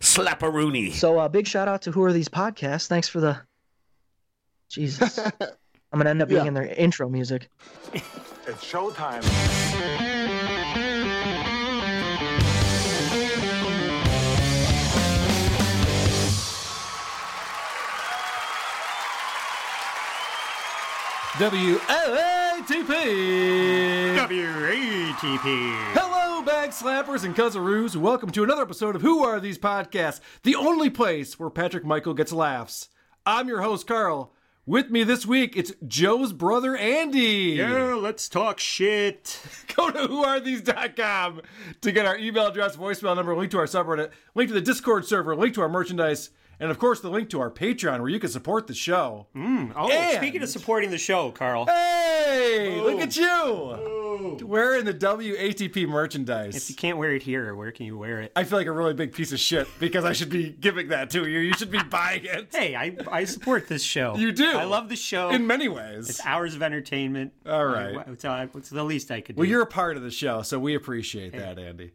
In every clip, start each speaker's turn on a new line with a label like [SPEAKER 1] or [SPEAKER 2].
[SPEAKER 1] Slapperoonie.
[SPEAKER 2] So, uh, big shout out to Who Are These Podcasts. Thanks for the. Jesus. I'm going to end up being
[SPEAKER 3] Yeah.
[SPEAKER 2] in their intro music.
[SPEAKER 3] It's showtime.
[SPEAKER 4] WLATP.
[SPEAKER 1] WATP. WATP!
[SPEAKER 4] Hello, bag slappers and cuzzaroos. Welcome to another episode of Who Are These Podcasts, the only place where Patrick Michael gets laughs. I'm your host, Carl. With me this week, it's Joe's brother, Andy.
[SPEAKER 1] Yeah, let's talk shit.
[SPEAKER 4] Go to whoarethese.com to get our email address, voicemail number, link to our subreddit, link to the Discord server, link to our merchandise, and of course, the link to our Patreon where you can support the show.
[SPEAKER 1] Oh,
[SPEAKER 4] And-
[SPEAKER 1] speaking of supporting the show, Carl.
[SPEAKER 4] Hey, look at you wearing the WATP merchandise.
[SPEAKER 1] If you can't wear it here, where can you wear it?
[SPEAKER 4] I feel like a really big piece of shit because I should be giving that to you. You should be buying it.
[SPEAKER 1] Hey, I, I support this show.
[SPEAKER 4] You do.
[SPEAKER 1] I love the show.
[SPEAKER 4] In many ways.
[SPEAKER 1] It's hours of entertainment.
[SPEAKER 4] All right.
[SPEAKER 1] It's, uh, it's the least I could do.
[SPEAKER 4] Well, you're a part of the show, so we appreciate that, Andy.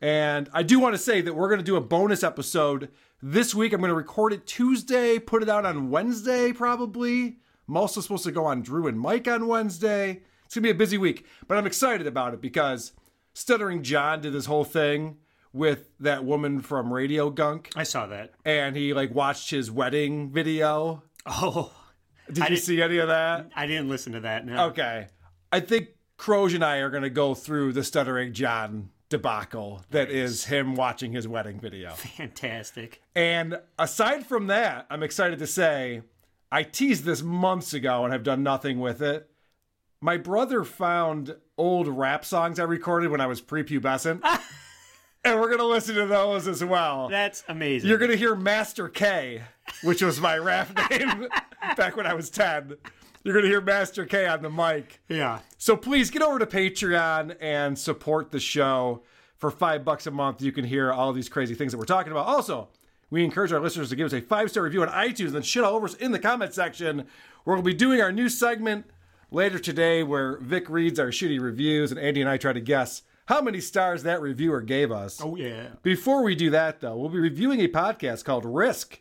[SPEAKER 4] And I do want to say that we're going to do a bonus episode this week. I'm going to record it Tuesday, put it out on Wednesday, probably. I'm also supposed to go on Drew and Mike on Wednesday. It's going to be a busy week, but I'm excited about it because Stuttering John did this whole thing with that woman from Radio Gunk,
[SPEAKER 1] I saw that.
[SPEAKER 4] and he like watched his wedding video.
[SPEAKER 1] Oh,
[SPEAKER 4] Did
[SPEAKER 1] I
[SPEAKER 4] you see any of that?
[SPEAKER 1] I didn't listen to that. No.
[SPEAKER 4] Okay. I think Croge and I are going to go through the Stuttering John debacle that is him watching his wedding video.
[SPEAKER 1] Fantastic.
[SPEAKER 4] And aside from that, I'm excited to say I teased this months ago and have done nothing with it. My brother found old rap songs I recorded when I was prepubescent. and we're going to listen to those as well.
[SPEAKER 1] That's amazing.
[SPEAKER 4] You're going to hear Master K, which was my rap name back when I was 10. You're going to hear Master K on the mic.
[SPEAKER 1] yeah.
[SPEAKER 4] So please get over to Patreon and support the show. For five bucks a month, you can hear all these crazy things that we're talking about. Also, we encourage our listeners to give us a five star review on iTunes and then shit all over us in the comment section. Where we'll be doing our new segment later today where Vic reads our shitty reviews and Andy and I try to guess how many stars that reviewer gave us.
[SPEAKER 1] Oh yeah.
[SPEAKER 4] Before we do that, though, we'll be reviewing a podcast called Risk.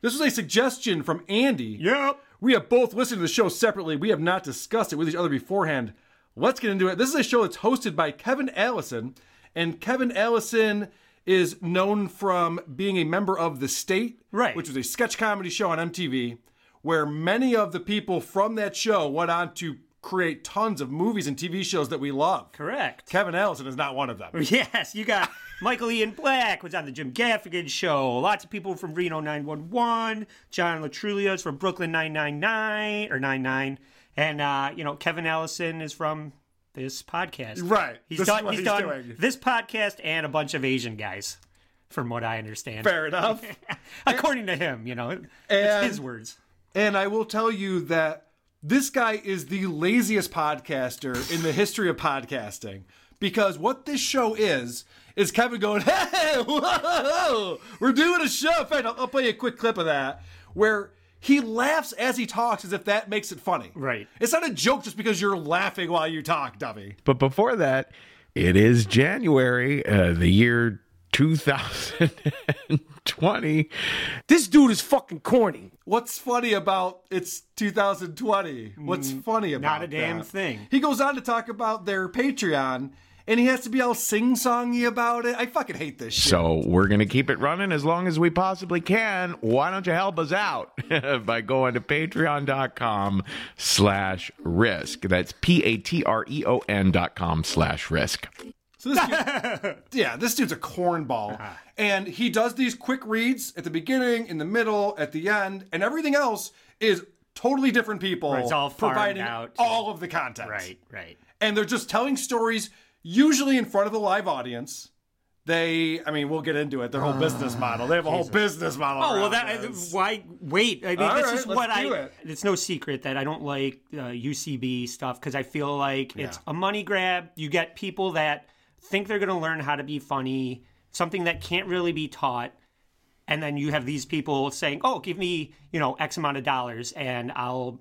[SPEAKER 4] This was a suggestion from Andy.
[SPEAKER 1] Yep.
[SPEAKER 4] We have both listened to the show separately. We have not discussed it with each other beforehand. Let's get into it. This is a show that's hosted by Kevin Allison, and Kevin Allison is known from being a member of The State,
[SPEAKER 1] Right.
[SPEAKER 4] which was a sketch comedy show on MTV, where many of the people from that show went on to create tons of movies and TV shows that we love.
[SPEAKER 1] Correct.
[SPEAKER 4] Kevin Allison is not one of them.
[SPEAKER 1] Yes, you got Michael Ian Black was on the Jim Gaffigan show. Lots of people from Reno 911. John Lo Truglio is from Brooklyn 999 or 99. And uh, you know, Kevin Allison is from this podcast.
[SPEAKER 4] Right.
[SPEAKER 1] He's
[SPEAKER 4] This is
[SPEAKER 1] done he's
[SPEAKER 4] he's
[SPEAKER 1] done
[SPEAKER 4] doing.
[SPEAKER 1] this podcast and a bunch of Asian guys, from what I understand.
[SPEAKER 4] Fair enough.
[SPEAKER 1] According to him, you know.
[SPEAKER 4] And-
[SPEAKER 1] it's his words.
[SPEAKER 4] And I will tell you that this guy is the laziest podcaster in the history of podcasting. Because what this show is, is Kevin going, hey, whoa, we're doing a show. In fact, I'll, I'll play you a quick clip of that where he laughs as he talks as if that makes it funny.
[SPEAKER 1] Right.
[SPEAKER 4] It's not a joke just because you're laughing while you talk, dummy.
[SPEAKER 5] But before that, it is January, uh, the year 2020.
[SPEAKER 3] This dude is fucking corny.
[SPEAKER 4] What's funny about it's 2020? What's funny about
[SPEAKER 1] Mm, not a damn
[SPEAKER 4] that?
[SPEAKER 1] thing.
[SPEAKER 4] He goes on to talk about their Patreon, and he has to be all sing-songy about it. I fucking hate this shit.
[SPEAKER 5] So we're going to keep it running as long as we possibly can. Why don't you help us out by going to patreon.com slash risk. That's P-A-T-R-E-O-N dot com slash risk.
[SPEAKER 4] So this dude, yeah, this dude's a cornball,
[SPEAKER 1] Uh-huh.
[SPEAKER 4] and he does these quick reads at the beginning, in the middle, at the end, and everything else is totally different people
[SPEAKER 1] Right, it's all
[SPEAKER 4] providing
[SPEAKER 1] out.
[SPEAKER 4] all of the content.
[SPEAKER 1] Right, right.
[SPEAKER 4] and they're just telling stories usually in front of a live audience they, I mean, we'll get into it. Their whole business model. They have a whole business model.
[SPEAKER 1] Oh well, that
[SPEAKER 4] this.
[SPEAKER 1] why wait? I mean,
[SPEAKER 4] All
[SPEAKER 1] this
[SPEAKER 4] right,
[SPEAKER 1] is what I.
[SPEAKER 4] it.
[SPEAKER 1] It's no secret that I don't like uh, UCB stuff because I feel like it's a money grab. You get people that think they're going to learn how to be funny, something that can't really be taught, and then you have these people saying, "Oh, give me you know X amount of dollars, and I'll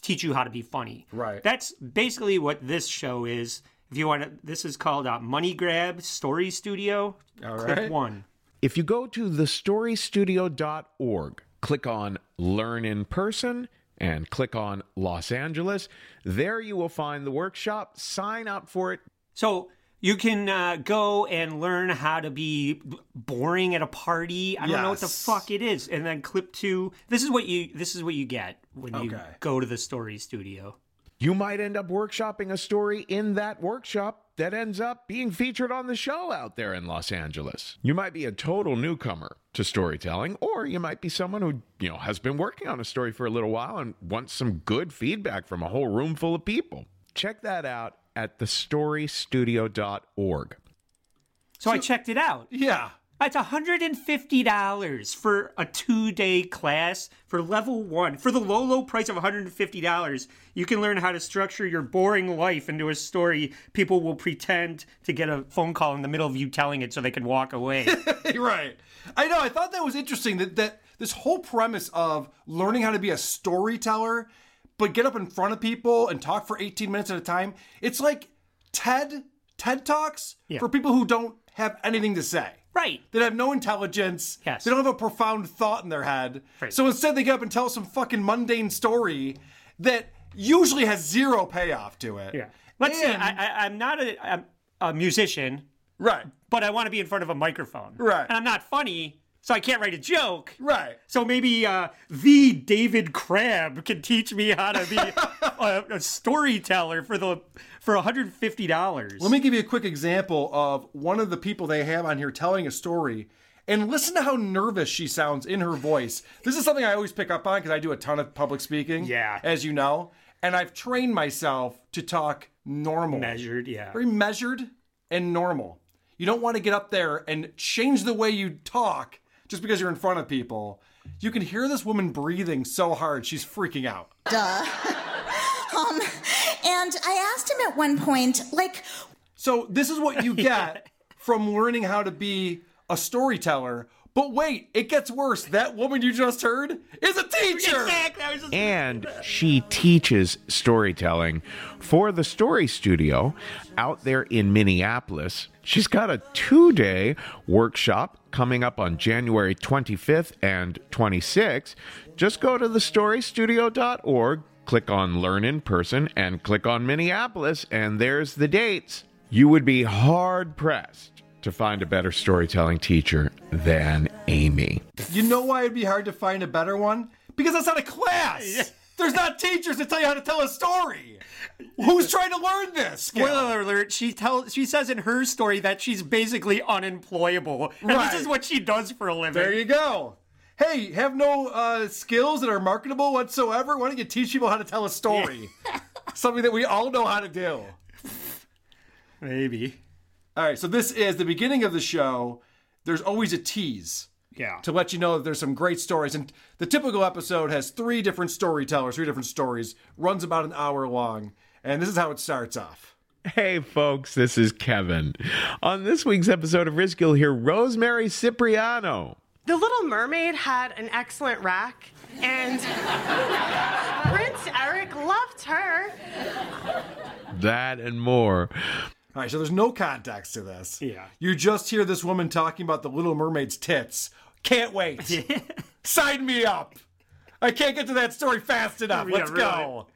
[SPEAKER 1] teach you how to be funny."
[SPEAKER 4] Right.
[SPEAKER 1] That's basically what this show is. If you want to, this is called uh, Money Grab Story Studio.
[SPEAKER 4] All
[SPEAKER 1] Clip
[SPEAKER 4] right.
[SPEAKER 1] one.
[SPEAKER 5] If you go to thestorystudio.org, click on Learn in Person, and click on Los Angeles, there you will find the workshop. Sign up for it.
[SPEAKER 1] So you can uh, go and learn how to be boring at a party. I don't know what the fuck it is. And then clip two. This is what you. This is what you get when you
[SPEAKER 4] Okay.
[SPEAKER 1] go to the story studio.
[SPEAKER 5] You might end up workshopping a story in that workshop that ends up being featured on the show out there in Los Angeles. You might be a total newcomer to storytelling, or you might be someone who, you know, has been working on a story for a little while and wants some good feedback from a whole room full of people. Check that out at thestorystudio.org.
[SPEAKER 1] So, I checked it out.
[SPEAKER 4] Yeah.
[SPEAKER 1] It's $150 for a two day class for level one. For the low, low price of $150, you can learn how to structure your boring life into a story. People will pretend to get a phone call in the middle of you telling it so they can walk away.
[SPEAKER 4] right. I know. I thought that was interesting that, that this whole premise of learning how to be a storyteller, but get up in front of people and talk for 18 minutes at a time. It's like TED, TED Talks
[SPEAKER 1] Yeah.
[SPEAKER 4] for people who don't have anything to say.
[SPEAKER 1] right.
[SPEAKER 4] They have no intelligence.
[SPEAKER 1] Yes.
[SPEAKER 4] They don't have a profound thought in their head.
[SPEAKER 1] Right.
[SPEAKER 4] So instead, they get up and tell some fucking mundane story that usually has zero payoff to it.
[SPEAKER 1] Yeah. Let's say
[SPEAKER 4] And-
[SPEAKER 1] I, I, I'm not a, a musician,
[SPEAKER 4] Right.
[SPEAKER 1] but I want to be in front of a microphone.
[SPEAKER 4] Right.
[SPEAKER 1] And I'm not funny, so I can't write a joke.
[SPEAKER 4] Right.
[SPEAKER 1] So maybe uh, the David Crabb can teach me how to be a, a storyteller for the for $150.
[SPEAKER 4] Let me give you a quick example of one of the people they have on here telling a story. And listen to how nervous she sounds in her voice. This is something I always pick up on because I do a ton of public speaking.
[SPEAKER 1] Yeah.
[SPEAKER 4] As you know. And I've trained myself to talk normal.
[SPEAKER 1] measured, yeah.
[SPEAKER 4] Very measured and normal. You don't want to get up there and change the way you talk just because you're in front of people. You can hear this woman breathing so hard, she's freaking out. Duh.
[SPEAKER 6] Um, and I asked him at one point, like,
[SPEAKER 4] So this is what you get from learning how to be a storyteller. But wait, it gets worse. That woman you just heard is a teacher.
[SPEAKER 1] Exactly. I was just-
[SPEAKER 5] and she teaches storytelling for the Story Studio out there in Minneapolis. She's got a two day workshop coming up on January 25th and 26th. Just go to thestorystudio.org, click on Learn in Person, and click on Minneapolis, and there's the dates. You would be hard pressed to find a better storytelling teacher than Amy.
[SPEAKER 4] You know why it'd be hard to find a better one? Because that's not a class. There's not teachers that tell you how to tell a story. Who's trying to learn this? skill?
[SPEAKER 1] Spoiler alert, she tells she says in her story that she's basically unemployable. And
[SPEAKER 4] Right.
[SPEAKER 1] this is what she does for a living.
[SPEAKER 4] There you go. Hey, have no uh, skills that are marketable whatsoever? Why don't you teach people how to tell a story? Something that we all know how to do.
[SPEAKER 1] Maybe.
[SPEAKER 4] All right, so this is the beginning of the show. There's always a tease
[SPEAKER 1] Yeah.
[SPEAKER 4] to let you know that there's some great stories. And the typical episode has three different storytellers, three different stories, runs about an hour long. And this is how it starts off.
[SPEAKER 5] Hey, folks, this is Kevin. On this week's episode of Risk, you'll hear Rosemary Cipriano.
[SPEAKER 7] The Little Mermaid had an excellent rack, and Prince Eric loved her.
[SPEAKER 5] That and more.
[SPEAKER 4] All right, so there's no context to this.
[SPEAKER 1] Yeah.
[SPEAKER 4] You just hear this woman talking about the Little Mermaid's tits. Can't wait. Sign me up. I can't get to that story fast enough.
[SPEAKER 1] Yeah,
[SPEAKER 4] Let's
[SPEAKER 1] really.
[SPEAKER 4] go.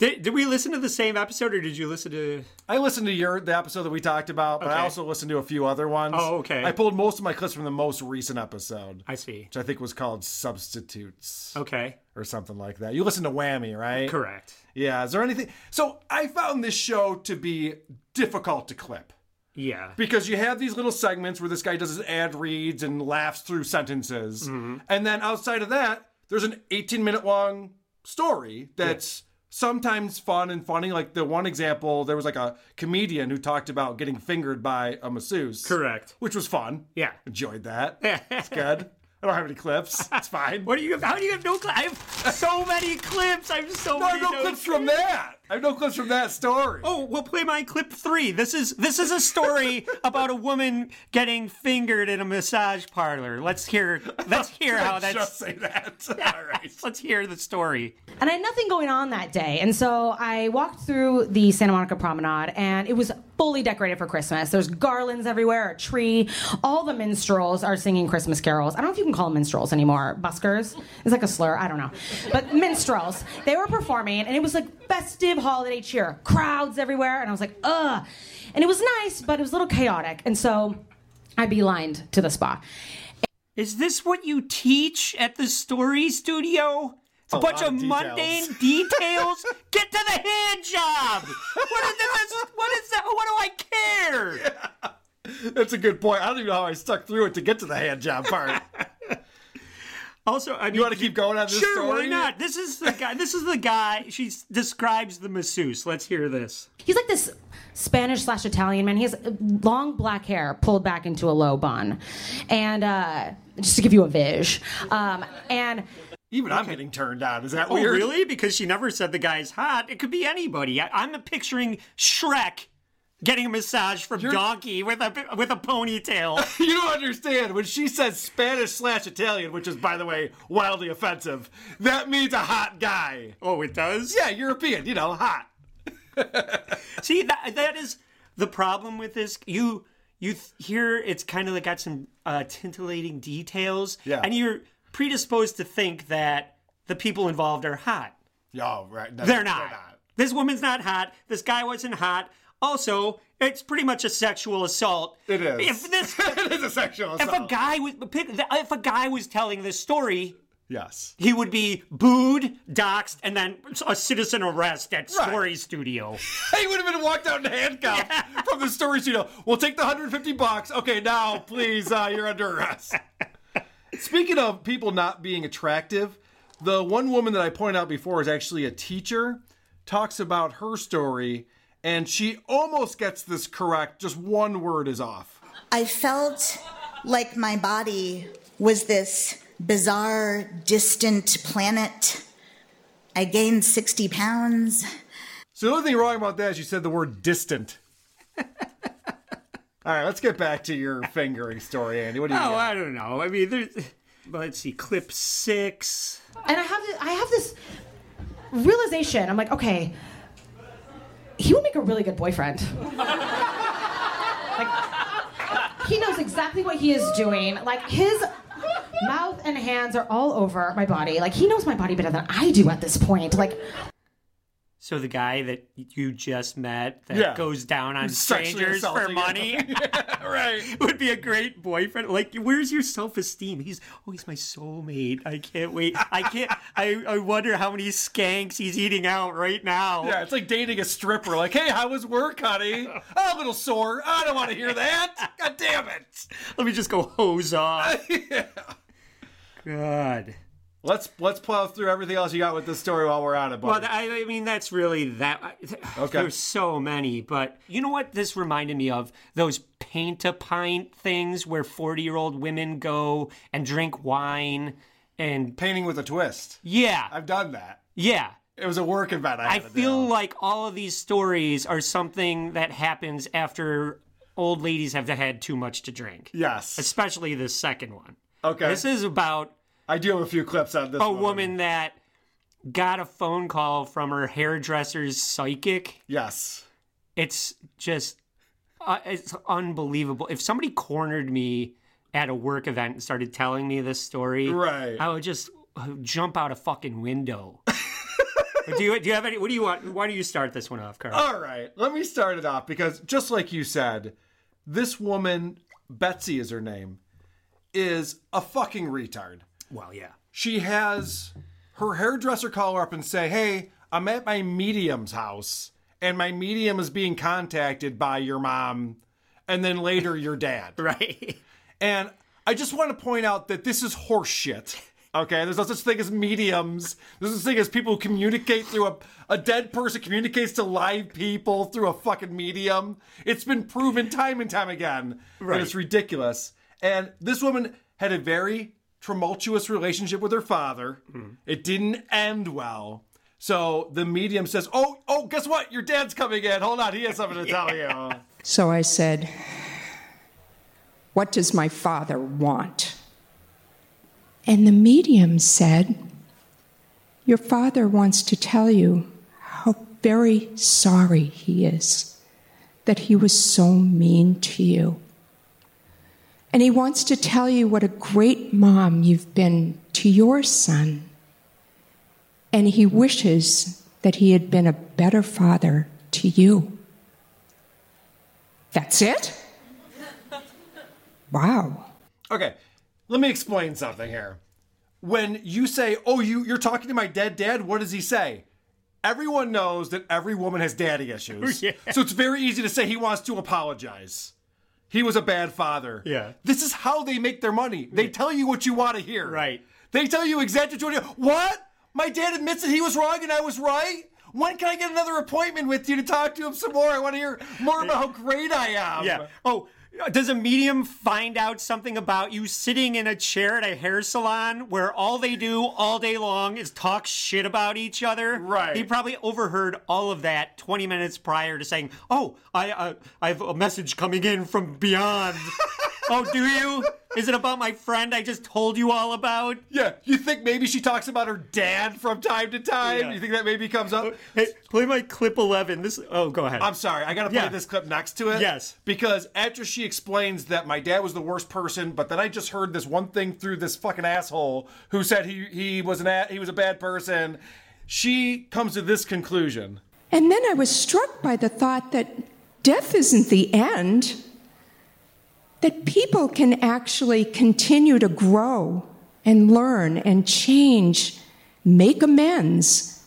[SPEAKER 1] Did, did we listen to the same episode or did you listen to
[SPEAKER 4] I listened to your the episode that we talked about, but I
[SPEAKER 1] Okay.
[SPEAKER 4] also listened to a few other ones.
[SPEAKER 1] Oh, okay.
[SPEAKER 4] I pulled most of my clips from the most recent episode,
[SPEAKER 1] I see.
[SPEAKER 4] which I think was called Substitutes
[SPEAKER 1] Okay.
[SPEAKER 4] or something like that. You listened to Whammy, right?
[SPEAKER 1] Correct.
[SPEAKER 4] Yeah. Is there anything? So I found this show to be difficult to clip.
[SPEAKER 1] Yeah.
[SPEAKER 4] because you have these little segments where this guy does his ad reads and laughs through sentences,
[SPEAKER 1] Mm-hmm.
[SPEAKER 4] and then outside of that, there's an 18 minute long story that's sometimes fun and funny. Like the one example, there was like a comedian who talked about getting fingered by a masseuse.
[SPEAKER 1] Correct.
[SPEAKER 4] Which was fun.
[SPEAKER 1] Yeah.
[SPEAKER 4] Enjoyed that. It's good. I don't have any clips. It's fine.
[SPEAKER 1] What do you? Have? How do you have no clips? I have so many clips. I have so
[SPEAKER 4] No, I
[SPEAKER 1] many
[SPEAKER 4] have no clips from that. I have no clips from that story.
[SPEAKER 1] Oh, we'll play my clip three. This is this is a story about a woman getting fingered in a massage parlor. Let's hear let's hear how that's
[SPEAKER 4] Just say that. All right.
[SPEAKER 1] let's hear the story.
[SPEAKER 8] And I had nothing going on that day. And so I walked through the Santa Monica Promenade and it was fully decorated for Christmas. There's garlands everywhere, a tree. All the minstrels are singing Christmas carols. I don't know if you can call them minstrels anymore. Buskers? It's like a slur. I don't know. But minstrels. They were performing and it was like festive holiday cheer. Crowds everywhere. And I was like, ugh. And it was nice, but it was a little chaotic. And so I beelined to the spa.
[SPEAKER 1] Is this what you teach at the story studio? It's a,
[SPEAKER 4] A
[SPEAKER 1] bunch of,
[SPEAKER 4] of details.
[SPEAKER 1] mundane details. Get to the hand job. What is this? What is that? What do I care?
[SPEAKER 4] That's a good point. I don't even know how I stuck through it to get to the hand job part.
[SPEAKER 1] Also, I mean,
[SPEAKER 4] You want to keep going on this
[SPEAKER 1] Sure,
[SPEAKER 4] story?
[SPEAKER 1] why not? This is the guy. This is the guy. She describes the masseuse. Let's hear this.
[SPEAKER 8] He's like this Spanish slash Italian man. He has long black hair pulled back into a low bun, and uh, just to give you a vision. Um, and
[SPEAKER 4] Even I'm getting turned on. Is that
[SPEAKER 1] Oh,
[SPEAKER 4] weird?
[SPEAKER 1] really? Because she never said the guy's hot. It could be anybody. I, I'm picturing Shrek getting a massage from Donkey with a with a ponytail.
[SPEAKER 4] You don't understand. When she says Spanish slash Italian, which is, by the way, wildly offensive, that means a hot guy.
[SPEAKER 1] oh, it does.
[SPEAKER 4] Yeah, European, you know, hot.
[SPEAKER 1] See, that that is the problem with this. You you th- hear it's kind of like got some uh, tintillating details,
[SPEAKER 4] Yeah.
[SPEAKER 1] and you're predisposed to think that the people involved are hot.
[SPEAKER 4] Oh, right. No,
[SPEAKER 1] They're not. This woman's not hot. This guy wasn't hot. Also, it's pretty much a sexual assault.
[SPEAKER 4] It is.
[SPEAKER 1] If this,
[SPEAKER 4] it is a sexual assault.
[SPEAKER 1] if a guy was, if a guy was telling this story,
[SPEAKER 4] yes.
[SPEAKER 1] he would be booed, doxxed, and then a citizen arrest at
[SPEAKER 4] Right.
[SPEAKER 1] Story Studio.
[SPEAKER 4] He would have been walked out in handcuffs from the story studio. We'll take the 150 bucks. Okay, now, please, uh, you're under arrest. Speaking of people not being attractive, the one woman that I pointed out before is actually a teacher, talks about her story, and she almost gets this correct. Just one word is off.
[SPEAKER 6] I felt like my body was this bizarre, distant planet. I gained 60 pounds.
[SPEAKER 4] So the only thing wrong about that is you said the word distant. All right, let's get back to your fingering story, Andy. What do you
[SPEAKER 1] Oh,
[SPEAKER 4] got?
[SPEAKER 1] I don't know. I mean, there's. Let's see. Clip six.
[SPEAKER 8] and I have this, I have this realization. I'm like, okay, he would make a really good boyfriend. like, he knows exactly what he is doing. Like his mouth and hands are all over my body. Like he knows my body better than I do at this point. Like
[SPEAKER 1] So the guy that you just met that
[SPEAKER 4] Yeah.
[SPEAKER 1] goes down on strangers for money
[SPEAKER 4] right.
[SPEAKER 1] would be a great boyfriend. Like, where's your self esteem? He's oh, he's my soulmate. I can't wait. I can't. I, I wonder how many skanks he's eating out right now.
[SPEAKER 4] Yeah, it's like dating a stripper. Like, hey, how was work, honey? Oh, a little sore. I don't want to hear that. God damn it.
[SPEAKER 1] Let me just go hose off. God.
[SPEAKER 4] Let's let's plow through everything else you got with this story while we're on it,
[SPEAKER 1] Well. I, I mean, that's really that.
[SPEAKER 4] Okay.
[SPEAKER 1] There's so many, but you know what? This reminded me of those paint a pint things where 40 year old women go and drink wine and
[SPEAKER 4] Painting with a twist.
[SPEAKER 1] yeah,
[SPEAKER 4] I've done that.
[SPEAKER 1] yeah.
[SPEAKER 4] It was a work event. I,
[SPEAKER 1] I feel like all of these stories are something that happens after old ladies have had too much to drink.
[SPEAKER 4] yes.
[SPEAKER 1] Especially this second one.
[SPEAKER 4] Okay.
[SPEAKER 1] This is about
[SPEAKER 4] I do have a few clips on this.
[SPEAKER 1] a woman that got a phone call from her hairdresser's psychic.
[SPEAKER 4] Yes.
[SPEAKER 1] It's just, uh, it's unbelievable. If somebody cornered me at a work event and started telling me this story,
[SPEAKER 4] Right.
[SPEAKER 1] I would just jump out a fucking window. do you do you have any? What do you want? Why do you start this one off, Carl?
[SPEAKER 4] All right, let me start it off because just like you said, this woman, Betsy is her name, is a fucking retard.
[SPEAKER 1] Well, yeah.
[SPEAKER 4] She has her hairdresser call her up and say, Hey, I'm at my medium's house, and my medium is being contacted by your mom, and then later your dad.
[SPEAKER 1] Right.
[SPEAKER 4] And I just want to point out that this is horseshit. Okay, there's no such thing as mediums. There's no such thing as people who communicate through a a dead person communicates to live people through a fucking medium. It's been proven time and time again.
[SPEAKER 1] Right.
[SPEAKER 4] And it's ridiculous. And this woman had a very tumultuous relationship with her father. Mm-hmm. It didn't end well. So the medium says, "Oh, oh, guess what? Your dad's coming in. Hold on, he has something to tell you."
[SPEAKER 9] So I said, What does my father want? And the medium said, Your father wants to tell you how very sorry he is that he was so mean to you. And he wants to tell you what a great mom you've been to your son. And he wishes that he had been a better father to you. That's it? Wow.
[SPEAKER 4] Okay, let me explain something here. When you say, "Oh, you you're talking to my dead dad," what does he say? Everyone knows that every woman has daddy issues.
[SPEAKER 1] Yeah.
[SPEAKER 4] So it's very easy to say he wants to apologize. He was a bad father.
[SPEAKER 1] Yeah.
[SPEAKER 4] This is how they make their money. They tell you what you want to hear.
[SPEAKER 1] Right.
[SPEAKER 4] They tell you exactly what you want to hear. What? My dad admits that he was wrong and I was right? When can I get another appointment with you to talk to him some more? I want to hear more about how great I am.
[SPEAKER 1] Yeah. Oh, does a medium find out something about you sitting in a chair at a hair salon where all they do all day long is talk shit about each other?
[SPEAKER 4] Right.
[SPEAKER 1] He probably overheard all of that 20 minutes prior to saying, "Oh, I uh, I have a message coming in from beyond." oh, do you? Is it about my friend I just told you all about?
[SPEAKER 4] Yeah, you think maybe she talks about her dad from time to time?
[SPEAKER 1] Yeah.
[SPEAKER 4] You think that maybe comes up?
[SPEAKER 1] Uh, hey, play my clip 11. This Oh, go ahead.
[SPEAKER 4] I'm sorry, I gotta play
[SPEAKER 1] Yeah.
[SPEAKER 4] this clip next to it.
[SPEAKER 1] Yes.
[SPEAKER 4] Because after she explains that my dad was the worst person, but then I just heard this one thing through this fucking asshole who said he he was an a, he was a bad person, she comes to this conclusion.
[SPEAKER 9] And then I was struck by the thought that death isn't the end, that people can actually continue to grow and learn and change, make amends,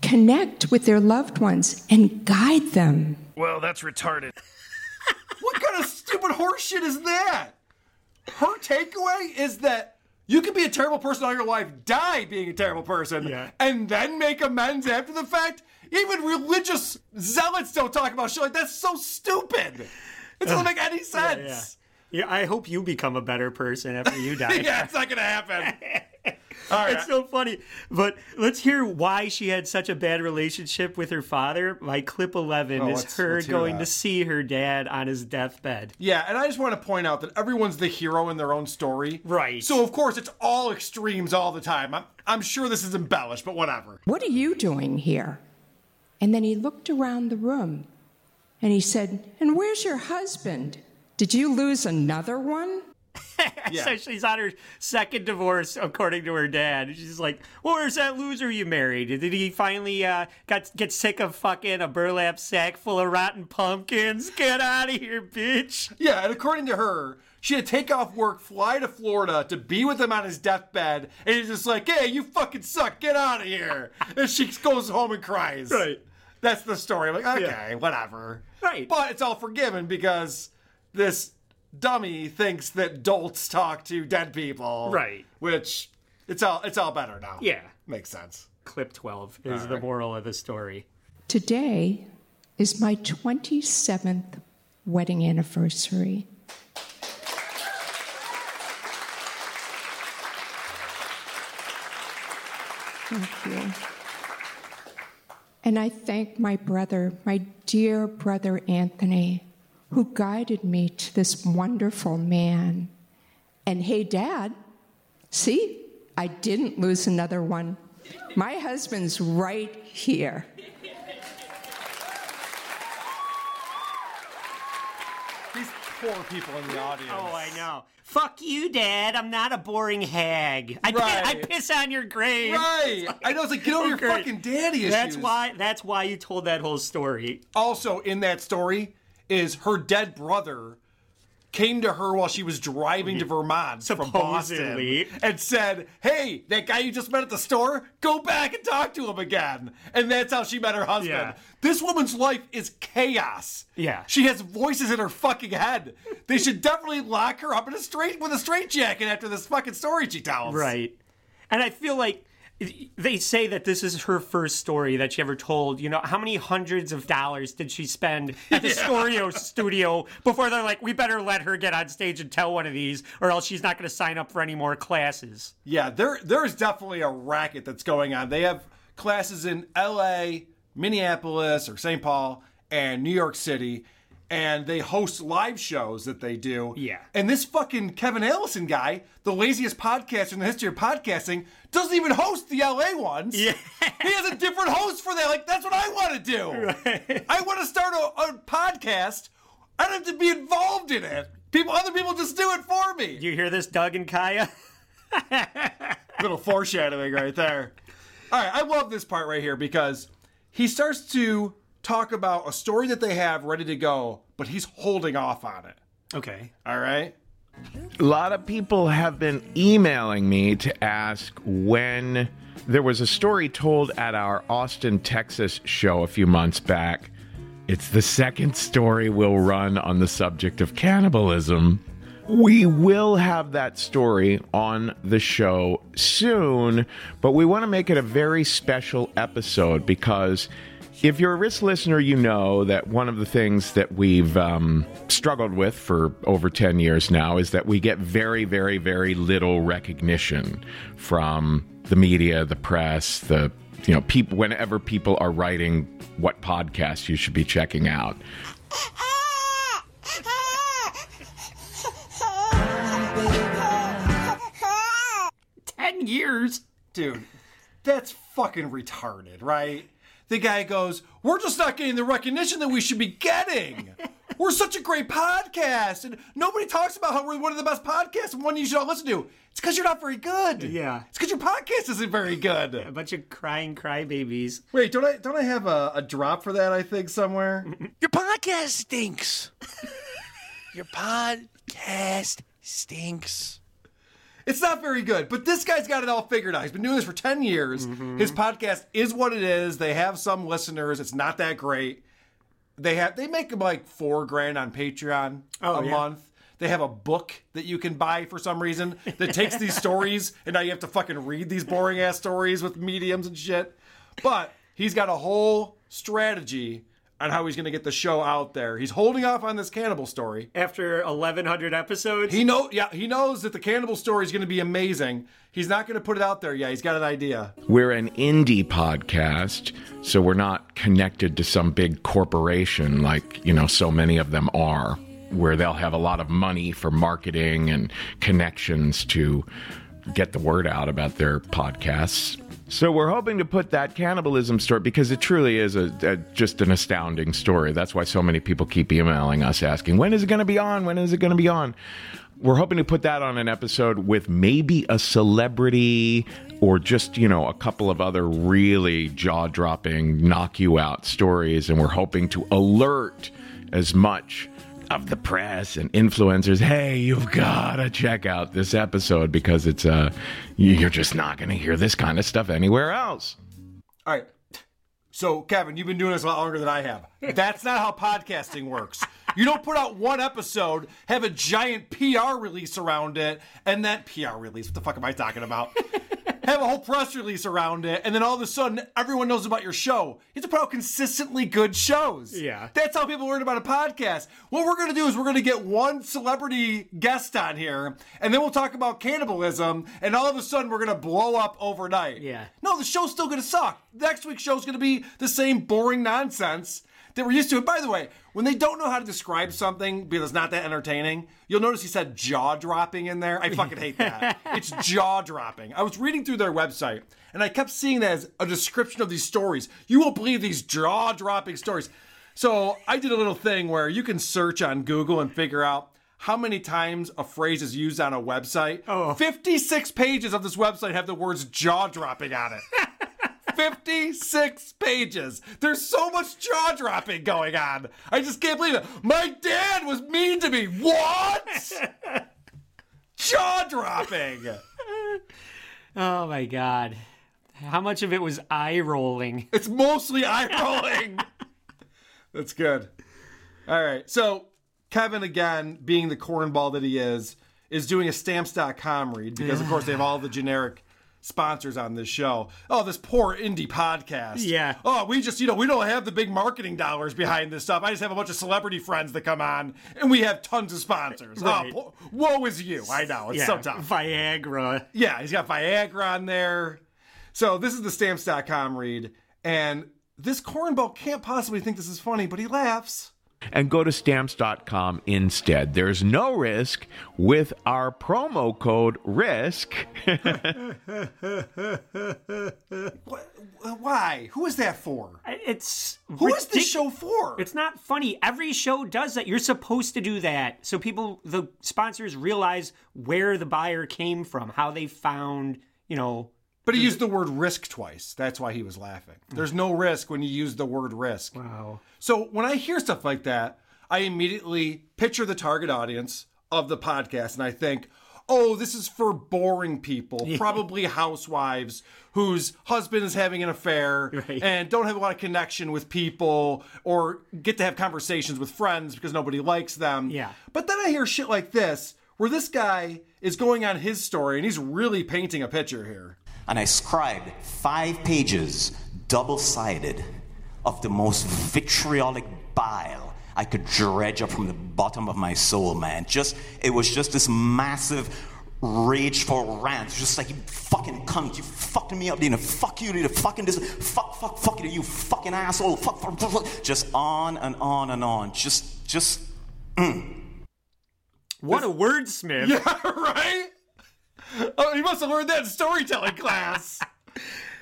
[SPEAKER 9] connect with their loved ones, and guide them.
[SPEAKER 3] Well, that's retarded.
[SPEAKER 4] What kind of stupid horseshit is that? Her takeaway is that you can be a terrible person all your life, die being a terrible person,
[SPEAKER 1] Yeah.
[SPEAKER 4] and then make amends after the fact. Even religious zealots don't talk about shit like that's so stupid. It doesn't make any sense.
[SPEAKER 1] Yeah, I hope you become a better person after you die.
[SPEAKER 4] Yeah, it's not gonna happen. All right.
[SPEAKER 1] It's so funny. But let's hear why she had such a bad relationship with her father. My clip 11
[SPEAKER 4] Oh,
[SPEAKER 1] is
[SPEAKER 4] let's-
[SPEAKER 1] her
[SPEAKER 4] let's
[SPEAKER 1] going
[SPEAKER 4] that.
[SPEAKER 1] to see her dad on his deathbed.
[SPEAKER 4] Yeah, and I just want to point out that everyone's the hero in their own story.
[SPEAKER 1] Right.
[SPEAKER 4] So of course it's all extremes all the time. I'm I'm sure this is embellished, but whatever.
[SPEAKER 9] What are you doing here? And then he looked around the room and he said, And where's your husband? Did you lose another one?
[SPEAKER 4] Yeah.
[SPEAKER 1] So she's on her second divorce, according to her dad. She's like, well, "Where's that loser you married? Did he finally uh, got get sick of fucking a burlap sack full of rotten pumpkins? Get out of here, bitch!"
[SPEAKER 4] Yeah, and according to her, she had to take off work, fly to Florida to be with him on his deathbed, and he's just like, "Hey, you fucking suck, get out of here!" And she goes home and cries.
[SPEAKER 1] Right.
[SPEAKER 4] That's the story. I'm like, okay,
[SPEAKER 1] Yeah.
[SPEAKER 4] whatever.
[SPEAKER 1] Right.
[SPEAKER 4] But it's all forgiven because this dummy thinks that dolts talk to dead people.
[SPEAKER 1] Right.
[SPEAKER 4] Which it's all it's all better now.
[SPEAKER 1] Yeah.
[SPEAKER 4] Makes sense.
[SPEAKER 1] Clip twelve is the moral of the story.
[SPEAKER 9] Today is my 27th wedding anniversary. Thank you. And I thank my brother, my dear brother Anthony, who guided me to this wonderful man. And hey, Dad, see, I didn't lose another one. My husband's right here.
[SPEAKER 4] These poor people in the audience.
[SPEAKER 1] Oh, I know. Fuck you, Dad. I'm not a boring hag. I,
[SPEAKER 4] Right.
[SPEAKER 1] I piss on your grave.
[SPEAKER 4] Right. I know. It's like get over oh, your
[SPEAKER 1] Okay.
[SPEAKER 4] fucking daddy issues.
[SPEAKER 1] That's why. That's why you told that whole story.
[SPEAKER 4] also in that story is her dead brother came to her while she was driving to Vermont from Boston and said, "Hey, that guy you just met at the store, go back and talk to him again." And that's how she met her husband.
[SPEAKER 1] Yeah.
[SPEAKER 4] This woman's life is chaos.
[SPEAKER 1] Yeah.
[SPEAKER 4] She has voices in her fucking head. They should definitely lock her up in a straight with a straitjacket after this fucking story she tells.
[SPEAKER 1] Right. And I feel like they say that this is her first story that she ever told. You know, how many hundreds of dollars did she spend at the Storio studio before they're like, we better let her get on stage and tell one of these, or else she's not going to sign up for any more classes.
[SPEAKER 4] Yeah, there there's definitely a racket that's going on. They have classes in L.A., Minneapolis, or St. Paul, and New York City. And they host live shows that they do.
[SPEAKER 1] Yeah.
[SPEAKER 4] And this fucking Kevin Allison guy, the laziest podcaster in the history of podcasting, doesn't even host the LA ones.
[SPEAKER 1] Yeah.
[SPEAKER 4] He has a different host for that. Like, that's what I want to do. Right. I want to start a, a podcast. I don't have to be involved in it. People, other people just do it for me.
[SPEAKER 1] You hear this, Doug and Kaya?
[SPEAKER 4] Little foreshadowing right there. All right, I love this part right here because he starts to talk about a story that they have ready to go, but he's holding off on it.
[SPEAKER 1] Okay.
[SPEAKER 4] All right.
[SPEAKER 5] A lot of people have been emailing me to ask when there was a story told at our Austin, Texas show a few months back. It's the second story we'll run on the subject of cannibalism. We will have that story on the show soon, but we want to make it a very special episode because if you're a risk listener, you know that one of the things that we've um, struggled with for over 10 years now is that we get very, very, very little recognition from the media, the press, the you know, people whenever people are writing what podcast you should be checking out.
[SPEAKER 1] Ten years?
[SPEAKER 4] Dude, that's fucking retarded, right? The guy goes, We're just not getting the recognition that we should be getting. We're such a great podcast, and nobody talks about how we're one of the best podcasts and one you should all listen to. It's because you're not very good.
[SPEAKER 1] Yeah.
[SPEAKER 4] It's because your podcast isn't very good.
[SPEAKER 1] A bunch of crying crybabies.
[SPEAKER 4] Wait, don't I don't I have a, a drop for that? I think somewhere.
[SPEAKER 3] Your podcast stinks. Your podcast stinks.
[SPEAKER 4] It's not very good, but this guy's got it all figured out. He's been doing this for 10 years. Mm-hmm. His podcast is what it is. They have some listeners. It's not that great. They have they make like 4 grand on Patreon
[SPEAKER 1] Oh,
[SPEAKER 4] a
[SPEAKER 1] yeah.
[SPEAKER 4] month. They have a book that you can buy for some reason that takes these stories and now you have to fucking read these boring ass stories with mediums and shit. But he's got a whole strategy on how he's going to get the show out there. He's holding off on this cannibal story.
[SPEAKER 1] After 1,100 episodes?
[SPEAKER 4] He know, yeah, he knows that the cannibal story is going to be amazing. He's not going to put it out there yet. He's got an idea.
[SPEAKER 5] We're an indie podcast, so we're not connected to some big corporation like, you know, so many of them are, where they'll have a lot of money for marketing and connections to get the word out about their podcasts. So we're hoping to put that cannibalism story because it truly is a, a just an astounding story. That's why so many people keep emailing us asking, "When is it going to be on? When is it going to be on?" We're hoping to put that on an episode with maybe a celebrity or just, you know, a couple of other really jaw-dropping knock you out stories and we're hoping to alert as much of the press and influencers, hey, you've got to check out this episode because it's uh you're just not going to hear this kind of stuff anywhere else.
[SPEAKER 4] All right. So, Kevin, you've been doing this a lot longer than I have. That's not how podcasting works. You don't put out one episode, have a giant PR release around it, and then PR release. What the fuck am I talking about? Have a whole press release around it, and then all of a sudden everyone knows about your show. You have to put out consistently good shows.
[SPEAKER 1] Yeah.
[SPEAKER 4] That's how people learn about a podcast. What we're gonna do is we're gonna get one celebrity guest on here, and then we'll talk about cannibalism, and all of a sudden we're gonna blow up overnight.
[SPEAKER 1] Yeah.
[SPEAKER 4] No, the show's still gonna suck. Next week's show's gonna be the same boring nonsense that we're used to. And by the way, when they don't know how to describe something because it's not that entertaining, you'll notice he said jaw dropping in there. I fucking hate that. it's jaw dropping. I was reading through their website and I kept seeing that as a description of these stories. You won't believe these jaw dropping stories. So I did a little thing where you can search on Google and figure out how many times a phrase is used on a website.
[SPEAKER 1] Oh.
[SPEAKER 4] 56 pages of this website have the words jaw dropping on it. 56 pages. There's so much jaw dropping going on. I just can't believe it. My dad was mean to me. What? jaw dropping.
[SPEAKER 1] Oh my god. How much of it was eye rolling?
[SPEAKER 4] It's mostly eye rolling. That's good. All right. So, Kevin, again, being the cornball that he is, is doing a stamps.com read because, of course, they have all the generic sponsors on this show. Oh, this poor indie podcast.
[SPEAKER 1] Yeah.
[SPEAKER 4] Oh, we just, you know, we don't have the big marketing dollars behind this stuff. I just have a bunch of celebrity friends that come on, and we have tons of sponsors.
[SPEAKER 1] Oh, right.
[SPEAKER 4] Oh, po- woe is you. I know. It's
[SPEAKER 1] yeah,
[SPEAKER 4] so tough.
[SPEAKER 1] Viagra.
[SPEAKER 4] Yeah, he's got Viagra on there. So this is the stamps.com read, and this cornball can't possibly think this is funny, but he laughs.
[SPEAKER 5] And go to stamps.com instead. There's no risk with our promo code RISK.
[SPEAKER 4] Why? Who is that for?
[SPEAKER 1] It's
[SPEAKER 4] Who is this show for?
[SPEAKER 1] It's not funny. Every show does that. You're supposed to do that so people, the sponsors, realize where the buyer came from, how they found, you know.
[SPEAKER 4] But he used the word risk twice. That's why he was laughing. There's no risk when you use the word risk.
[SPEAKER 1] Wow.
[SPEAKER 4] So when I hear stuff like that, I immediately picture the target audience of the podcast and I think, oh, this is for boring people, probably housewives whose husband is having an affair
[SPEAKER 1] Right.
[SPEAKER 4] and don't have a lot of connection with people or get to have conversations with friends because nobody likes them.
[SPEAKER 1] Yeah.
[SPEAKER 4] But then I hear shit like this where this guy is going on his story and he's really painting a picture here.
[SPEAKER 10] And I scribed five pages, double sided, of the most vitriolic bile I could dredge up from the bottom of my soul, man. Just, it was just this massive rageful rant. Just like, you fucking cunt, you fucking me up, Dina. Fuck you, Dina. Fucking this, fuck, fuck, fuck you, you fucking asshole. Fuck, fuck, fuck, fuck. Just on and on and on. Just, just, mm.
[SPEAKER 1] What a wordsmith.
[SPEAKER 4] Yeah, right? Oh, he must have learned that in storytelling class.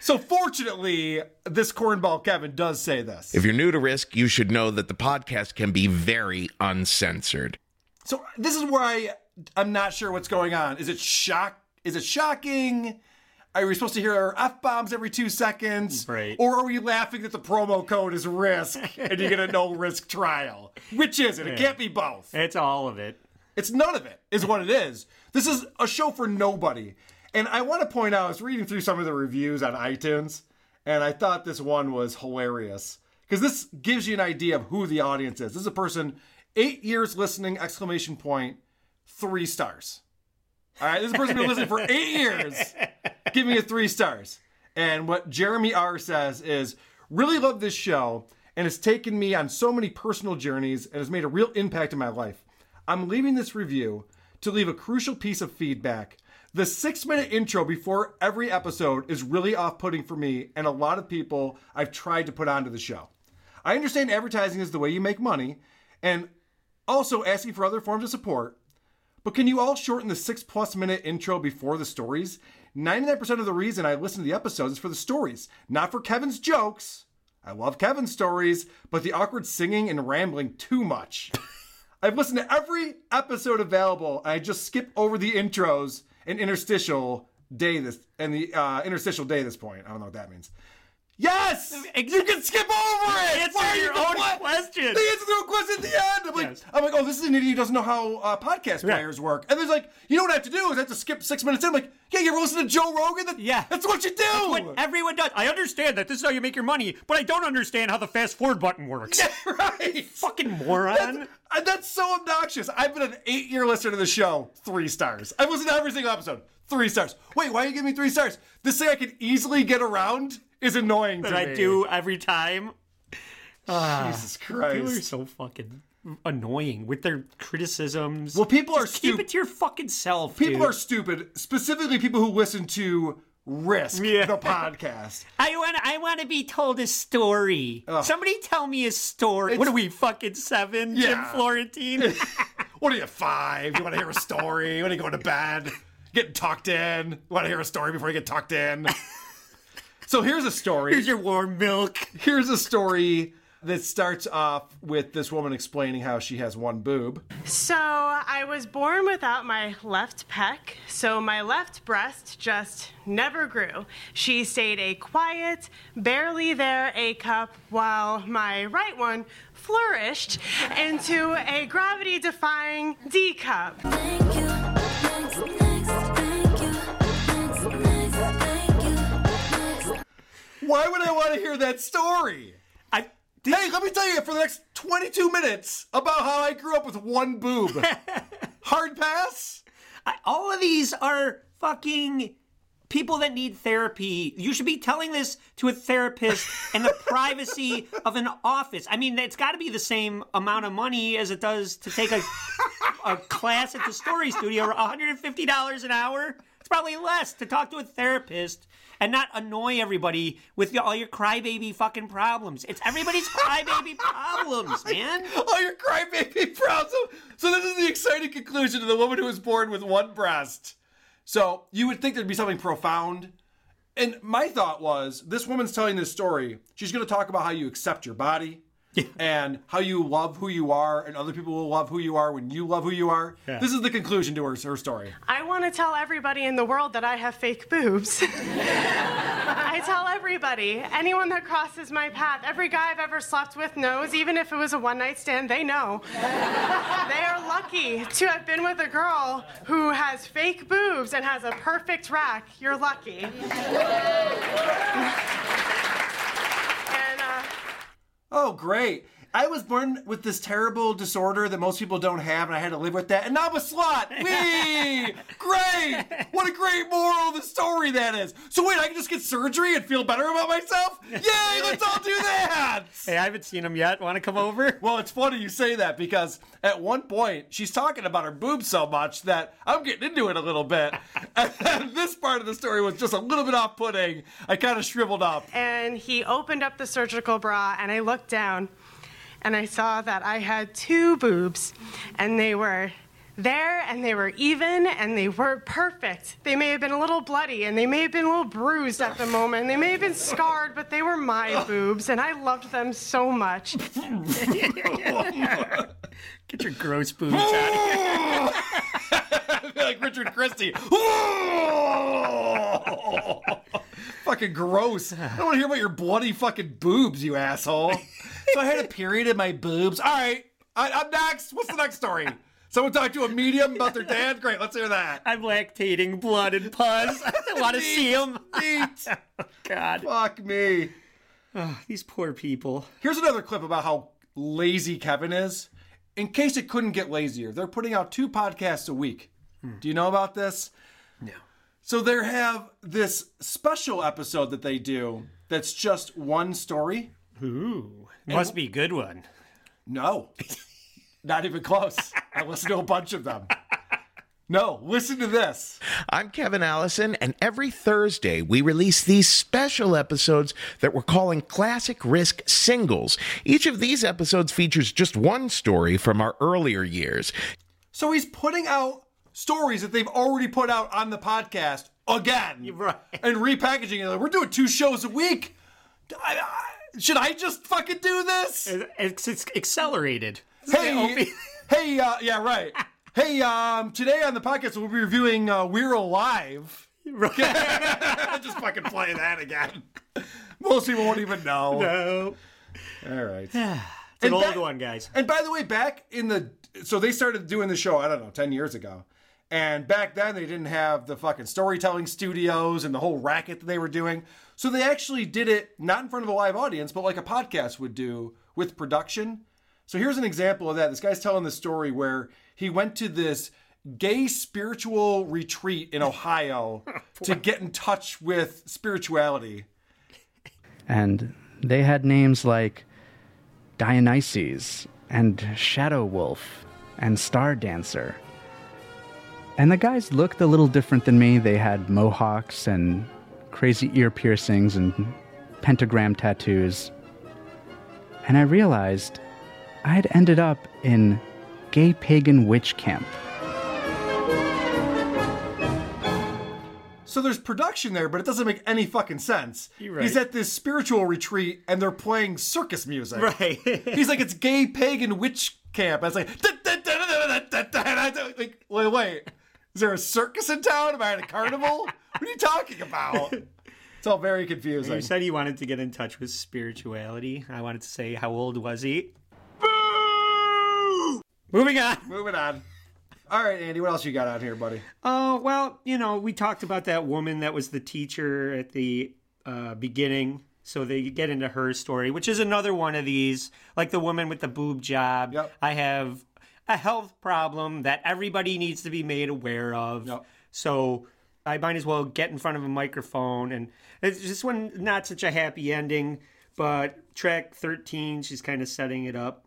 [SPEAKER 4] So fortunately, this cornball Kevin does say this.
[SPEAKER 5] if you're new to Risk, you should know that the podcast can be very uncensored.
[SPEAKER 4] So this is where I I'm not sure what's going on. Is it shock? Is it shocking? Are we supposed to hear f bombs every two seconds?
[SPEAKER 1] Right.
[SPEAKER 4] Or are we laughing that the promo code is risk and you get a no risk trial? Which is it? It can't be both.
[SPEAKER 1] It's all of it.
[SPEAKER 4] It's none of it, is what it is. This is a show for nobody. And I want to point out, I was reading through some of the reviews on iTunes, and I thought this one was hilarious. Because this gives you an idea of who the audience is. This is a person, eight years listening, exclamation point, three stars. All right, this person been listening for eight years, giving it three stars. And what Jeremy R says is, really love this show, and it's taken me on so many personal journeys and has made a real impact in my life. I'm leaving this review to leave a crucial piece of feedback. The six minute intro before every episode is really off putting for me and a lot of people I've tried to put onto the show. I understand advertising is the way you make money and also asking for other forms of support, but can you all shorten the six plus minute intro before the stories? 99% of the reason I listen to the episodes is for the stories, not for Kevin's jokes. I love Kevin's stories, but the awkward singing and rambling too much. I've listened to every episode available. And I just skip over the intros and interstitial day this and the uh, interstitial day this point. I don't know what that means. Yes, you can skip over it.
[SPEAKER 1] Answer
[SPEAKER 4] Why
[SPEAKER 1] your own question.
[SPEAKER 4] They answer their own question at the end. I'm like,
[SPEAKER 1] Yes.
[SPEAKER 4] I'm like, oh, this is an idiot who doesn't know how uh, podcast players work. And there's like, you know what I have to do is I have to skip six minutes in. I'm like, yeah, you ever listen to Joe Rogan? That,
[SPEAKER 1] Yeah.
[SPEAKER 4] that's what you do.
[SPEAKER 1] That's what everyone does. I understand that this is how you make your money, but I don't understand how the fast forward button works.
[SPEAKER 4] right.
[SPEAKER 1] Fucking moron.
[SPEAKER 4] That's, uh, that's so obnoxious. I've been an eight year listener to the show. Three stars. I've listened to every single episode. Three stars. Wait, why are you giving me three stars? This thing I can easily get around is annoying
[SPEAKER 1] that I
[SPEAKER 4] me.
[SPEAKER 1] do every time. Ah,
[SPEAKER 4] Jesus Christ!
[SPEAKER 1] People are so fucking annoying with their criticisms.
[SPEAKER 4] Well, people are
[SPEAKER 1] stupid. keep it to your fucking self.
[SPEAKER 4] People
[SPEAKER 1] dude.
[SPEAKER 4] are stupid, specifically people who listen to Risk,
[SPEAKER 1] Yeah.
[SPEAKER 4] the podcast.
[SPEAKER 1] I want. I want to be told a story. Somebody tell me a story. what are we fucking seven? Jim Florentine.
[SPEAKER 4] What are you, five? You want to hear a story? You want to go to bed? Getting tucked in? You want to hear a story before you get tucked in? So here's a story.
[SPEAKER 1] Here's your warm milk.
[SPEAKER 4] Here's a story that starts off with this woman explaining how she has one boob.
[SPEAKER 7] So I was born without my left pec, so my left breast just never grew. She stayed a quiet, barely there A cup, while my right one flourished into a gravity defying D cup.
[SPEAKER 4] Why would I want to hear that story?
[SPEAKER 1] I.
[SPEAKER 4] Hey, let me tell you for the next 22 minutes about how I grew up with one boob. Hard pass?
[SPEAKER 1] I, all of these are fucking people that need therapy. You should be telling this to a therapist in the privacy of an office. I mean, it's got to be the same amount of money as it does to take a a class at the Story Studio, $150 an hour. It's probably less to talk to a therapist and not annoy everybody with all your crybaby fucking problems. It's everybody's crybaby problems, man.
[SPEAKER 4] All your crybaby problems. So this is the exciting conclusion to the woman who was born with one breast. So you would think there'd be something profound. And my thought was this woman's telling this story. She's going to talk about how you accept your body and how you love who you are, and other people will love who you are when you love who you are.
[SPEAKER 1] Yeah.
[SPEAKER 4] This is the conclusion to her, her story.
[SPEAKER 7] I want to tell everybody in the world that I have fake boobs. I tell everybody, anyone that crosses my path, every guy I've ever slept with knows, even if it was a one night stand, they know. they are lucky to have been with a girl who has fake boobs and has a perfect rack. You're lucky.
[SPEAKER 4] Oh, great. I was born with this terrible disorder that most people don't have, and I had to live with that. And now I'm a slut. Wee! great! What a great moral of the story that is. So wait, I can just get surgery and feel better about myself? Yay! Let's all do that.
[SPEAKER 1] Hey, I haven't seen him yet. Want to come over?
[SPEAKER 4] Well, it's funny you say that because at one point she's talking about her boobs so much that I'm getting into it a little bit. and this part of the story was just a little bit off-putting. I kind of shriveled up.
[SPEAKER 7] and he opened up the surgical bra, and I looked down and I saw that I had two boobs, and they were there and they were even and they were perfect. They may have been a little bloody and they may have been a little bruised at the moment. They may have been scarred, but they were my boobs and I loved them so much.
[SPEAKER 1] Get your gross boobs out of here.
[SPEAKER 4] like Richard Christie. fucking gross. I don't want to hear about your bloody fucking boobs, you asshole. So I had a period in my boobs. All right, I, I'm next. What's the next story? Someone talked to a medium about their dad? Great, let's hear that.
[SPEAKER 1] I'm lactating blood and pus. I want to see him.
[SPEAKER 4] Neat.
[SPEAKER 1] Oh, God.
[SPEAKER 4] Fuck me.
[SPEAKER 1] Oh, these poor people.
[SPEAKER 4] Here's another clip about how lazy Kevin is. In case it couldn't get lazier, they're putting out two podcasts a week. Hmm. Do you know about this?
[SPEAKER 1] No.
[SPEAKER 4] So they have this special episode that they do that's just one story.
[SPEAKER 1] Ooh. Must be a good one.
[SPEAKER 4] No, not even close. I listened to a bunch of them. No, listen to this.
[SPEAKER 5] I'm Kevin Allison, and every Thursday we release these special episodes that we're calling Classic Risk Singles. Each of these episodes features just one story from our earlier years.
[SPEAKER 4] So he's putting out stories that they've already put out on the podcast again
[SPEAKER 1] Right.
[SPEAKER 4] and repackaging it. We're doing two shows a week. I- I- should I just fucking do this?
[SPEAKER 1] It's, it's accelerated.
[SPEAKER 4] Hey, hey, uh, yeah, right. Hey, um, today on the podcast we'll be reviewing uh, We're Alive. just fucking play that again. Most people won't even know.
[SPEAKER 1] No.
[SPEAKER 4] All right.
[SPEAKER 1] It's an
[SPEAKER 4] And
[SPEAKER 1] old
[SPEAKER 4] back-
[SPEAKER 1] one, guys.
[SPEAKER 4] And by the way, back in the so they started doing the show, I don't know, 10 years ago. And back then they didn't have the fucking storytelling studios and the whole racket that they were doing. So they actually did it not in front of a live audience, but like a podcast would do with production. So here's an example of that. This guy's telling the story where he went to this gay spiritual retreat in Ohio to get in touch with spirituality.
[SPEAKER 11] And they had names like Dionysus and Shadow Wolf and Star Dancer. And the guys looked a little different than me. They had mohawks and crazy ear piercings and pentagram tattoos. And I realized I had ended up in gay pagan witch camp.
[SPEAKER 4] So there's production there, but it doesn't make any fucking sense.
[SPEAKER 1] Right.
[SPEAKER 4] He's at this spiritual retreat and they're playing circus music.
[SPEAKER 1] Right.
[SPEAKER 4] He's like, it's gay pagan witch camp. I was like, like, wait, wait. Is there a circus in town? Am I at a carnival? what are you talking about? It's all very confusing.
[SPEAKER 1] You said you wanted to get in touch with spirituality. I wanted to say, how old was he? Boo! Moving on.
[SPEAKER 4] Moving on. All right, Andy, what else you got out here, buddy?
[SPEAKER 1] Oh, well, you know, we talked about that woman that was the teacher at the uh, beginning. So they get into her story, which is another one of these, like the woman with the boob job.
[SPEAKER 4] Yep.
[SPEAKER 1] I have a health problem that everybody needs to be made aware of.
[SPEAKER 4] Yep.
[SPEAKER 1] So I might as well get in front of a microphone. And it's just one not such a happy ending, but track 13, she's kind of setting it up.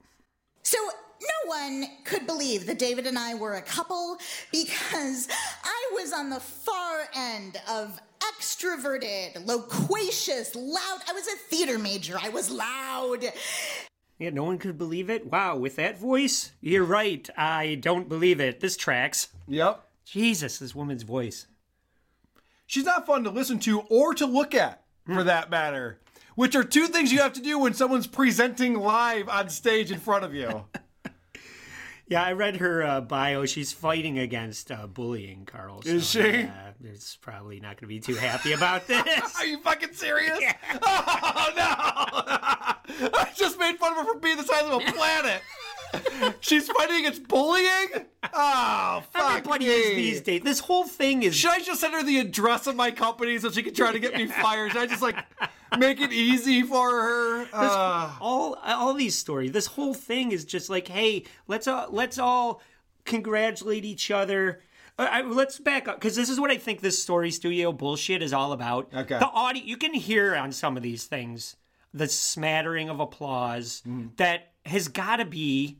[SPEAKER 6] So no one could believe that David and I were a couple because I was on the far end of extroverted, loquacious, loud. I was a theater major. I was loud.
[SPEAKER 1] Yeah, no one could believe it. Wow, with that voice? You're right. I don't believe it. This tracks.
[SPEAKER 4] Yep.
[SPEAKER 1] Jesus, this woman's voice.
[SPEAKER 4] She's not fun to listen to or to look at, for that matter. Which are two things you have to do when someone's presenting live on stage in front of you.
[SPEAKER 1] Yeah, I read her uh, bio. She's fighting against uh, bullying, Carl.
[SPEAKER 4] Is she?
[SPEAKER 1] Yeah, it's probably not going to be too happy about this.
[SPEAKER 4] Are you fucking serious? Oh no! I just made fun of her for being the size of a planet. She's fighting against bullying. Oh, fuck
[SPEAKER 1] Everybody
[SPEAKER 4] me.
[SPEAKER 1] is these days. This whole thing is.
[SPEAKER 4] Should I just send her the address of my company so she can try to get me fired? Should I just like make it easy for her? Uh,
[SPEAKER 1] all all these stories. This whole thing is just like, hey, let's all let's all congratulate each other. Uh, I, let's back up because this is what I think this story studio bullshit is all about.
[SPEAKER 4] Okay.
[SPEAKER 1] the audio you can hear on some of these things the smattering of applause
[SPEAKER 4] Mm.
[SPEAKER 1] that has got to be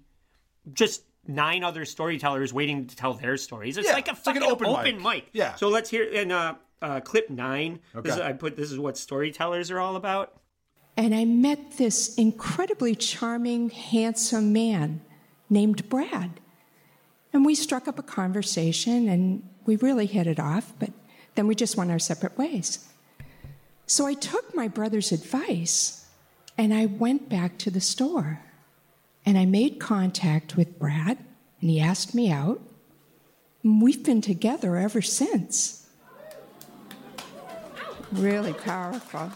[SPEAKER 1] just nine other storytellers waiting to tell their stories. It's
[SPEAKER 4] Yeah,
[SPEAKER 1] like a
[SPEAKER 4] it's like
[SPEAKER 1] fucking
[SPEAKER 4] an open
[SPEAKER 1] open,
[SPEAKER 4] mic.
[SPEAKER 1] mic.
[SPEAKER 4] Yeah.
[SPEAKER 1] So let's hear in uh, uh, clip nine. This is,
[SPEAKER 4] Okay.
[SPEAKER 1] I put this is what storytellers are all about.
[SPEAKER 9] And I met this incredibly charming, handsome man named Brad. And we struck up a conversation and we really hit it off, but then we just went our separate ways. So I took my brother's advice and I went back to the store. And I made contact with Brad and he asked me out. And we've been together ever since. Really powerful.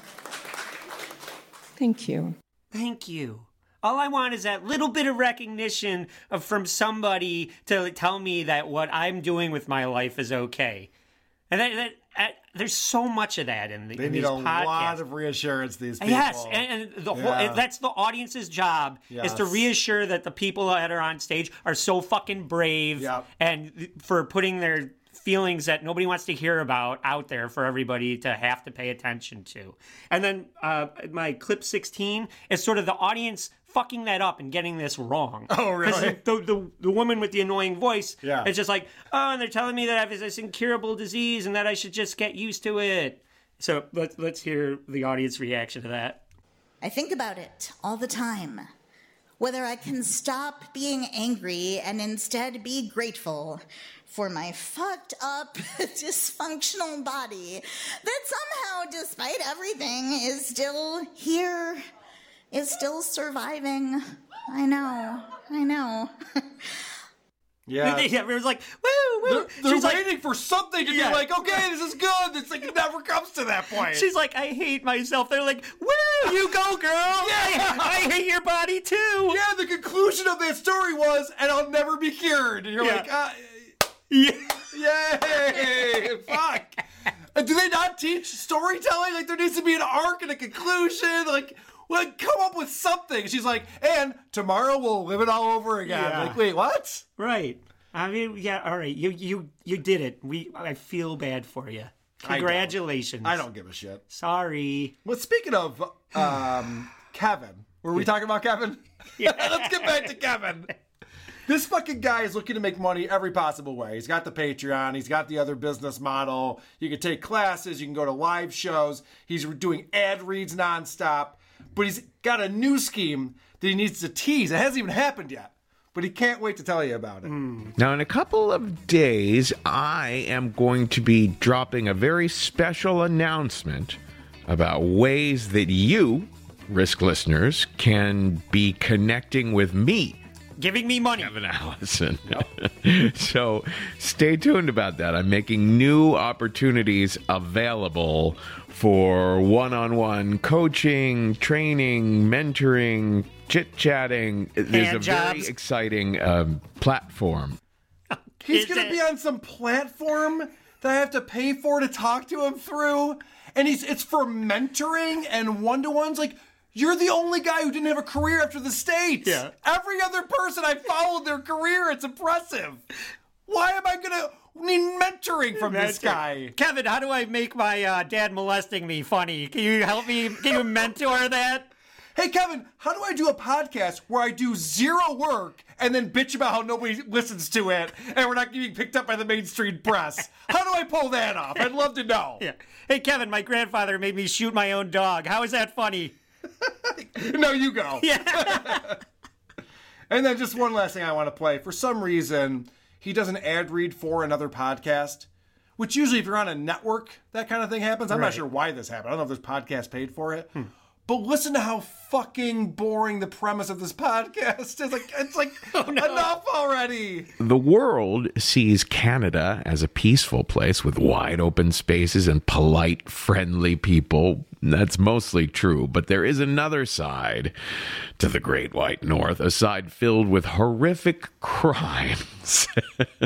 [SPEAKER 9] Thank you.
[SPEAKER 1] Thank you. All I want is that little bit of recognition of, from somebody to tell me that what I'm doing with my life is okay. And that, that there's so much of that in, the,
[SPEAKER 4] they
[SPEAKER 1] in
[SPEAKER 4] need
[SPEAKER 1] these
[SPEAKER 4] a
[SPEAKER 1] podcasts.
[SPEAKER 4] lot of reassurance. These people.
[SPEAKER 1] Yes, and, and the whole
[SPEAKER 4] Yeah.
[SPEAKER 1] that's the audience's job is to reassure that the people that are on stage are so fucking brave and for putting their feelings that nobody wants to hear about out there for everybody to have to pay attention to. And then uh, my clip 16 is sort of the audience fucking that up and getting this wrong.
[SPEAKER 4] Oh, really?
[SPEAKER 1] The, the, the woman with the annoying voice,
[SPEAKER 4] Yeah.
[SPEAKER 1] it's just like, oh, and they're telling me that I have this incurable disease and that I should just get used to it. So let's let's hear the audience reaction to that.
[SPEAKER 6] I think about it all the time. Whether I can stop being angry and instead be grateful for my fucked up, dysfunctional body that somehow, despite everything, is still here, is still surviving. I know, I know.
[SPEAKER 4] Yeah.
[SPEAKER 1] yeah, it was like, woo, woo.
[SPEAKER 4] They're, they're
[SPEAKER 1] She's like-
[SPEAKER 4] waiting for something to
[SPEAKER 1] Yeah.
[SPEAKER 4] be like, okay, this is good. It's like it never comes to that point.
[SPEAKER 1] She's like, I hate myself. They're like, woo, you go, girl. yeah, I, I hate your body too.
[SPEAKER 4] yeah, the conclusion of that story was, and I'll never be cured. And you're
[SPEAKER 1] Yeah.
[SPEAKER 4] like, uh,
[SPEAKER 1] Yeah.
[SPEAKER 4] yay, fuck. Do they not teach storytelling? Like, there needs to be an arc and a conclusion. Like, well, come up with something. She's like, and tomorrow we'll live it all over again.
[SPEAKER 1] Yeah.
[SPEAKER 4] Like, wait, what?
[SPEAKER 1] Right. I mean, yeah. All right. You you you did it. We. I feel bad for you.
[SPEAKER 4] I don't.
[SPEAKER 1] Congratulations.
[SPEAKER 4] I don't give a shit.
[SPEAKER 1] Sorry.
[SPEAKER 4] Well, speaking of um, Kevin, were we talking about Kevin? Yeah. Let's get back to Kevin. This fucking guy is looking to make money every possible way. He's got the Patreon, he's got the other business model. You can take classes, you can go to live shows. He's doing ad reads nonstop, but he's got a new scheme that he needs to tease. It hasn't even happened yet, but he can't wait to tell you about it.
[SPEAKER 5] Now, in a couple of days, I am going to be dropping a very special announcement about ways that you, Risk listeners, can be connecting with me.
[SPEAKER 1] Giving me money.
[SPEAKER 5] Kevin Allison. so stay tuned about that. I'm making new opportunities available for one on one coaching, training, mentoring, chit chatting. There's
[SPEAKER 1] Hand
[SPEAKER 5] a very exciting um, platform.
[SPEAKER 4] He's going to be on some platform that I have to pay for to talk to him through. And he's it's for mentoring and one to ones. Like, you're the only guy who didn't have a career after the States.
[SPEAKER 1] Yeah.
[SPEAKER 4] Every other person I followed their career. It's impressive. Why am I gonna need mentoring from this guy?
[SPEAKER 1] Kevin, how do I make my uh, dad molesting me funny? Can you help me? Can you mentor that?
[SPEAKER 4] Hey Kevin, how do I do a podcast where I do zero work and then bitch about how nobody listens to it and we're not getting picked up by the mainstream press? How do I pull that off? I'd love to know.
[SPEAKER 1] Yeah. Hey, Kevin, my grandfather made me shoot my own dog. How is that funny?
[SPEAKER 4] no, you go.
[SPEAKER 1] Yeah.
[SPEAKER 4] And then just one last thing I want to play. For some reason, he does an ad read for another podcast, which usually, if you're on a network, that kind of thing happens. I'm
[SPEAKER 1] Right.
[SPEAKER 4] not sure why this happened. I don't know if this podcast paid for it. Hmm. But listen to how fucking boring the premise of this podcast is. Like, it's like oh, enough already.
[SPEAKER 5] The world sees Canada as a peaceful place with wide open spaces and polite, friendly people. That's mostly true, but there is another side to the Great White North, a side filled with horrific crimes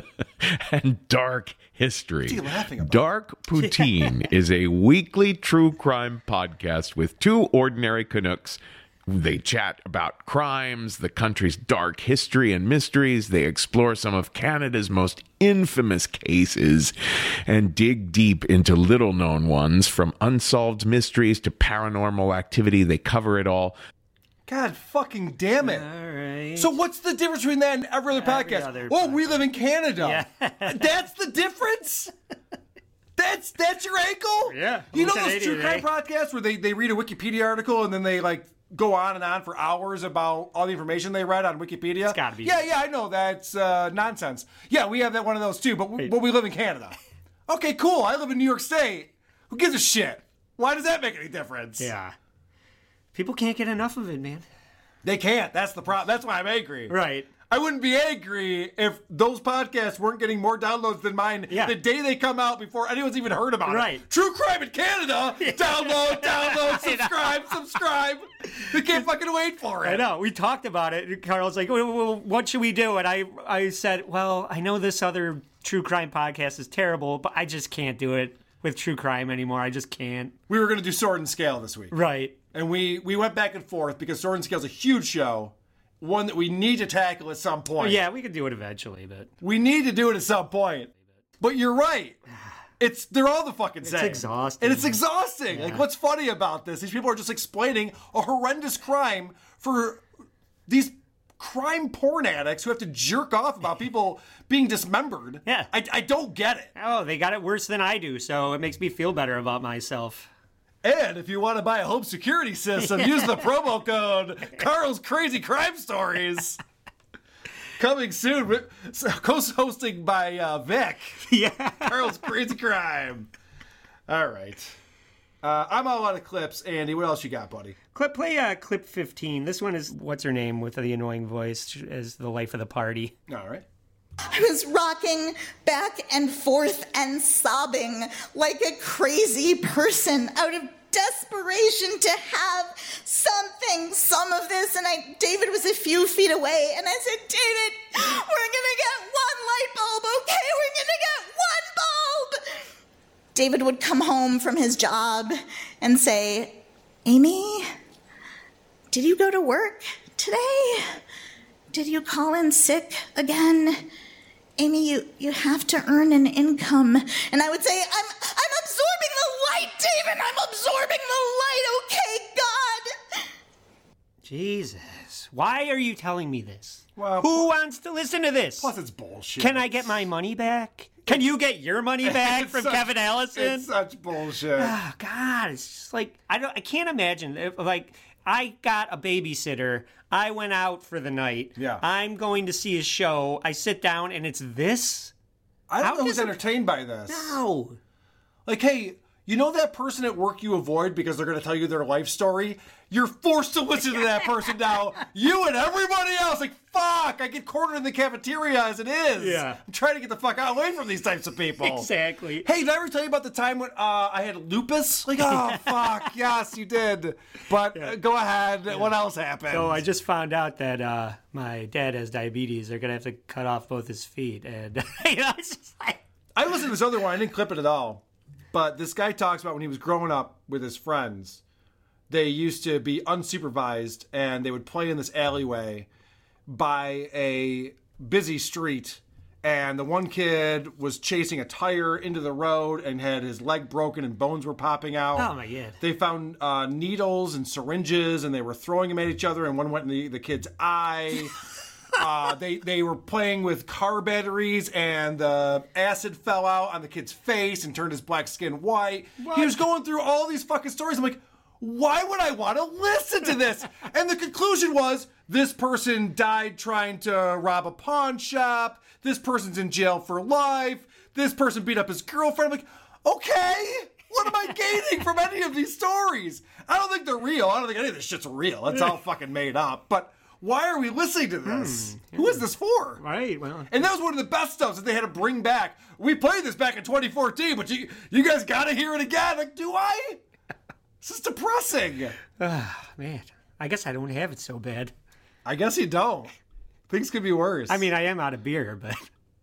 [SPEAKER 5] and dark history.
[SPEAKER 4] What are you laughing about?
[SPEAKER 5] Dark Poutine is a weekly true crime podcast with two ordinary Canucks. They chat about crimes, the country's dark history and mysteries. They explore some of Canada's most infamous cases and dig deep into little known ones from unsolved mysteries to paranormal activity. They cover it all.
[SPEAKER 4] God fucking damn it.
[SPEAKER 1] All right.
[SPEAKER 4] So what's the difference between that and every other podcast?
[SPEAKER 1] other
[SPEAKER 4] oh, we live in Canada.
[SPEAKER 1] Yeah.
[SPEAKER 4] that's the difference? That's that's your ankle?
[SPEAKER 1] Yeah.
[SPEAKER 4] You know those true crime
[SPEAKER 1] eh?
[SPEAKER 4] podcasts where they, they read a Wikipedia article and then they like go on and on for hours about all the information they read on Wikipedia? It's
[SPEAKER 1] gotta be.
[SPEAKER 4] Yeah, yeah, I know. That's uh, nonsense. Yeah, we have that one of those too, but, we- but we live in Canada. Okay, cool. I live in New York State. Who gives a shit? Why does that make any difference?
[SPEAKER 1] Yeah. People can't get enough of it, man.
[SPEAKER 4] They can't. That's the problem. That's why I'm angry.
[SPEAKER 1] Right.
[SPEAKER 4] I wouldn't be angry if those podcasts weren't getting more downloads than mine
[SPEAKER 1] Yeah.
[SPEAKER 4] the day they come out before anyone's even heard about
[SPEAKER 1] Right.
[SPEAKER 4] it. True crime in Canada. Download, download, subscribe, subscribe. They can't fucking wait for it.
[SPEAKER 1] I know. We talked about it. Carl's like, well, well, "What should we do?" And I, I said, "Well, I know this other true crime podcast is terrible, but I just can't do it with true crime anymore. I just can't."
[SPEAKER 4] We were going to do Sword and Scale this week.
[SPEAKER 1] Right.
[SPEAKER 4] And we, we went back and forth because Sword and Scale is a huge show, one that we need to tackle at some point.
[SPEAKER 1] Yeah, we could do it eventually, but
[SPEAKER 4] We need to do it at some point. But you're right. It's they're all the fucking same.
[SPEAKER 1] It's exhausting.
[SPEAKER 4] And it's exhausting. Like what's funny about this? These people are just explaining a horrendous crime for these crime porn addicts who have to jerk off about people being dismembered.
[SPEAKER 1] Yeah.
[SPEAKER 4] I, I don't get it.
[SPEAKER 1] oh, they got it worse than I do, so it makes me feel better about myself.
[SPEAKER 4] And if you want to buy a home security system, use the promo code Carl's Crazy Crime Stories. Coming soon, co-hosting by uh, Vic.
[SPEAKER 1] Yeah.
[SPEAKER 4] Carl's Crazy Crime. All right. Uh, I'm all out of clips. Andy, what else you got, buddy?
[SPEAKER 1] Clip play uh, clip 15. This one is what's her name with the annoying voice as the life of the party.
[SPEAKER 4] All right.
[SPEAKER 6] I was rocking back and forth and sobbing like a crazy person out of desperation to have something, some of this. And I, David was a few feet away, and I said, David, we're gonna get one light bulb, okay? We're gonna get one bulb. David would come home from his job and say, Amy, did you go to work today? Did you call in sick again? Amy, you, you have to earn an income. And I would say, I'm, I'm absorbing the light, David. I'm absorbing the light, okay, God.
[SPEAKER 1] Jesus. Why are you telling me this?
[SPEAKER 4] Well,
[SPEAKER 1] Who wants to listen to this?
[SPEAKER 4] Plus, it's bullshit.
[SPEAKER 1] Can I get my money back? Can you get your money back
[SPEAKER 4] It's
[SPEAKER 1] from
[SPEAKER 4] such-
[SPEAKER 1] Kevin Allison?
[SPEAKER 4] It's such bullshit.
[SPEAKER 1] Oh God, it's just like I don't. I can't imagine. If, like I got a babysitter. I went out for the night.
[SPEAKER 4] Yeah.
[SPEAKER 1] I'm going to see a show. I sit down and it's this.
[SPEAKER 4] I don't
[SPEAKER 1] How
[SPEAKER 4] know who's entertained by this.
[SPEAKER 1] No.
[SPEAKER 4] Like, hey, you know that person at work you avoid because they're going to tell you their life story? You're forced to listen to that person now. You and everybody else. Like, fuck, I get cornered in the cafeteria as it is.
[SPEAKER 1] Yeah.
[SPEAKER 4] I'm trying to get the fuck out away from these types of people.
[SPEAKER 1] Exactly.
[SPEAKER 4] Hey, did I ever tell you about the time when uh, I had lupus? Like, oh, fuck, yes, you did. But uh, go ahead. What else happened?
[SPEAKER 1] So I just found out that uh, my dad has diabetes. They're gonna have to cut off both his feet, and you know, it's just like
[SPEAKER 4] I listened to this other one. I didn't clip it at all. But this guy talks about when he was growing up with his friends, they used to be unsupervised and they would play in this alleyway by a busy street. and the one kid was chasing a tire into the road and had his leg broken and bones were popping out.
[SPEAKER 1] Oh, my God.
[SPEAKER 4] They found uh, needles and syringes and they were throwing them at each other, and one went in the, the kid's eye. uh, they they were playing with car batteries and the acid fell out on the kid's face and turned his black skin white. He was going through all these fucking stories. I'm like, why would I want to listen to this? and the conclusion was this person died trying to rob a pawn shop. This person's in jail for life. This person beat up his girlfriend. I'm like, okay, what am I gaining from any of these stories? I don't think they're real. I don't think any of this shit's real. It's all fucking made up. But why are we listening to this? Who is this for?
[SPEAKER 1] Right. Well,
[SPEAKER 4] And that was one of the best stuff that they had to bring back. We played this back in 2014, but you you guys got to hear it again. Like, do I? This is depressing.
[SPEAKER 1] ah, man, I guess I don't have it so bad.
[SPEAKER 4] I guess you don't. Things could be worse.
[SPEAKER 1] I mean, I am out of beer, but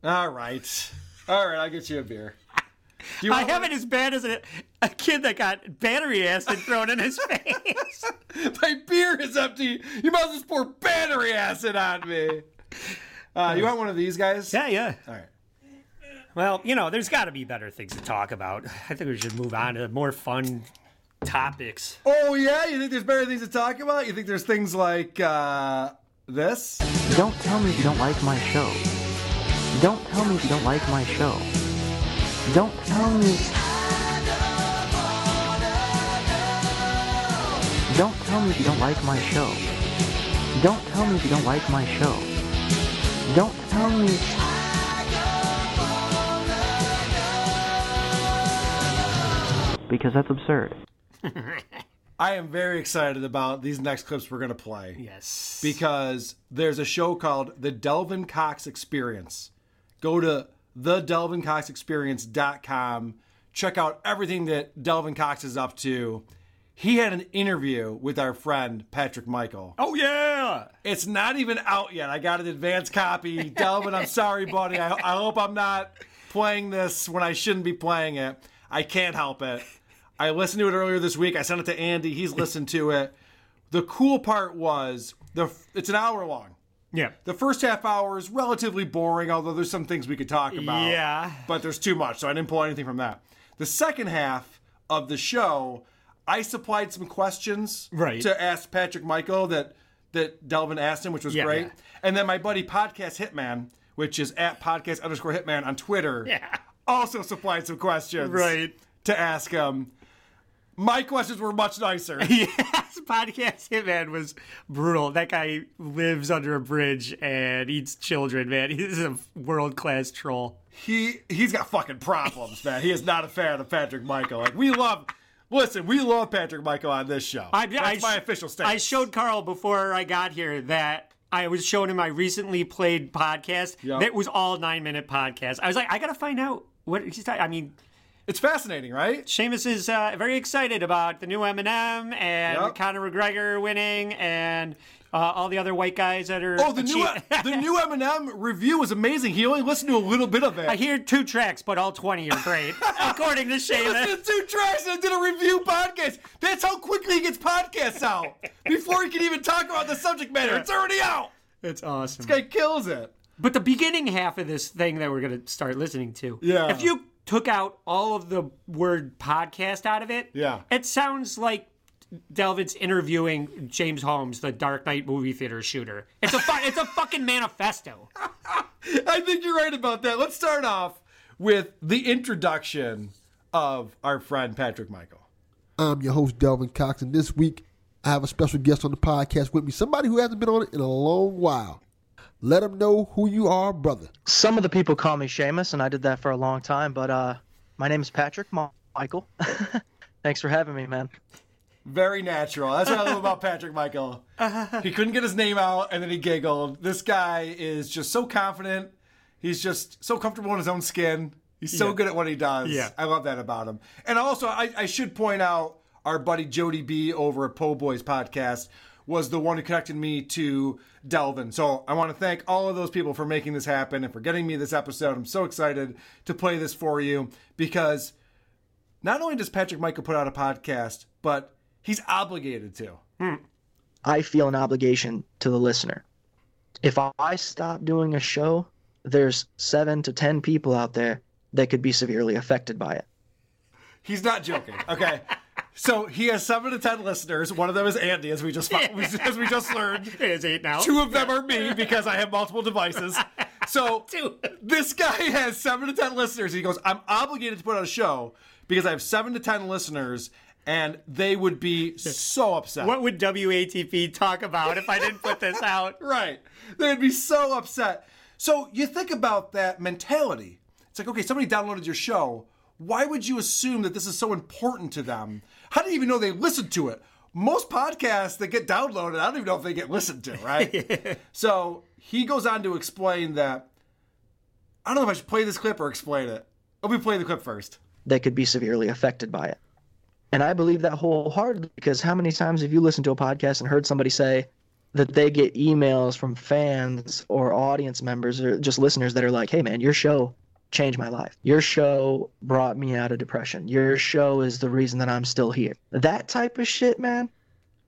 [SPEAKER 4] all right, all right, I'll get you a beer. Do you
[SPEAKER 1] I have it as bad as a, a kid that got battery acid thrown in his face.
[SPEAKER 4] My beer is empty. You might as well just pour battery acid on me. Uh, you want one of these guys?
[SPEAKER 1] Yeah, yeah.
[SPEAKER 4] All right.
[SPEAKER 1] Well, you know, there's got to be better things to talk about. I think we should move on to more fun topics.
[SPEAKER 4] Oh yeah, you think there's better things to talk about? You think there's things like uh, this?
[SPEAKER 2] Don't tell me if you don't like my show. Don't tell me if you don't like my show. Don't tell me. Don't tell me if you don't like my show. Don't tell me if you don't like my show. Don't tell me. Because that's absurd.
[SPEAKER 4] I am very excited about these next clips we're going to play.
[SPEAKER 1] Yes.
[SPEAKER 4] Because there's a show called The Delvin Cox Experience. Go to thedelvincoxexperience.com. Check out everything that Delvin Cox is up to. He had an interview with our friend Patrick Michael.
[SPEAKER 1] Oh, yeah.
[SPEAKER 4] It's not even out yet. I got an advance copy. Delvin, I'm sorry, buddy. I, I hope I'm not playing this when I shouldn't be playing it. I can't help it. I listened to it earlier this week. I sent it to Andy. He's listened to it. The cool part was the it's an hour long.
[SPEAKER 1] Yeah.
[SPEAKER 4] The first half hour is relatively boring, although there's some things we could talk about.
[SPEAKER 1] Yeah.
[SPEAKER 4] But there's too much, so I didn't pull anything from that. The second half of the show, I supplied some questions
[SPEAKER 1] Right.
[SPEAKER 4] to ask Patrick Michael that that Delvin asked him, which was
[SPEAKER 1] Yeah,
[SPEAKER 4] great.
[SPEAKER 1] yeah.
[SPEAKER 4] And then my buddy Podcast Hitman, which is at podcast underscore hitman on Twitter,
[SPEAKER 1] Yeah.
[SPEAKER 4] also supplied some questions
[SPEAKER 1] Right.
[SPEAKER 4] to ask him. My questions were much nicer.
[SPEAKER 1] yes, podcast hitman was brutal. That guy lives under a bridge and eats children, man. He's a world class troll.
[SPEAKER 4] he he's got fucking problems, man. He is not a fan of Patrick Michael. Like we love, listen, we love Patrick Michael on this show.
[SPEAKER 1] I,
[SPEAKER 4] That's
[SPEAKER 1] I,
[SPEAKER 4] my official statement.
[SPEAKER 1] I showed Carl before I got here that I was showing him my recently played podcast.
[SPEAKER 4] Yep.
[SPEAKER 1] That was all nine minute podcast. I was like, I gotta find out what he's talking. I mean,
[SPEAKER 4] it's fascinating, right?
[SPEAKER 1] Seamus is uh, very excited about the new Eminem and
[SPEAKER 4] Yep.
[SPEAKER 1] Conor McGregor winning and uh, all the other white guys that are.
[SPEAKER 4] Oh, the new the new Eminem review was amazing. He only listened to a little bit of it.
[SPEAKER 1] I hear two tracks, but all twenty are great, according to Seamus.
[SPEAKER 4] to two tracks and did a review podcast. That's how quickly he gets podcasts out before he can even talk about the subject matter. It's already out.
[SPEAKER 1] It's awesome.
[SPEAKER 4] This guy kills it.
[SPEAKER 1] But the beginning half of this thing that we're going to start listening to,
[SPEAKER 4] Yeah.
[SPEAKER 1] if you took out all of the word podcast out of it,
[SPEAKER 4] Yeah.
[SPEAKER 1] it sounds like Delvin's interviewing James Holmes, the Dark Knight movie theater shooter. It's a fu- it's a fucking manifesto.
[SPEAKER 4] I think you're right about that. Let's start off with the introduction of our friend Patrick Michael.
[SPEAKER 12] I'm your host, Delvin Cox, and this week I have a special guest on the podcast with me, somebody who hasn't been on it in a long while. Let them know who you are, brother.
[SPEAKER 2] Some of the people call me Seamus, and I did that for a long time. But uh, my name is Patrick Ma- Michael. Thanks for having me, man.
[SPEAKER 4] Very natural. That's what I love about Patrick Michael. He couldn't get his name out and then he giggled. This guy is just so confident. He's just so comfortable in his own skin. He's so
[SPEAKER 1] Yeah.
[SPEAKER 4] good at what he does.
[SPEAKER 1] Yeah.
[SPEAKER 4] I love that about him. And also, I, I should point out our buddy Jody B over at Po Boys podcast was the one who connected me to Delvin. So I want to thank all of those people for making this happen and for getting me this episode. I'm so excited to play this for you because not only does Patrick Michael put out a podcast, but he's obligated to. Hmm.
[SPEAKER 2] I feel an obligation to the listener. If I stop doing a show, there's seven to ten people out there that could be severely affected by it.
[SPEAKER 4] He's not joking. Okay. So he has seven to ten listeners. One of them is Andy, as we just as we just learned.
[SPEAKER 1] It's eight now.
[SPEAKER 4] Two of them are me because I have multiple devices. So this guy has seven to ten listeners. He goes, "I'm obligated to put on a show because I have seven to ten listeners, and they would be so upset."
[SPEAKER 1] What would WATP talk about if I didn't put this out?
[SPEAKER 4] right. They'd be so upset. So you think about that mentality. It's like, okay, somebody downloaded your show. Why would you assume that this is so important to them? How do you even know they listened to it? Most podcasts that get downloaded, I don't even know if they get listened to, right? so he goes on to explain that. I don't know if I should play this clip or explain it. Let me play the clip first.
[SPEAKER 2] They could be severely affected by it. And I believe that wholeheartedly because how many times have you listened to a podcast and heard somebody say that they get emails from fans or audience members or just listeners that are like, hey man, your show changed my life. Your show brought me out of depression. Your show is the reason that I'm still here. That type of shit, man.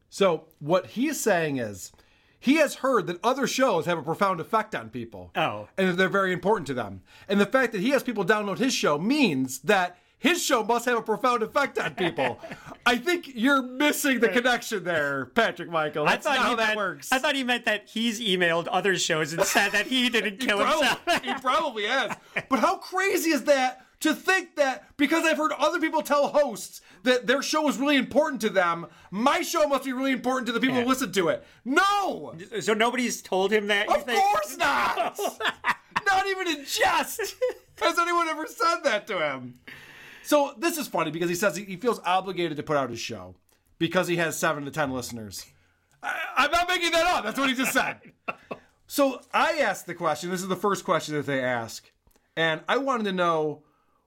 [SPEAKER 4] So what he's saying is he has heard that other shows have a profound effect on people.
[SPEAKER 1] Oh.
[SPEAKER 4] And that they're very important to them. And the fact that he has people download his show means that his show must have a profound effect on people. I think you're missing the connection there, Patrick Michael. That's
[SPEAKER 1] I thought he
[SPEAKER 4] how that
[SPEAKER 1] meant,
[SPEAKER 4] works.
[SPEAKER 1] I thought he meant that he's emailed other shows and said that he didn't kill
[SPEAKER 4] probably,
[SPEAKER 1] himself.
[SPEAKER 4] he probably has. But how crazy is that to think that because I've heard other people tell hosts that their show is really important to them, my show must be really important to the people who listen to it? No!
[SPEAKER 1] So nobody's told him that?
[SPEAKER 4] Of course not! not even in jest has anyone ever said that to him. So this is funny because he says he feels obligated to put out his show because he has seven to ten listeners. I, I'm not making that up. That's what he just said. So I asked the question. This is the first question that they ask, and I wanted to know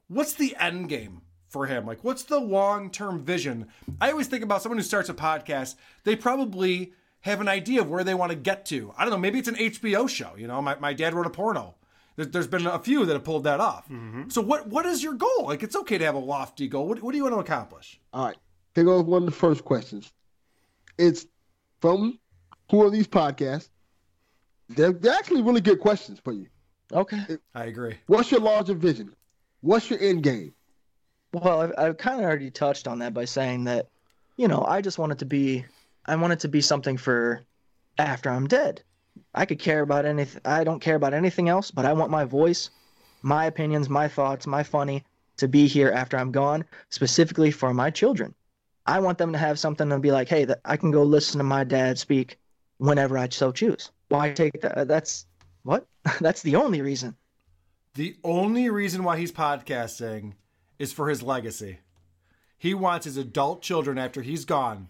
[SPEAKER 4] what's the end game for him. Like, what's the long term vision? I always think about someone who starts a podcast. They probably have an idea of where they want to get to. I don't know. Maybe it's an HBO show. You know, my, my dad wrote a porno. There- There's been a few that have pulled that off. Mm-hmm. So what what is your goal? Like, it's okay to have a lofty goal. What, what do you want to accomplish?
[SPEAKER 12] All right. Here goes one of the first questions. It's from who are these podcasts? They're, they're actually really good questions for you.
[SPEAKER 2] Okay.
[SPEAKER 4] I agree.
[SPEAKER 12] What's your larger vision? What's your end game?
[SPEAKER 2] Well, I've, I've kind of already touched on that by saying that, you know, I just want it to be, I want it to be something for after I'm dead. I could care about anything. I don't care about anything else, but I want my voice, my opinions, my thoughts, my funny to be here after I'm gone, specifically for my children. I want them to have something to be like, hey, that I can go listen to my dad speak whenever I so choose. Why take that? Uh, that's what? That's the only reason.
[SPEAKER 4] The only reason why he's podcasting is for his legacy. He wants his adult children after he's gone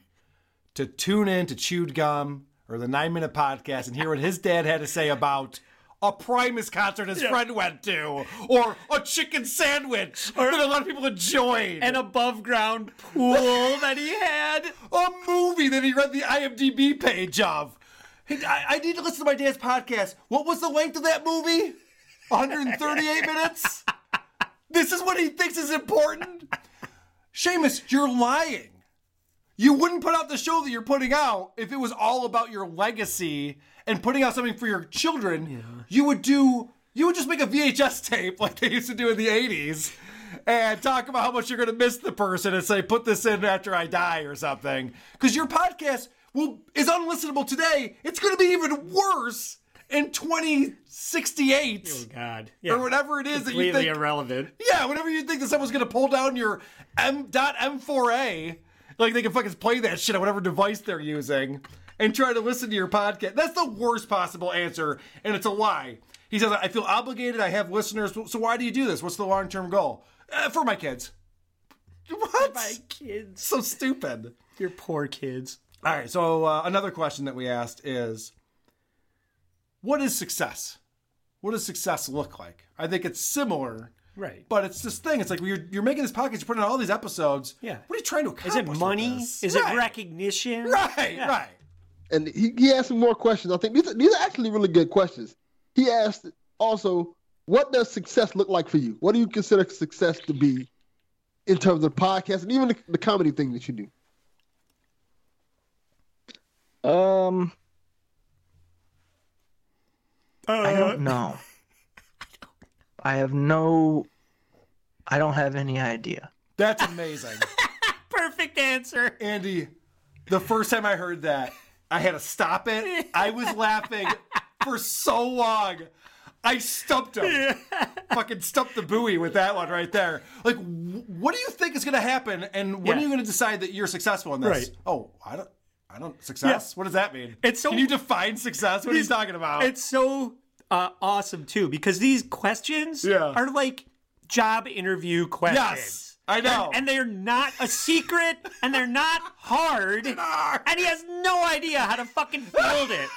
[SPEAKER 4] to tune in to Chewed Gum or the Nine Minute Podcast and hear what his dad had to say about a Primus concert his
[SPEAKER 1] Yeah.
[SPEAKER 4] friend went to, or a chicken sandwich that a lot of people enjoyed,
[SPEAKER 1] An above ground pool that he had.
[SPEAKER 4] a movie that he read the IMDb page of. Hey, I, I need to listen to my dad's podcast. What was the length of that movie? 138 minutes? This is what he thinks is important? Seamus, you're lying. You wouldn't put out the show that you're putting out if it was all about your legacy and putting out something for your children. You would do, you would just make a VHS tape like they used to do in the 80s and talk about how much you're going to miss the person and say, put this in after I die or something. Because your podcast will, is unlistenable today. It's going to be even worse in 2068
[SPEAKER 1] Oh God.
[SPEAKER 4] or whatever it is that you
[SPEAKER 1] Completely
[SPEAKER 4] think.
[SPEAKER 1] irrelevant.
[SPEAKER 4] Yeah, whenever you think that someone's gonna pull down your M dot M4A, like they can fucking play that shit on whatever device they're using and try to listen to your podcast. That's the worst possible answer, and it's a lie. He says, "I feel obligated. I have listeners. So why do you do this? What's the long term goal uh, for my kids? What?
[SPEAKER 1] My kids.
[SPEAKER 4] So stupid.
[SPEAKER 1] Your poor kids.
[SPEAKER 4] All right. So uh, another question that we asked is, what is success? What does success look like? I think it's similar.
[SPEAKER 1] Right.
[SPEAKER 4] But it's this thing. It's like you're, you're making this podcast, you're putting out all these episodes.
[SPEAKER 1] Yeah.
[SPEAKER 4] What are you trying to accomplish?
[SPEAKER 1] Is
[SPEAKER 4] accomplish?
[SPEAKER 1] it
[SPEAKER 4] with
[SPEAKER 1] money?
[SPEAKER 4] this?
[SPEAKER 1] Is
[SPEAKER 4] Right.
[SPEAKER 1] it recognition?
[SPEAKER 4] Right,
[SPEAKER 1] Yeah.
[SPEAKER 4] right.
[SPEAKER 12] And he, he asked some more questions. I think these are, these are actually really good questions. He asked also, what does success look like for you? What do you consider success to be in terms of podcast and even the, the comedy thing that you do?
[SPEAKER 2] Um, I
[SPEAKER 1] Uh,
[SPEAKER 2] don't know. I have no. I don't have any idea.
[SPEAKER 4] That's amazing.
[SPEAKER 1] Perfect answer.
[SPEAKER 4] Andy, the first time I heard that, I had to stop it. I was laughing for so long. I stumped him. Fucking stumped the buoy with that one right there. Like, wh- what do you think is going to happen? And when
[SPEAKER 1] Yeah.
[SPEAKER 4] are you going to decide that you're successful in this?
[SPEAKER 1] Right.
[SPEAKER 4] Oh, I don't. I don't success. What does that mean?
[SPEAKER 1] It's so-
[SPEAKER 4] Can you define success? What are you talking about?
[SPEAKER 1] It's so uh, awesome too because these questions
[SPEAKER 4] Yeah.
[SPEAKER 1] are like job interview questions.
[SPEAKER 4] Yes, I know.
[SPEAKER 1] And, and they're not a secret and they're not hard. and he has no idea how to fucking field it.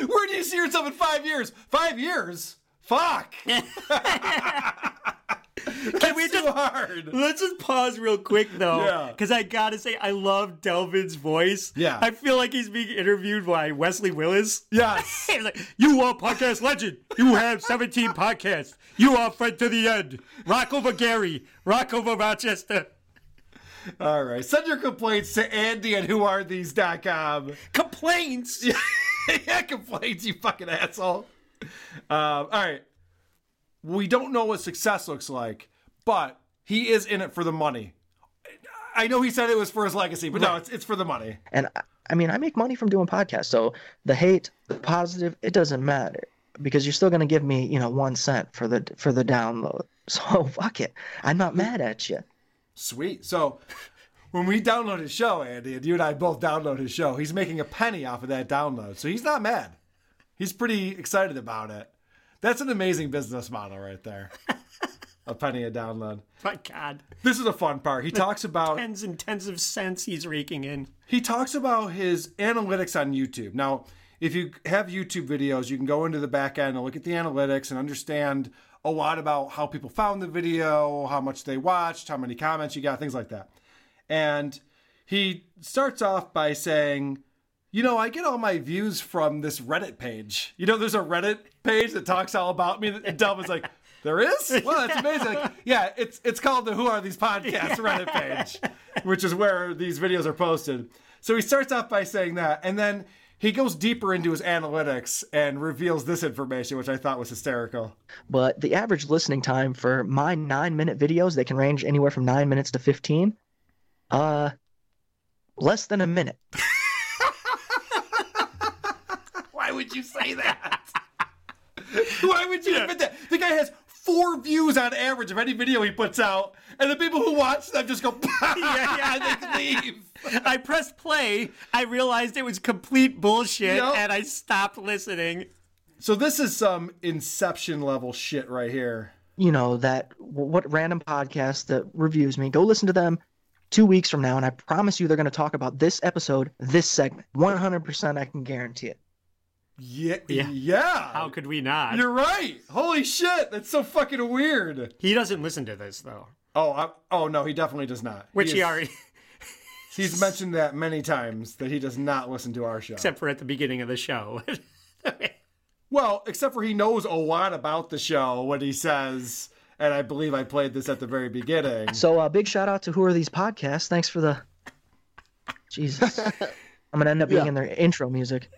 [SPEAKER 4] Where do you see yourself in five years? Five years? Fuck.
[SPEAKER 1] Can we
[SPEAKER 4] just hard?
[SPEAKER 1] Let's just pause real quick though,
[SPEAKER 4] Yeah.
[SPEAKER 1] because I gotta say I love Delvin's voice.
[SPEAKER 4] Yeah.
[SPEAKER 1] I feel like he's being interviewed by Wesley Willis.
[SPEAKER 4] Yes.
[SPEAKER 1] He's like, "You are podcast legend. You have 17 podcasts. You are friend to the end. Rock over Gary. Rock over Rochester.
[SPEAKER 4] All right. Send your complaints to Andy at whoarethese.com.
[SPEAKER 1] Complaints?
[SPEAKER 4] yeah, complaints, you fucking asshole. Um, all right. We don't know what success looks like, but he is in it for the money. I know he said it was for his legacy, but no, it's, it's for the money.
[SPEAKER 2] And I- I mean, I make money from doing podcasts, so the hate, the positive, it doesn't matter because you're still gonna give me, you know, one cent for the for the download. So fuck it. I'm not mad at you.
[SPEAKER 4] Sweet. So when we download his show, Andy, and you and I both download his show, he's making a penny off of that download. So he's not mad. He's pretty excited about it. That's an amazing business model right there. a penny a download.
[SPEAKER 1] My God.
[SPEAKER 4] This is a fun part. He talks about
[SPEAKER 1] tens and tens of cents he's raking in.
[SPEAKER 4] He talks about his analytics on YouTube. Now, if you have YouTube videos, you can go into the back end and look at the analytics and understand a lot about how people found the video, how much they watched, how many comments you got, things like that. And he starts off by saying, you know, I get all my views from this Reddit page. You know, there's a Reddit page that talks all about me. And Delvin's like, there is? Well, that's amazing. Like, yeah, it's it's called the Who Are These Podcasts Reddit page, which is where these videos are posted. So he starts off by saying that, and then he goes deeper into his analytics and reveals this information, which I thought was hysterical.
[SPEAKER 2] But the average listening time for my nine minute videos, they can range anywhere from nine minutes to fifteen. Uh, less than a minute.
[SPEAKER 4] Why would you say that? Why would you admit that? The guy has four views on average of any video he puts out, and the people who watch them just go,
[SPEAKER 1] yeah, yeah,
[SPEAKER 4] they leave.
[SPEAKER 1] I pressed play. I realized it was complete bullshit,
[SPEAKER 4] Yep.
[SPEAKER 1] and I stopped listening.
[SPEAKER 4] So this is some Inception level shit right here.
[SPEAKER 2] You know that what random podcast that reviews me? Go listen to them two weeks from now, and I promise you they're going to talk about this episode, this segment. One hundred percent, I can guarantee it.
[SPEAKER 4] Yeah, yeah.
[SPEAKER 1] How could we not?
[SPEAKER 4] You're right. Holy shit, that's so fucking weird.
[SPEAKER 1] He doesn't listen to this though.
[SPEAKER 4] Oh, I, oh no, he definitely does not.
[SPEAKER 1] Which he
[SPEAKER 4] is-
[SPEAKER 1] already,
[SPEAKER 4] He's mentioned that many times that he does not listen to our show.
[SPEAKER 1] except for at the beginning of the show.
[SPEAKER 4] Well, except for he knows a lot about the show when he says, and I believe I played this at the very beginning.
[SPEAKER 2] So, uh, big shout out to who are these podcasts? Thanks for the. Jesus, I'm gonna end up being
[SPEAKER 4] Yeah.
[SPEAKER 2] in their intro music.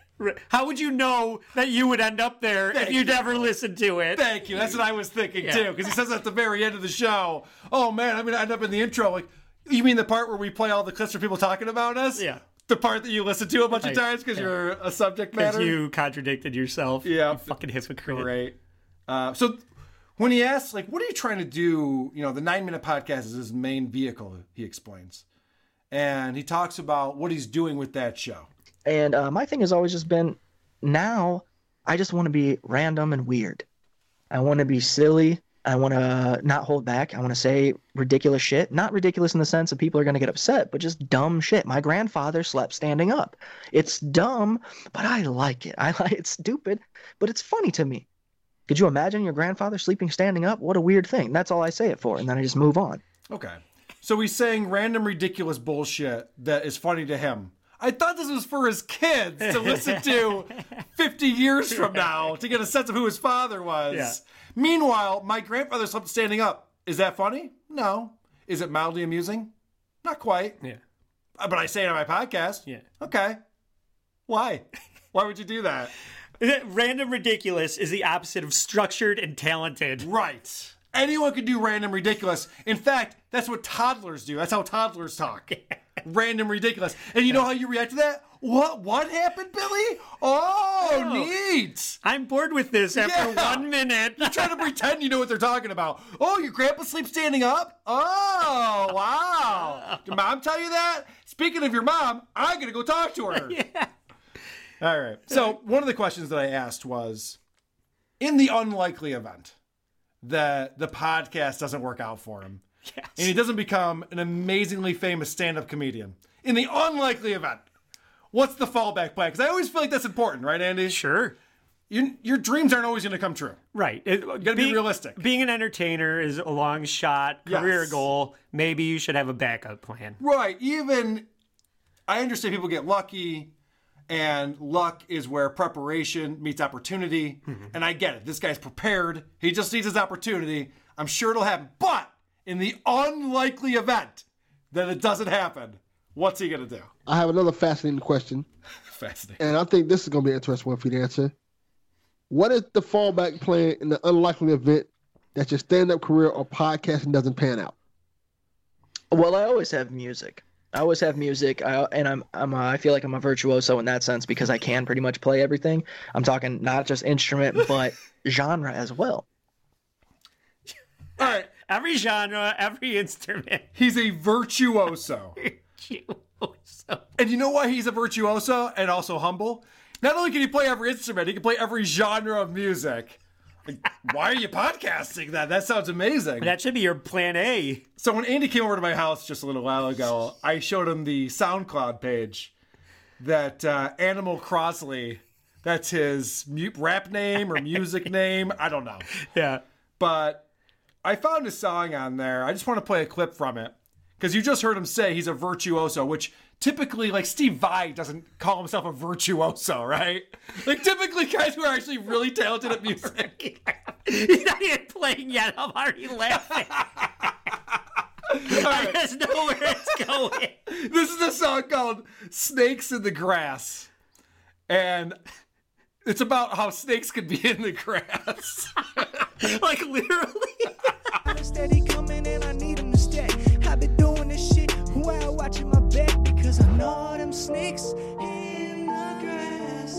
[SPEAKER 1] How would you know that you would end up there if
[SPEAKER 4] Thank
[SPEAKER 1] you
[SPEAKER 4] you.
[SPEAKER 1] never listened to it?
[SPEAKER 4] Thank you. That's what I was thinking
[SPEAKER 1] Yeah.
[SPEAKER 4] too, because he says at the very end of the show, "Oh man, I'm gonna end up in the intro." Like, you mean the part where we play all the clips for people talking about us?
[SPEAKER 1] Yeah.
[SPEAKER 4] The part that you listen to a bunch of times because
[SPEAKER 1] Yeah.
[SPEAKER 4] you're a subject matter.
[SPEAKER 1] you contradicted yourself.
[SPEAKER 4] Yeah.
[SPEAKER 1] You fucking hypocrite.
[SPEAKER 4] Great. Uh, so when he asks, like, what are you trying to do? You know, the nine minute podcast is his main vehicle, he explains. And he talks about what he's doing with that show.
[SPEAKER 2] And uh, my thing has always just been now I just want to be random and weird. I want to be silly. I want to not hold back. I want to say ridiculous shit. Not ridiculous in the sense that people are going to get upset, but just dumb shit. My grandfather slept standing up. It's dumb, but I like it. I like it's stupid, but it's funny to me. Could you imagine your grandfather sleeping standing up? What a weird thing. That's all I say it for, and then I just move on.
[SPEAKER 4] Okay. So he's saying random, ridiculous bullshit that is funny to him. I thought this was for his kids to listen to 50 years from now to get a sense of who his father was.
[SPEAKER 1] Yeah.
[SPEAKER 4] Meanwhile, my grandfather slept standing up. Is that funny? No. Is it mildly amusing? Not quite.
[SPEAKER 1] Yeah.
[SPEAKER 4] Uh, But I say it on my podcast.
[SPEAKER 1] Yeah.
[SPEAKER 4] Okay. Why? Why would you do that?
[SPEAKER 1] Random ridiculous is the opposite of structured and talented.
[SPEAKER 4] Right. Anyone can do random ridiculous. In fact, that's what toddlers do. That's how toddlers talk. random ridiculous. And you know how you react to that? What what happened, Billy? Oh,
[SPEAKER 1] Oh.
[SPEAKER 4] neat.
[SPEAKER 1] I'm bored with this after
[SPEAKER 4] Yeah.
[SPEAKER 1] one minute.
[SPEAKER 4] You're trying to pretend you know what they're talking about. Oh, your grandpa sleeps standing up? Oh, wow. Did mom tell you that? Speaking of your mom, I'm to go talk to her. yeah. All right. So, one of the questions that I asked was in the unlikely event that the podcast doesn't work out for him and he doesn't become an amazingly famous stand up comedian, in the unlikely event, what's the fallback plan? Because I always feel like that's important, right, Andy?
[SPEAKER 1] Sure.
[SPEAKER 4] Your, your dreams aren't always going to come true.
[SPEAKER 1] Right. It,
[SPEAKER 4] You got to be realistic.
[SPEAKER 1] Being an entertainer is a long shot career
[SPEAKER 4] Yes.
[SPEAKER 1] goal. Maybe you should have a backup plan.
[SPEAKER 4] Right. Even I understand people get lucky, and luck is where preparation meets opportunity. Mm-hmm. And I get it. This guy's prepared. He just needs his opportunity. I'm sure it'll happen. But in the unlikely event that it doesn't happen, what's he gonna do?
[SPEAKER 12] I have another fascinating question,
[SPEAKER 4] Fascinating.
[SPEAKER 12] and I think this is going to be an interesting one for you to answer. What is the fallback plan in the unlikely event that your stand-up career or podcasting doesn't pan out?
[SPEAKER 2] Well, I always have music. I always have music, I, and I'm I'm a, I feel like I'm a virtuoso in that sense because I can pretty much play everything. I'm talking not just instrument but genre as well.
[SPEAKER 4] All right.
[SPEAKER 1] Every genre, every instrument.
[SPEAKER 4] He's a virtuoso. virtuoso. And you know why he's a virtuoso and also humble? Not only can he play every instrument, he can play every genre of music. Like, why are you podcasting that? That sounds amazing.
[SPEAKER 1] That should be your plan A.
[SPEAKER 4] So when Andy came over to my house just a little while ago, I showed him the SoundCloud page that uh, Animal Crossley, that's his mu- rap name or music name. I don't know.
[SPEAKER 1] Yeah.
[SPEAKER 4] But I found a song on there. I just want to play a clip from it because you just heard him say he's a virtuoso, which typically, like Steve Vai doesn't call himself a virtuoso, right? Like typically, guys who are actually really talented at music.
[SPEAKER 1] He's not even playing yet. I'm already laughing. I just know where it's going.
[SPEAKER 4] this is a song called Snakes in the Grass. And it's about how snakes could be in the grass.
[SPEAKER 1] like literally.
[SPEAKER 13] Steady coming and I need him to stay. I've been doing this shit while watching my back because I know them snakes in the grass.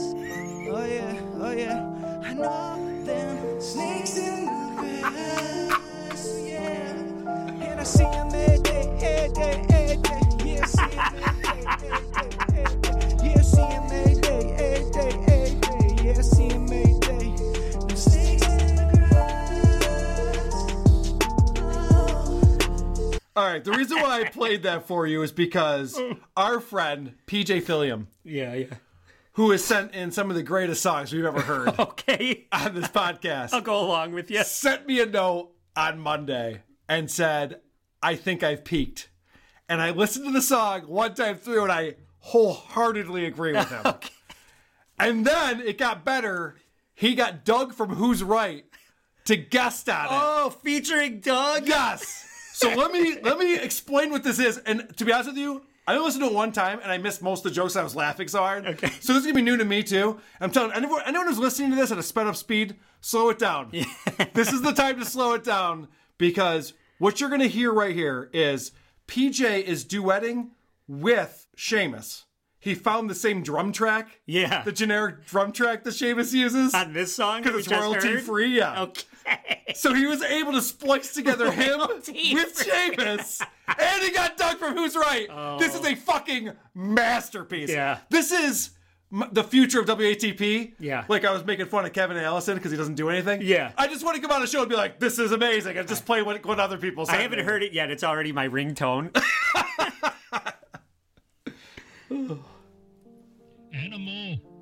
[SPEAKER 13] Oh yeah, oh yeah. I know them snakes in the grass. Yeah. And I see them every day, every day, every day. Yeah, see 'em every day, every day, every day. Yeah, see 'em
[SPEAKER 4] All right, the reason why I played that for you is because our friend PJ Philliam,
[SPEAKER 1] Yeah, yeah.
[SPEAKER 4] who has sent in some of the greatest songs we've ever heard
[SPEAKER 1] Okay.
[SPEAKER 4] on this podcast,
[SPEAKER 1] I'll go along with you.
[SPEAKER 4] sent me a note on Monday and said, I think I've peaked. And I listened to the song one time through and I wholeheartedly agree with him. And then it got better. He got Doug from Who's Right to guest on it.
[SPEAKER 1] Oh, featuring Doug?
[SPEAKER 4] Yes. So let me let me explain what this is. And to be honest with you, I only listened to it one time and I missed most of the jokes. I was laughing so hard. Okay. So this is gonna be new to me too. I'm telling anyone, anyone who's listening to this at a sped up speed, slow it down. this is the time to slow it down because what you're gonna hear right here is PJ is duetting with Seamus. He found the same drum track.
[SPEAKER 1] Yeah.
[SPEAKER 4] The generic drum track that Seamus uses.
[SPEAKER 1] On this song?
[SPEAKER 4] Because it's royalty
[SPEAKER 1] heard?
[SPEAKER 4] free, yeah.
[SPEAKER 1] Okay.
[SPEAKER 4] So he was able to splice together him with
[SPEAKER 1] free.
[SPEAKER 4] Seamus, and he got Doug from Who's Right. This is oh. a fucking masterpiece.
[SPEAKER 1] Oh. Yeah.
[SPEAKER 4] This is m- the future of WATP.
[SPEAKER 1] Yeah.
[SPEAKER 4] Like I was making fun of Kevin Allison because he doesn't do anything.
[SPEAKER 1] Yeah.
[SPEAKER 4] I just want to come on a show and be like, this is amazing, and just play what, what other people say.
[SPEAKER 1] I haven't heard it yet. It's already my ringtone.
[SPEAKER 14] Animal.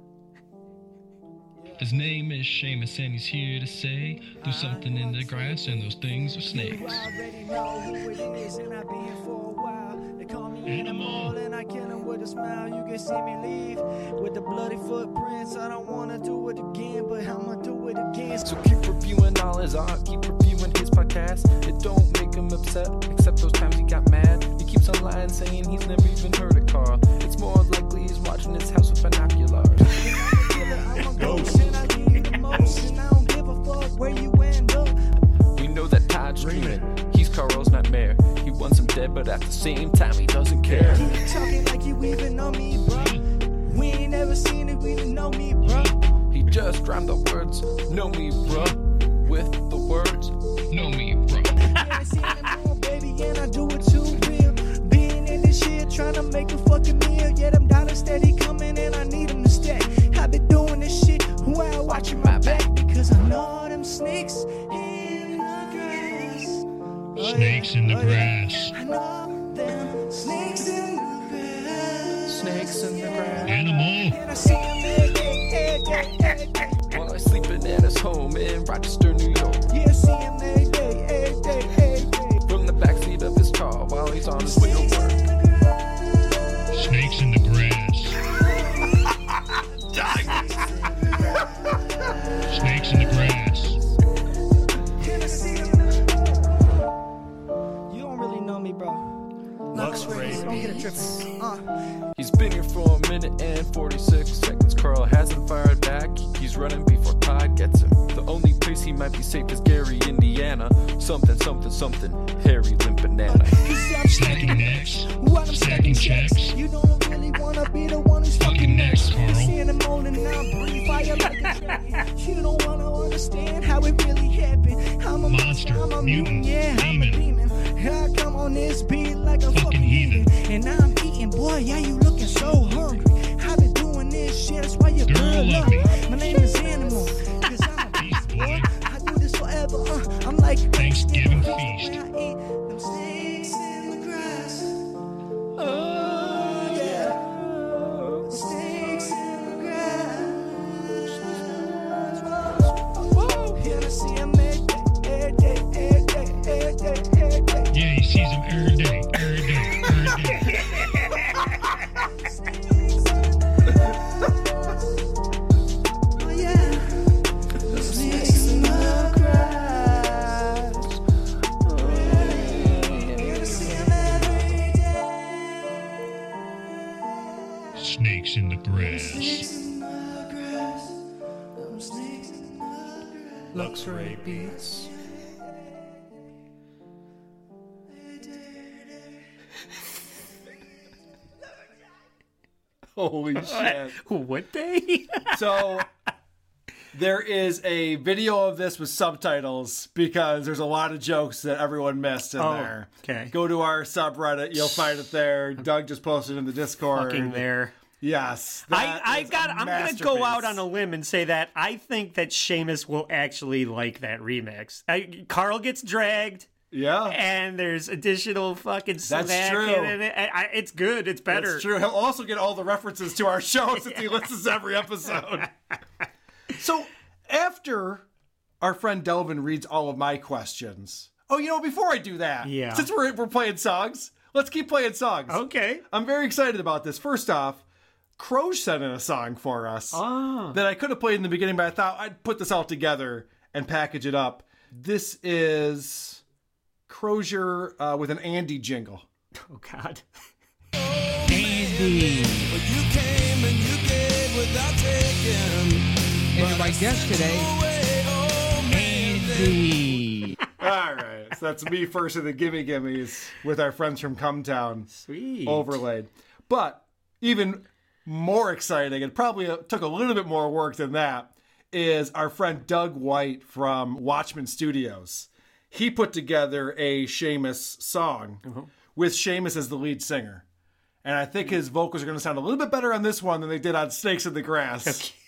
[SPEAKER 14] His name is Seamus and he's here to say there's something in the grass and those things are snakes.
[SPEAKER 13] already know who it is, and I've been here for a while. They call me
[SPEAKER 14] Animal.
[SPEAKER 13] Animal, and I kill 'em with a smile. You can see me leave with the bloody footprints. I don't wanna do it again, but I'ma do it again.
[SPEAKER 15] So keep reviewing all his art, keep reviewing his podcast. It don't make him upset, except those times he got mad. He keeps on lying, saying he's never even heard of Carl. It's more likely he's watching his house with binoculars.
[SPEAKER 13] where you end up.
[SPEAKER 15] We know that Todd's dreaming. He's Carl's nightmare. He wants him dead, but at the same time, he doesn't care.
[SPEAKER 13] Keep talking like you even know me, bro. We ain't never seen it, we didn't know me, bro.
[SPEAKER 15] He just rhymed the words, know me, bro. With the words, know me, bro.
[SPEAKER 13] yeah, I see it more, baby, and I do it too real. Being in this shit, trying to make a fucking meal. I'm dollar steady coming, and I need him to stay. I've been doing this shit while watching my back. Snakes in the grass. I know them snakes in the grass.
[SPEAKER 15] Snakes in the grass.
[SPEAKER 14] Animal.
[SPEAKER 15] While I sleeping at his home in Rochester, be safe is Gary, Indiana. Something, something, something. Harry Limp Banana.
[SPEAKER 14] I'm Stacking necks.
[SPEAKER 13] What I'm
[SPEAKER 14] Stacking checks.
[SPEAKER 13] You don't really wanna be the one who's fucking
[SPEAKER 14] Fucking necks,
[SPEAKER 13] next. You
[SPEAKER 14] Carl.
[SPEAKER 13] see him moaning and I'm breathing fire like a dragon. You don't wanna understand how it really happened. I'm a monster, I'm a mutant, yeah, I'm a demon. I come on this beat like a fucking, heathen. And I'm eating, boy, yeah, you looking so hungry. I've been doing this shit, that's why you
[SPEAKER 14] Girl,
[SPEAKER 4] shit.
[SPEAKER 1] they?
[SPEAKER 4] So there is a video of this with subtitles because there's a lot of jokes that everyone missed in
[SPEAKER 1] Oh,
[SPEAKER 4] there.
[SPEAKER 1] okay.
[SPEAKER 4] Go to our subreddit, you'll find it there. Doug just posted in the Discord.
[SPEAKER 1] Fucking there.
[SPEAKER 4] Yes.
[SPEAKER 1] I, I got. I'm gonna go out on a limb and say that I think that Seamus will actually like that remix. I, Carl gets dragged.
[SPEAKER 4] Yeah,
[SPEAKER 1] and there's additional fucking
[SPEAKER 4] That's
[SPEAKER 1] snack
[SPEAKER 4] true.
[SPEAKER 1] in it. I, I, it's good. It's better.
[SPEAKER 4] That's true. He'll also get all the references to our show since he listens to every episode. so after our friend Delvin reads all of my questions. Oh, you know, before I do that,
[SPEAKER 1] Yeah.
[SPEAKER 4] since we're we're playing songs, let's keep playing songs.
[SPEAKER 1] Okay.
[SPEAKER 4] I'm very excited about this. First off, Croge sent in a song for us
[SPEAKER 1] Ah.
[SPEAKER 4] that I could have played in the beginning, but I thought I'd put this all together and package it up. This is Crozier uh, with an Andy jingle.
[SPEAKER 1] Oh God.
[SPEAKER 13] Andy. You came and you gave without taking.
[SPEAKER 16] And my guest today, Andy.
[SPEAKER 4] All right, so that's me first of the Gimme Gimmies with our friends from Cumtown.
[SPEAKER 1] Sweet.
[SPEAKER 4] Overlaid. But even more exciting, and probably uh, took a little bit more work than that, is our friend Doug White from Watchman Studios. He put together a Seamus song with Seamus as the lead singer. And I think his vocals are going to sound a little bit better on this one than they did on Snakes in the Grass.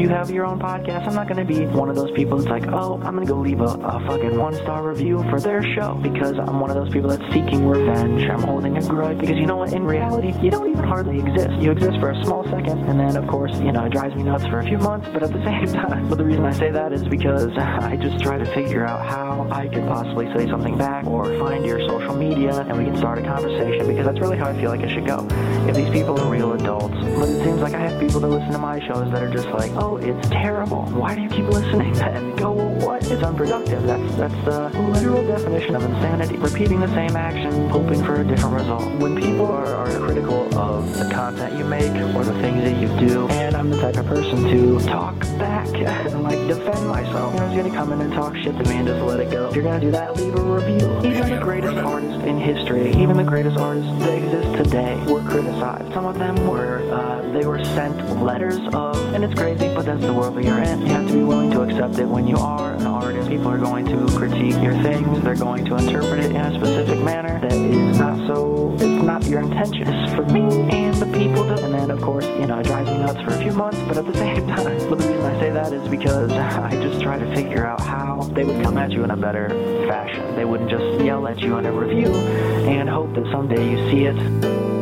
[SPEAKER 17] you have your own podcast, I'm not going to be one of those people that's like, oh, I'm going to go leave a, a fucking one star review for their show because I'm one of those people that's seeking revenge. I'm holding a grudge because you know what? In reality, you don't even hardly exist. You exist for a small second, and then, of course, you know, it drives me nuts for a few months, but at the same time, but the reason I say that is because I just try to figure out how I could possibly say something back or find your social media and we can start a conversation because that's really how I feel like it should go. If these people are real adults, but it seems like I have people that listen to my shows that are just like, oh, it's terrible. Why do you keep listening? And go, well, what? It's unproductive. That's that's the literal definition of insanity. Repeating the same action, hoping for a different result. When people are, are critical of the content you make or the things that you do, and I'm the type of person to talk back and like defend myself. I was gonna come in and talk shit to me and just let it go. If you're gonna do that, leave a review. Even the greatest artists in history, even the greatest artists that exist today, were criticized. Some of them were uh, they were sent letters of, and it's crazy, but that's the world that you're in. You have to be willing to accept it when you are an artist. People are going to critique your things. They're going to interpret it in a specific manner that is not so. It's not your intention. It's for me and the people. That, and then, of course, you know, it drives me nuts for a few months. But at the same time, the reason I say that is because I just try to figure out how they would come at you in a better fashion. They wouldn't just yell at you in a review and hope that someday you see it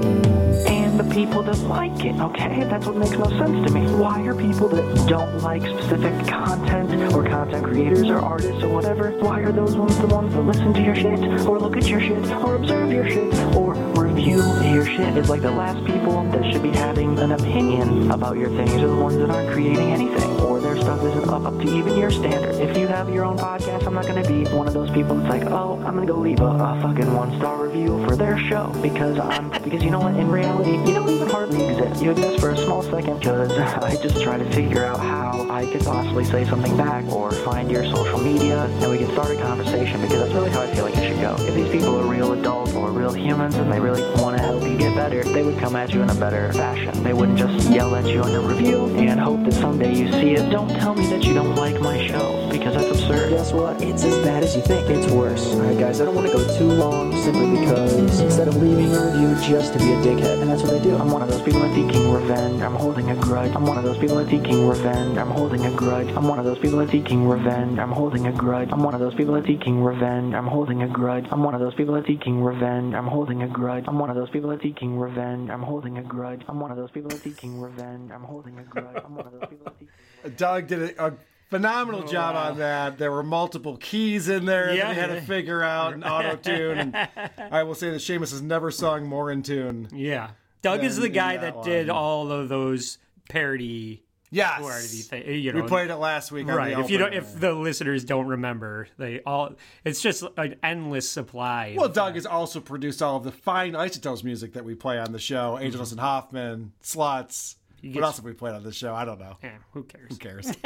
[SPEAKER 17] people that like it, okay? That's what makes no sense to me. Why are people that don't like specific content or content creators or artists or whatever, why are those ones the ones that listen to your shit or look at your shit or observe your shit or review your shit? It's like the last people that should be having an opinion about your things are the ones that aren't creating anything or their stuff isn't up, up to even your standard. If you have your own podcast, I'm not going to be one of those people that's like, oh, I'm going to go leave a, a fucking one-star review for their show because I'm, because you know what, in reality, you don't even hardly exist. You exist for a small second because I just try to figure out how I could possibly say something back or find your social media and we can start a conversation because that's really how I feel like it should go. If these people are real adults or real humans and they really want to help you get better, they would come at you in a better fashion. They wouldn't just yell at you in a review and hope that someday you see it. Don't tell me that you don't like my show because that's absurd.
[SPEAKER 18] Guess what? It's as bad as you think. It's worse. Alright, guys, I don't want to go too long simply because instead of leaving a review just to be a dickhead, and that's what they do.
[SPEAKER 17] I'm one of those people that's seeking revenge. I'm holding a grudge. I'm one of those people that's seeking revenge. I'm holding a grudge. I'm one of those people that's seeking revenge. I'm holding a grudge. I'm one of those people that's seeking revenge. I'm holding a grudge. I'm one of those people that's seeking revenge. I'm holding a grudge. I'm one of those people that's seeking revenge. I'm holding a grudge. I'm one of those people that's seeking revenge. I'm holding a grudge. I'm one of those people that's seeking
[SPEAKER 4] Doug did a, a phenomenal oh, job on that. There were multiple keys in there
[SPEAKER 1] Yeah.
[SPEAKER 4] that he had to figure out and auto tune. I will say that Seamus has never sung more in tune.
[SPEAKER 1] Yeah. Doug is the guy that, did all of those parody.
[SPEAKER 4] Yes.
[SPEAKER 1] parody thi- you
[SPEAKER 4] We played it last week
[SPEAKER 1] Right. if you don't, if the listeners don't remember, they all. It's just an endless supply.
[SPEAKER 4] Well, Doug has also produced all of the fine Isotopes music that we play on the show. Mm-hmm. Angelus and Hoffman, Sluts. What else have we played on this show? I don't know.
[SPEAKER 1] Yeah, who cares?
[SPEAKER 4] Who cares?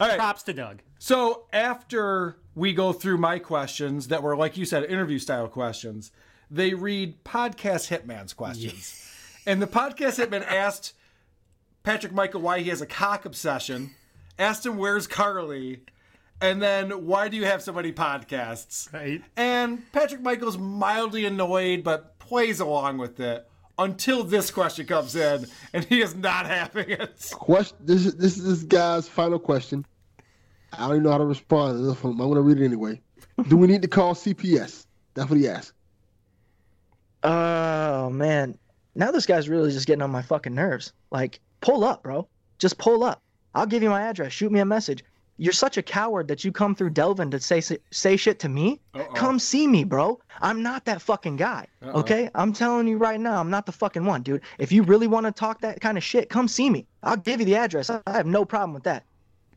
[SPEAKER 4] All right.
[SPEAKER 1] Props to Doug.
[SPEAKER 4] So after we go through my questions that were, like you said, interview style questions, they read podcast hitman's questions. And the podcast hitman asked Patrick Michael why he has a cock obsession, asked him where's Carly, and then why do you have so many podcasts?
[SPEAKER 1] Right.
[SPEAKER 4] And Patrick Michael's mildly annoyed but plays along with it until this question comes in, and he is not having it.
[SPEAKER 12] Question. This is this is this guy's final question. I don't even know how to respond to this one. I'm gonna read it anyway. Do we need to call CPS? That's what he asked.
[SPEAKER 2] Oh man, now this guy's really just getting on my fucking nerves. Like, pull up, bro. Just pull up. I'll give you my address. Shoot me a message. You're such a coward that you come through Delvin to say say shit to me. Come see me, bro. I'm not that fucking guy. Okay, I'm telling you right now, I'm not the fucking one, dude. If you really want to talk that kind of shit, come see me. I'll give you the address. I have no problem with that.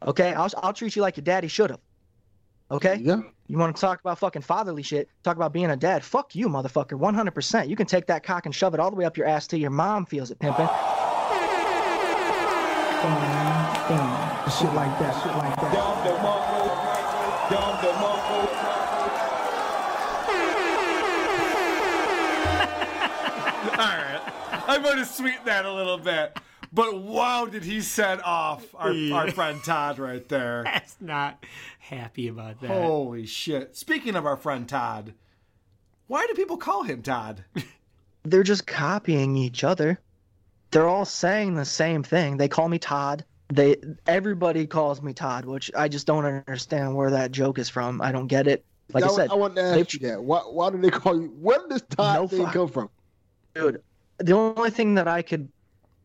[SPEAKER 2] Okay, I'll I'll treat you like your daddy should have. Okay.
[SPEAKER 12] Yeah.
[SPEAKER 2] You want to talk about fucking fatherly shit? Talk about being a dad? Fuck you, motherfucker. 100%. You can take that cock and shove it all the way up your ass till your mom feels it, pimping.
[SPEAKER 13] Shit like that, shit like that.
[SPEAKER 4] All right. I'm going to sweeten that a little bit. But wow, did he set off our,
[SPEAKER 1] Yeah.
[SPEAKER 4] our friend Todd right there.
[SPEAKER 1] That's not happy about that.
[SPEAKER 4] Holy shit. Speaking of our friend Todd, why do people call him Todd?
[SPEAKER 2] They're just copying each other. They're all saying the same thing. They call me Todd. They everybody calls me Todd, which I just don't understand where that joke is from. I don't get it. Like
[SPEAKER 12] I,
[SPEAKER 2] I, said,
[SPEAKER 12] I want to ask you that. Why, why do they call you? Where did this Todd
[SPEAKER 2] No
[SPEAKER 12] thing
[SPEAKER 2] fuck.
[SPEAKER 12] come from?
[SPEAKER 2] dude, the only thing that I could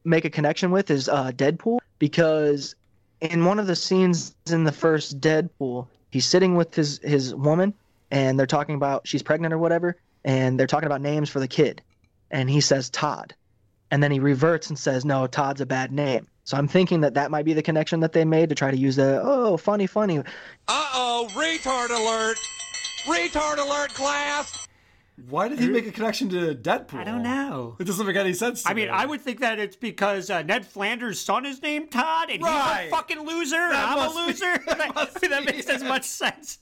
[SPEAKER 2] make a connection with is uh, Deadpool because in one of the scenes in the first Deadpool, he's sitting with his his woman and they're talking about she's pregnant or whatever, and they're talking about names for the kid, and he says Todd, and then he reverts and says no, Todd's a bad name. So I'm thinking that that might be the connection that they made to try to use the oh funny funny.
[SPEAKER 19] Uh oh, retard alert! Retard alert, class!
[SPEAKER 4] Why did he make a connection to Deadpool?
[SPEAKER 1] I don't know.
[SPEAKER 4] It doesn't make any sense. To
[SPEAKER 1] I mean. I would think that it's because uh, Ned Flanders' son is named Todd, and
[SPEAKER 4] Right.
[SPEAKER 1] he's a fucking loser, and
[SPEAKER 4] That
[SPEAKER 1] I'm a
[SPEAKER 4] must be-
[SPEAKER 1] loser. that, that makes as much sense.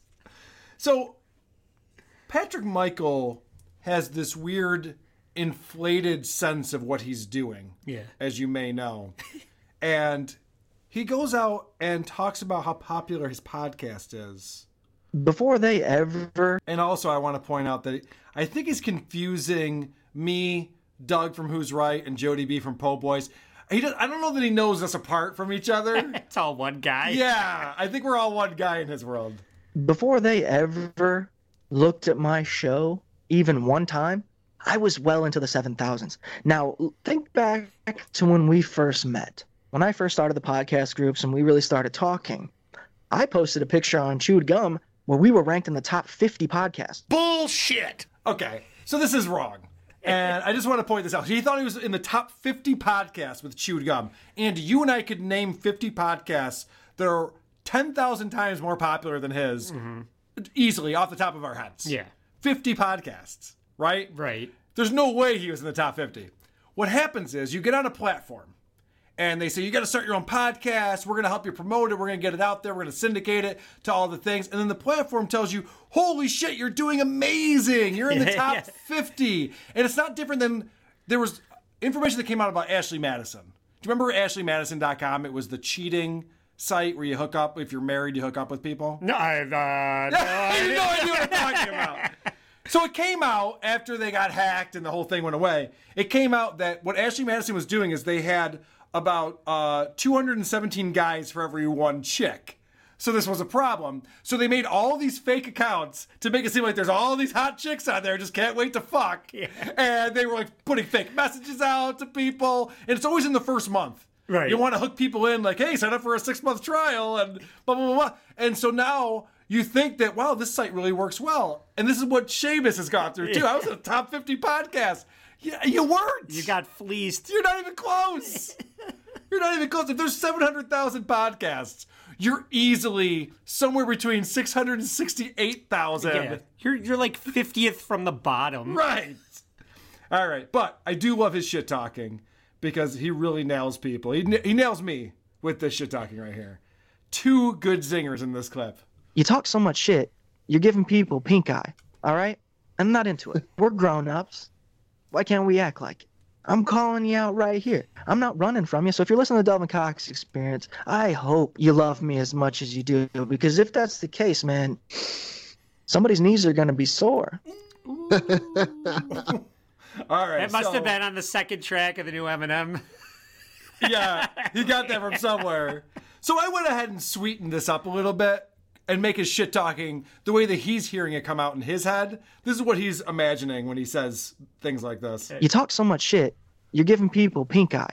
[SPEAKER 4] So, Patrick Michael has this weird, inflated sense of what he's doing.
[SPEAKER 1] Yeah.
[SPEAKER 4] As you may know. and he goes out and talks about how popular his podcast is.
[SPEAKER 2] Before they ever.
[SPEAKER 4] And also, I want to point out that I think he's confusing me, Doug from Who's Right, and Jody B from Po Boys. He does, I don't know that he knows us apart from each other.
[SPEAKER 1] it's all one guy.
[SPEAKER 4] Yeah, I think we're all one guy in his world.
[SPEAKER 2] before they ever looked at my show even one time i was well into the 7000s now think back to when we first met when i first started the podcast groups and we really started talking i posted a picture on chewed gum where we were ranked in the top 50 podcasts
[SPEAKER 4] Bullshit. Okay, so this is wrong. And I just want to point this out. He thought he was in the top 50 podcasts with Chewed Gum. And you and I could name 50 podcasts that are 10,000 times more popular than his mm-hmm. easily off the top of our heads.
[SPEAKER 1] Yeah.
[SPEAKER 4] 50 podcasts, right?
[SPEAKER 1] Right.
[SPEAKER 4] There's no way he was in the top 50. What happens is you get on a platform and they say, you got to start your own podcast. We're going to help you promote it. We're going to get it out there. We're going to syndicate it to all the things. And then the platform tells you, holy shit, you're doing amazing. You're in the top
[SPEAKER 1] yeah.
[SPEAKER 4] 50. And it's not different than there was information that came out about Ashley Madison. Do you remember ashleymadison.com? It was the cheating site where you hook up. If you're married, you hook up with people.
[SPEAKER 1] No, I have uh, no
[SPEAKER 4] you idea what I'm talking about. So it came out after they got hacked and the whole thing went away. It came out that what Ashley Madison was doing is they had about uh, 217 guys for every one chick. So this was a problem. So they made all these fake accounts to make it seem like there's all these hot chicks out there just can't wait to fuck. And they were like putting fake messages out to people. And it's always in the first month.
[SPEAKER 1] Right.
[SPEAKER 4] You want to hook people in like, hey, sign up for a six month trial and blah, blah, blah, blah. And so now you think that, wow, this site really works well. And this is what Seamus has gone through too. I was in a top 50 podcast. Yeah, you weren't.
[SPEAKER 1] You got fleeced.
[SPEAKER 4] You're not even close. you're not even close. If there's 700,000 podcasts, you're easily somewhere between 668,000.
[SPEAKER 1] Yeah. You're you're like 50th from the bottom.
[SPEAKER 4] Right. All right. But I do love his shit talking because he really nails people. He, he nails me with this shit talking right here. Two good zingers in this clip.
[SPEAKER 2] You talk so much shit you're giving people pink eye all right? I'm not into it. We're grown-ups. Why can't we act like it? I'm calling you out right here. I'm not running from you so if you're listening to delvin cox experience i hope you love me as much as you do because if that's the case man somebody's knees are going to be sore.
[SPEAKER 4] All right.
[SPEAKER 1] It must
[SPEAKER 4] so-
[SPEAKER 1] have been on the second track of the new Eminem.
[SPEAKER 4] yeah, he got that from somewhere. So I went ahead and sweetened this up a little bit and make his shit talking the way that he's hearing it come out in his head. This is what he's imagining when he says things like this.
[SPEAKER 2] you talk so much shit you're giving people pink eye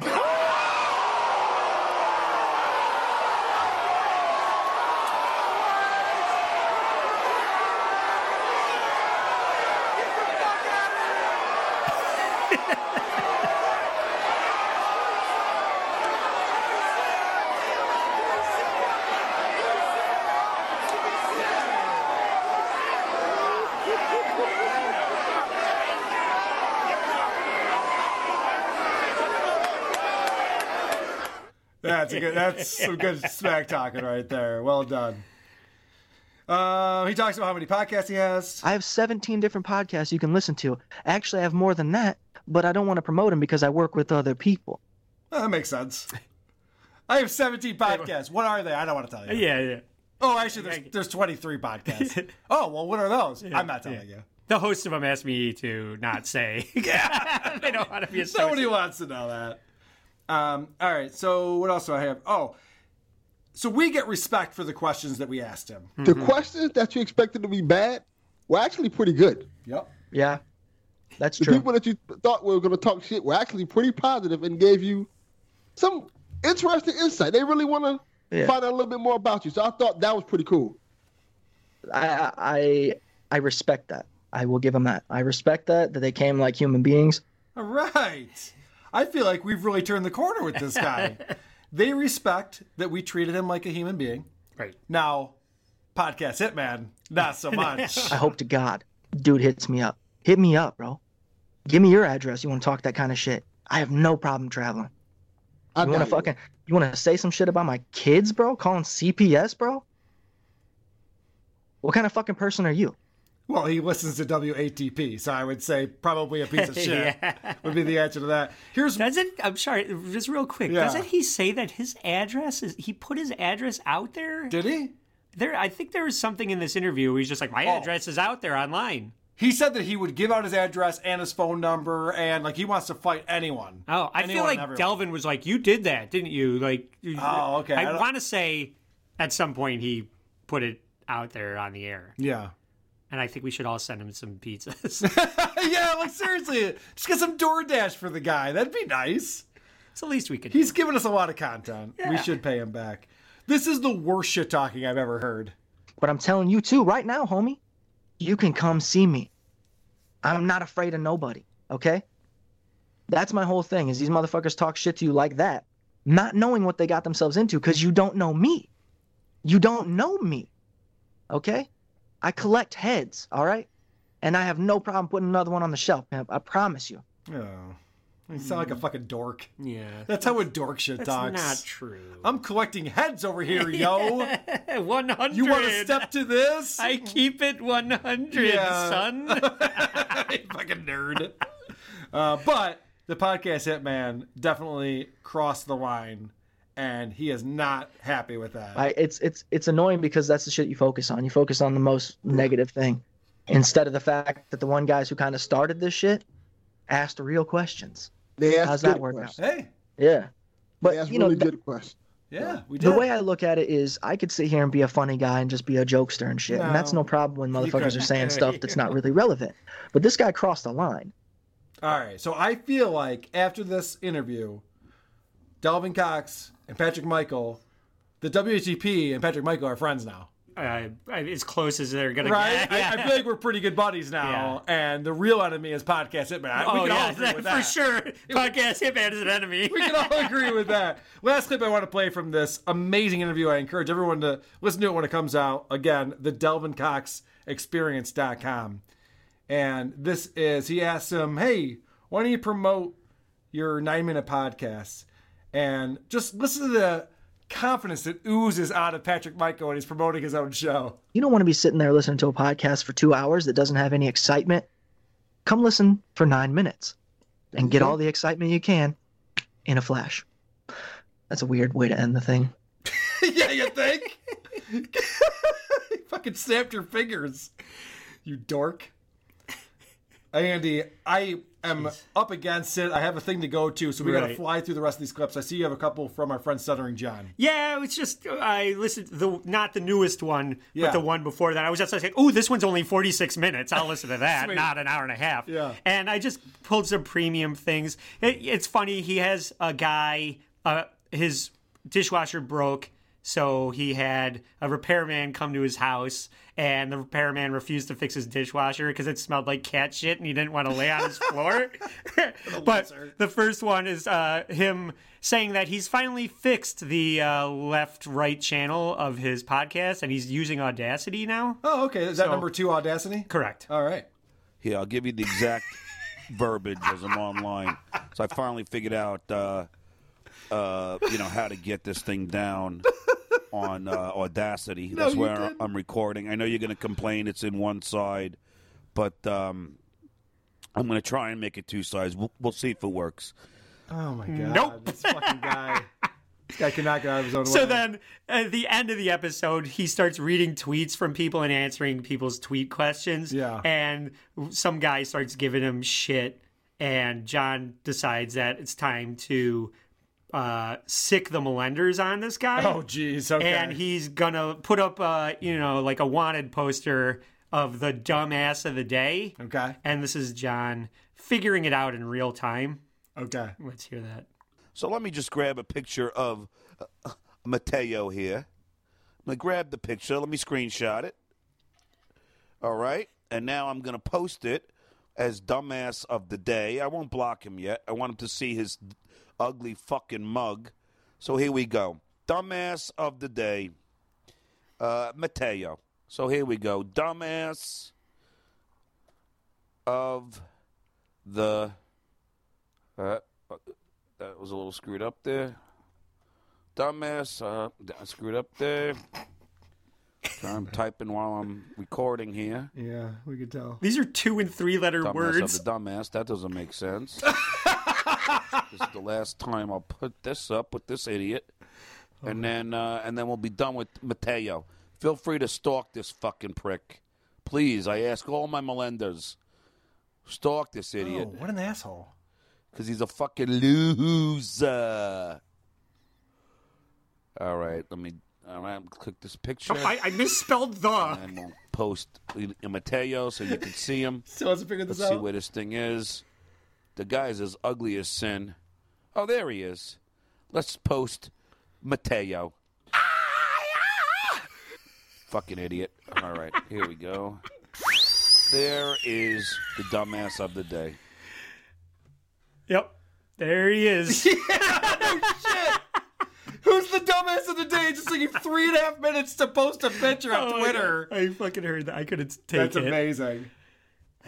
[SPEAKER 4] That's a good. That's some good smack talking right there. Well done. Uh, he talks about how many podcasts he has.
[SPEAKER 2] I have 17 different podcasts you can listen to. Actually, I have more than that, but I don't want to promote them because I work with other people.
[SPEAKER 4] Oh, that makes sense. I have 17 podcasts. What are they? I don't want to tell you.
[SPEAKER 1] Yeah, yeah.
[SPEAKER 4] Oh, actually, there's, there's 23 podcasts. oh, well, what are those? I'm not telling you.
[SPEAKER 1] The host of them asked me to not say. yeah, they don't want to be associated.
[SPEAKER 4] Nobody wants to know that. Um, all right. So what else do I have? Oh, so we get respect for the questions that we asked him.
[SPEAKER 12] The questions that you expected to be bad were actually pretty good.
[SPEAKER 4] Yep.
[SPEAKER 2] Yeah, that's
[SPEAKER 12] the
[SPEAKER 2] true.
[SPEAKER 12] The people that you thought were going to talk shit were actually pretty positive and gave you some interesting insight. They really want to
[SPEAKER 2] Yeah.
[SPEAKER 12] find out a little bit more about you. So I thought that was pretty cool.
[SPEAKER 2] I I I respect that. I will give them that. I respect that that they came like human beings.
[SPEAKER 4] All right. I feel like we've really turned the corner with this guy. They respect that we treated him like a human being.
[SPEAKER 1] Right.
[SPEAKER 4] Now, podcast hitman, not so much.
[SPEAKER 2] I hope to God, dude hits me up. Hit me up, bro. Give me your address. You want to talk that kind of shit? I have no problem traveling.
[SPEAKER 12] I
[SPEAKER 2] you want to fucking, you want to say some shit about my kids, bro? Calling CPS, bro? What kind of fucking person are you?
[SPEAKER 4] Well, he listens to WATP, so I would say probably a piece of shit
[SPEAKER 1] Yeah.
[SPEAKER 4] would be the answer to that. Here's
[SPEAKER 1] doesn't I'm sorry, just real quick.
[SPEAKER 4] Yeah.
[SPEAKER 1] Doesn't he say that his address is he put his address out there?
[SPEAKER 4] Did he?
[SPEAKER 1] There I think there was something in this interview where he's just like, My
[SPEAKER 4] Oh.
[SPEAKER 1] address is out there online.
[SPEAKER 4] He said that he would give out his address and his phone number, and like he wants to fight anyone.
[SPEAKER 1] Oh, I
[SPEAKER 4] Anyone
[SPEAKER 1] feel like. Delvin was like, "You did that, didn't you?" Like,
[SPEAKER 4] Oh, okay. I
[SPEAKER 1] I, want to say, at some point, he put it out there on the air,
[SPEAKER 4] Yeah.
[SPEAKER 1] And I think we should all send him some pizzas.
[SPEAKER 4] yeah, like seriously, just get some DoorDash for the guy. That'd be nice.
[SPEAKER 1] It's the least we could.
[SPEAKER 4] He's given us a lot of content. We should pay him back. This is the worst shit talking I've ever heard.
[SPEAKER 2] But I'm telling you too, right now, homie, you can come see me. I'm not afraid of nobody, okay? That's my whole thing is these motherfuckers talk shit to you like that, not knowing what they got themselves into because you don't know me. You don't know me. Okay? I collect heads, all right? And I have no problem putting another one on the shelf, man. I promise you.
[SPEAKER 4] Oh, you sound like a fucking dork.
[SPEAKER 1] Yeah,
[SPEAKER 4] That's how a dork shit
[SPEAKER 1] That's
[SPEAKER 4] talks.
[SPEAKER 1] That's not true.
[SPEAKER 4] I'm collecting heads over here, yo.
[SPEAKER 1] One hundred.
[SPEAKER 4] You want to step to this?
[SPEAKER 1] I keep it one hundred,
[SPEAKER 4] Yeah.
[SPEAKER 1] son.
[SPEAKER 4] fucking nerd. Uh, but the podcast hitman definitely crossed the line, and he is not happy with that.
[SPEAKER 2] I, it's it's it's annoying because that's the shit you focus on. You focus on the most negative thing instead of the fact that the one guys who kind of started this shit asked real questions.
[SPEAKER 12] They asked
[SPEAKER 2] How's that
[SPEAKER 12] good
[SPEAKER 2] work
[SPEAKER 12] questions.
[SPEAKER 4] Hey,
[SPEAKER 2] Yeah,
[SPEAKER 12] They
[SPEAKER 2] but
[SPEAKER 12] asked
[SPEAKER 2] you know
[SPEAKER 12] really good questions.
[SPEAKER 4] yeah, we did.
[SPEAKER 2] the way I look at it is, I could sit here and be a funny guy and just be a jokester and shit, and that's
[SPEAKER 4] No,
[SPEAKER 2] no problem when motherfuckers are saying stuff that's not really relevant. But this guy crossed the line.
[SPEAKER 4] All right, so I feel like after this interview, Delvin Cox and Patrick Michael, the WATP and Patrick Michael are friends now.
[SPEAKER 1] uh, as close as they're gonna
[SPEAKER 4] Right?
[SPEAKER 1] get.
[SPEAKER 4] I, I feel like we're pretty good buddies now, and the real enemy is podcast hitman. I- we
[SPEAKER 1] oh yeah, that, for
[SPEAKER 4] that.
[SPEAKER 1] sure. Podcast Hitman is an enemy.
[SPEAKER 4] we can all agree with that. Last clip I want to play from this amazing interview. I encourage everyone to listen to it when it comes out. Again, the Delvin Cox Experience.com. And this is, he asks him, hey, why don't you promote your nine minute podcast? And just listen to the confidence that oozes out of Patrick Michael when he's promoting his own show.
[SPEAKER 2] You don't want to be sitting there listening to a podcast for two hours that doesn't have any excitement. Come listen for nine minutes and get all the excitement you can in a flash. That's a weird way to end the thing.
[SPEAKER 4] yeah, you think? you fucking snapped your fingers, you dork. Andy, I am up against it. I have a thing to go to, so we got to fly through the rest of these clips. I see you have a couple from our friend Stuttering John.
[SPEAKER 1] Yeah, it's just I listened to the not the newest one,
[SPEAKER 4] Yeah.
[SPEAKER 1] but the one before that. I was just like, "Oh, this one's only forty six minutes. I'll listen to that, not an hour and a half."
[SPEAKER 4] Yeah.
[SPEAKER 1] and I just pulled some premium things. It, it's funny. He has a guy. Uh, his dishwasher broke, so he had a repairman come to his house, and the repairman refused to fix his dishwasher because it smelled like cat shit, and he didn't want to lay on his floor. but the first one is uh, him saying that he's finally fixed the uh, left-right channel of his podcast, and he's using Audacity now.
[SPEAKER 4] Oh, okay. Is that
[SPEAKER 1] So-
[SPEAKER 4] number two Audacity?
[SPEAKER 1] Correct.
[SPEAKER 4] All right.
[SPEAKER 20] Here, I'll give you the exact verbiage as I'm online. So I finally figured out, uh, uh, you know, how to get this thing down on uh, Audacity.
[SPEAKER 4] No,
[SPEAKER 20] That's where
[SPEAKER 4] didn't.
[SPEAKER 20] I'm recording. I know you're going to complain it's in one side, but um, I'm going to try and make it two sides. We'll, we'll see if it works.
[SPEAKER 4] Oh my god.
[SPEAKER 1] Nope.
[SPEAKER 4] This fucking guy. this guy cannot get out of his own way.
[SPEAKER 1] So then, at the end of the episode, he starts reading tweets from people and answering people's tweet questions.
[SPEAKER 4] Yeah.
[SPEAKER 1] And some guy starts giving him shit, and John decides that it's time to uh, sic the Melenders on this guy.
[SPEAKER 4] Oh, jeez. Okay.
[SPEAKER 1] And he's gonna put up, uh, you know, like a wanted poster of the dumbass of the day.
[SPEAKER 4] Okay.
[SPEAKER 1] And this is John figuring it out in real time.
[SPEAKER 4] Okay.
[SPEAKER 1] Let's hear that.
[SPEAKER 20] So let me just grab a picture of uh, Mateo here. I'm going to grab the picture. Let me screenshot it. All right. And now I'm going to post it as dumbass of the day. I won't block him yet. I want him to see his ugly fucking mug. So here we go. Dumbass of the day, uh, Mateo. So here we go. Dumbass of the. Uh, that was a little screwed up there. Dumbass, uh, screwed up there. I'm typing while I'm recording here.
[SPEAKER 4] Yeah, we could tell.
[SPEAKER 1] These are two and three letter
[SPEAKER 20] Dumbass
[SPEAKER 1] words.
[SPEAKER 20] of the dumbass. That doesn't make sense. this is the last time I'll put this up with this idiot, and then uh, and then we'll be done with Mateo. Feel free to stalk this fucking prick, please. I ask all my Melenders, stalk this idiot
[SPEAKER 4] Oh, what an asshole.
[SPEAKER 20] because he's a fucking loser. All right, let me. All right, click this picture.
[SPEAKER 1] Oh, I, I misspelled the.
[SPEAKER 20] and we'll post in Mateo so you can see him.
[SPEAKER 4] Still hasn't figured this
[SPEAKER 20] Let's see where this thing is. The guy's as ugly as sin. Oh, there he is. Let's post Mateo. Fucking idiot. All right, here we go. There is the dumbass of the day.
[SPEAKER 1] Yep. There he is.
[SPEAKER 4] Who's the dumbass of the day? Just taking three and a half minutes to post a picture on
[SPEAKER 1] Oh
[SPEAKER 4] Twitter.
[SPEAKER 1] I fucking heard that. I couldn't take
[SPEAKER 4] That's
[SPEAKER 1] it.
[SPEAKER 4] That's amazing.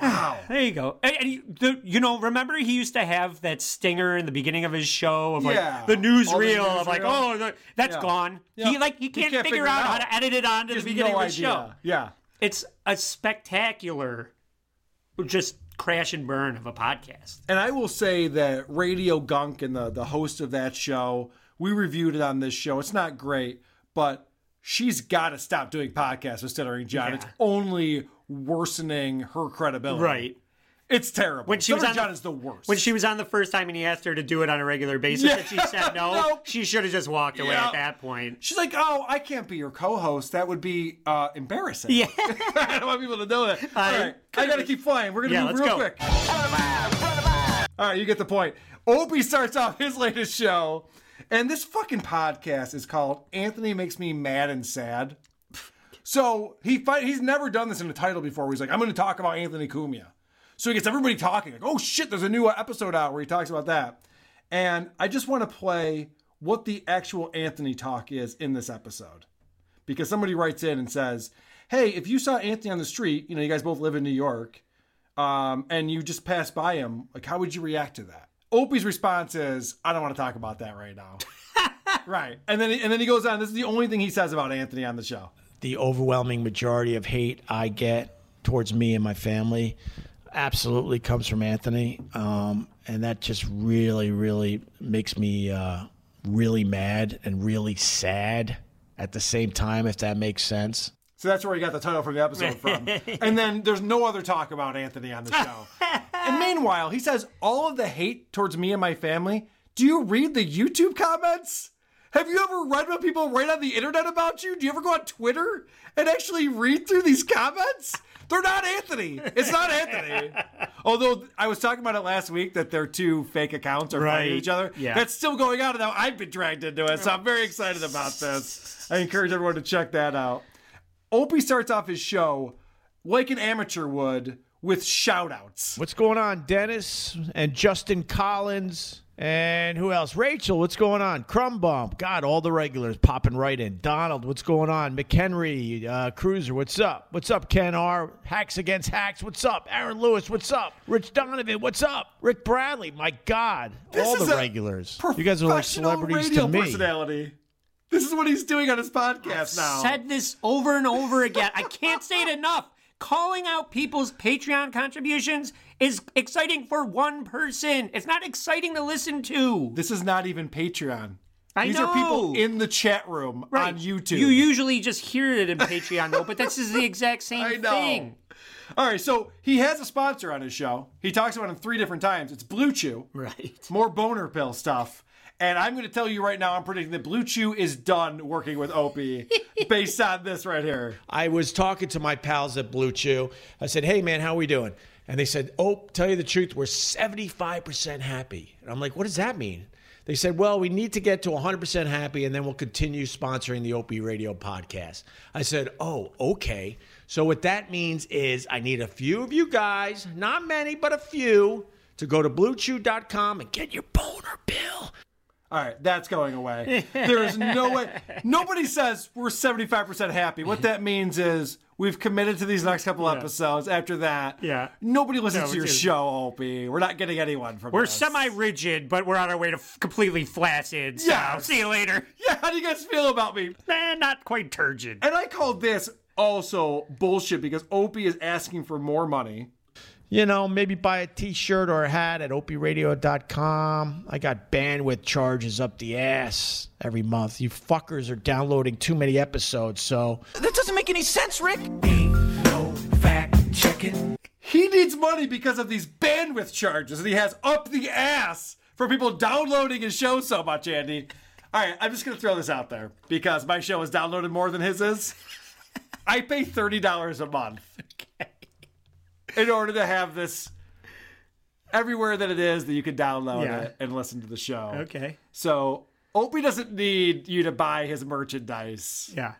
[SPEAKER 1] Wow. There you go. And, and you, the, you know, remember he used to have that stinger in the beginning of his show of like
[SPEAKER 4] Yeah.
[SPEAKER 1] the newsreel
[SPEAKER 4] the
[SPEAKER 1] of like,
[SPEAKER 4] newsreel.
[SPEAKER 1] oh, the- that's
[SPEAKER 4] Yeah.
[SPEAKER 1] gone.
[SPEAKER 4] Yeah.
[SPEAKER 1] He like he
[SPEAKER 4] He
[SPEAKER 1] can't,
[SPEAKER 4] can't
[SPEAKER 1] figure
[SPEAKER 4] figure
[SPEAKER 1] out how to edit it onto
[SPEAKER 4] He
[SPEAKER 1] the beginning
[SPEAKER 4] no
[SPEAKER 1] of the show.
[SPEAKER 4] Yeah.
[SPEAKER 1] It's a spectacular, just crash and burn of a podcast.
[SPEAKER 4] And I will say that Radio Gunk and the, the host of that show, we reviewed it on this show. It's not great, but she's got to stop doing podcasts with Stuttering John.
[SPEAKER 1] Yeah.
[SPEAKER 4] It's only worsening her credibility.
[SPEAKER 1] Right.
[SPEAKER 4] It's terrible.
[SPEAKER 1] When she was on
[SPEAKER 4] John
[SPEAKER 1] the,
[SPEAKER 4] is the worst.
[SPEAKER 1] When she was on the first time and he asked her to do it on a regular basis
[SPEAKER 4] Yeah.
[SPEAKER 1] and she said no, she should have just walked away
[SPEAKER 4] Yeah.
[SPEAKER 1] at that point.
[SPEAKER 4] She's like, oh, I can't be your co-host. That would be uh, embarrassing.
[SPEAKER 1] Yeah.
[SPEAKER 4] I don't want people to know that. All
[SPEAKER 1] I-
[SPEAKER 4] I got to keep flying. We're gonna
[SPEAKER 1] Yeah,
[SPEAKER 4] move real
[SPEAKER 1] go.
[SPEAKER 4] quick. All right, you get the point. Opie starts off his latest show, and this fucking podcast is called "Anthony Makes Me Mad and Sad." So he fi- he's never done this in a title before. He's like, "I'm going to talk about Anthony Cumia," so he gets everybody talking. Like, "Oh shit, there's a new episode out where he talks about that." And I just want to play what the actual Anthony talk is in this episode because somebody writes in and says, "Hey, if you saw Anthony on the street, you know, you guys both live in New York, um, and you just passed by him, like, how would you react to that?" Opie's response is, "I don't want to talk about that right now." right, and then and then he goes on. This is the only thing he says about Anthony on the show.
[SPEAKER 21] The overwhelming majority of hate I get towards me and my family absolutely comes from Anthony. Um, and that just really, really makes me uh, really mad and really sad at the same time, if that makes sense.
[SPEAKER 4] So that's where he got the title for the episode from. and then there's no other talk about Anthony on the show. and meanwhile, he says all of the hate towards me and my family. Do you read the YouTube comments? Have you ever read what people write on the internet about you? Do you ever go on Twitter and actually read through these comments? They're not Anthony. It's not Anthony. Although I was talking about it last week that their two fake accounts are fighting each other.
[SPEAKER 1] Yeah.
[SPEAKER 4] That's still going on, and now I've been dragged into it. So I'm very excited about this. I encourage everyone to check that out. Opie starts off his show like an amateur would with shout outs.
[SPEAKER 21] What's going on, Dennis and Justin Collins? And who else? Rachel, what's going on? Crumb Bump. God, all the regulars popping right in. Donald, what's going on? McHenry, uh, Cruiser, what's up? What's up, Ken R? Hacks Against Hacks, what's up? Aaron Lewis, what's up? Rich Donovan, what's up? Rick Bradley, my God.
[SPEAKER 4] This
[SPEAKER 21] all the regulars. You guys are like
[SPEAKER 4] Professional
[SPEAKER 21] celebrities
[SPEAKER 4] radio
[SPEAKER 21] to me.
[SPEAKER 4] personality. This is what he's doing on his podcast now.
[SPEAKER 1] Said this over and over again. I can't say it enough. Calling out people's Patreon contributions is exciting for one person. It's not exciting to listen to.
[SPEAKER 4] This is not even Patreon.
[SPEAKER 1] I
[SPEAKER 4] These
[SPEAKER 1] know.
[SPEAKER 4] are people in the chat room on YouTube.
[SPEAKER 1] You usually just hear it in Patreon though, but this is the exact same
[SPEAKER 4] I know.
[SPEAKER 1] thing.
[SPEAKER 4] All right, so he has a sponsor on his show. He talks about him three different times. It's Blue Chew.
[SPEAKER 1] Right.
[SPEAKER 4] More boner pill stuff. And I'm going to tell you right now, I'm predicting that Blue Chew is done working with Opie based on this right here.
[SPEAKER 21] I was talking to my pals at Blue Chew. I said, "Hey man, how are we doing?" And they said, "Oh, tell you the truth, we're 75% happy." And I'm like, "What does that mean?" They said, "Well, we need to get to 100% happy and then we'll continue sponsoring the Opie Radio podcast." I said, "Oh, okay." So what that means is I need a few of you guys, not many, but a few, to go to bluechew.com and get your boner pill.
[SPEAKER 4] All right, that's going away. There is no way. Nobody says we're 75% happy. What that means is we've committed to these next couple episodes. After that,
[SPEAKER 1] Yeah.
[SPEAKER 4] nobody listens
[SPEAKER 1] No,
[SPEAKER 4] to your show, Opie. We're not getting anyone from
[SPEAKER 1] We're semi-rigid, but we're on our way to f- completely flaccid. So
[SPEAKER 4] Yeah.
[SPEAKER 1] see you later.
[SPEAKER 4] Yeah, how do you guys feel about me?
[SPEAKER 1] Man, not quite turgid.
[SPEAKER 4] And I call this also bullshit because Opie is asking for more money.
[SPEAKER 21] You know, maybe buy a t-shirt or a hat at opieradio.com. I got bandwidth charges up the ass every month. You fuckers are downloading too many episodes, so
[SPEAKER 3] That doesn't make any sense, Rick. No fact checking.
[SPEAKER 4] He needs money because of these bandwidth charges that he has up the ass for people downloading his show so much, Andy. All right, I'm just going to throw this out there because my show is downloaded more than his is. I pay $30 a month in order to have this everywhere that it is that you can download
[SPEAKER 1] Yeah.
[SPEAKER 4] it and listen to the show.
[SPEAKER 1] Okay.
[SPEAKER 4] So Opie doesn't need you to buy his merchandise.
[SPEAKER 1] Yeah.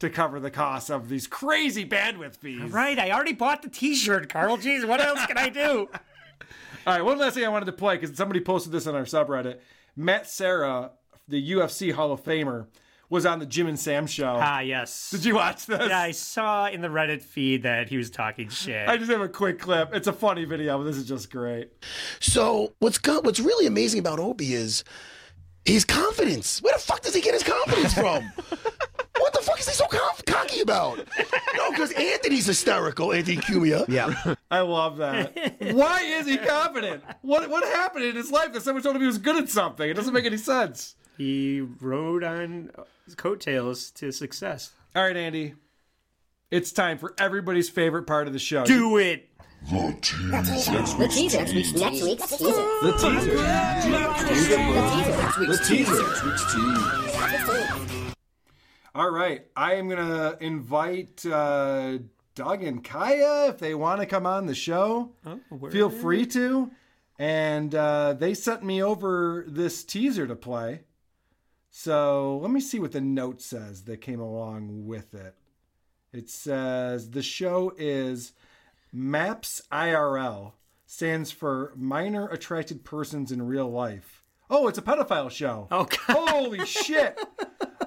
[SPEAKER 4] To cover the cost of these crazy bandwidth fees.
[SPEAKER 1] Right, I already bought the T-shirt, Carl. Jeez, what else can I do?
[SPEAKER 4] All right, one last thing I wanted to play because somebody posted this on our subreddit. Matt Serra, the UFC Hall of Famer, was on the Jim and Sam show.
[SPEAKER 1] Ah, yes.
[SPEAKER 4] Did you watch this?
[SPEAKER 1] Yeah, I saw in the Reddit feed that he was talking shit.
[SPEAKER 4] I just have a quick clip. It's a funny video, but this is just great.
[SPEAKER 22] So what's co- what's really amazing about Opie is his confidence. Where the fuck does he get his confidence from? what the fuck is he so conf- cocky about? No, because Anthony's hysterical, Anthony Cumia.
[SPEAKER 11] Yeah.
[SPEAKER 4] I love that. Why is he confident? What what happened in his life that someone told him he was good at something? It doesn't make any sense.
[SPEAKER 1] He rode on coattails to success.
[SPEAKER 4] All right, Andy. It's time for everybody's favorite part of the show.
[SPEAKER 1] Do it.
[SPEAKER 23] The teaser. The teaser. Next week's, next week's teaser.
[SPEAKER 4] The teaser.
[SPEAKER 23] The teaser.
[SPEAKER 4] The teaser. All right. I am going to invite uh, Doug and Kaya if they want to come on the show. Feel free to. And uh, they sent me over this teaser to play. So let me see what the note says that came along with it. It says the show is MAPS IRL, stands for Minor Attracted Persons in Real Life. Oh, it's a pedophile show.
[SPEAKER 1] Oh,
[SPEAKER 4] Holy shit.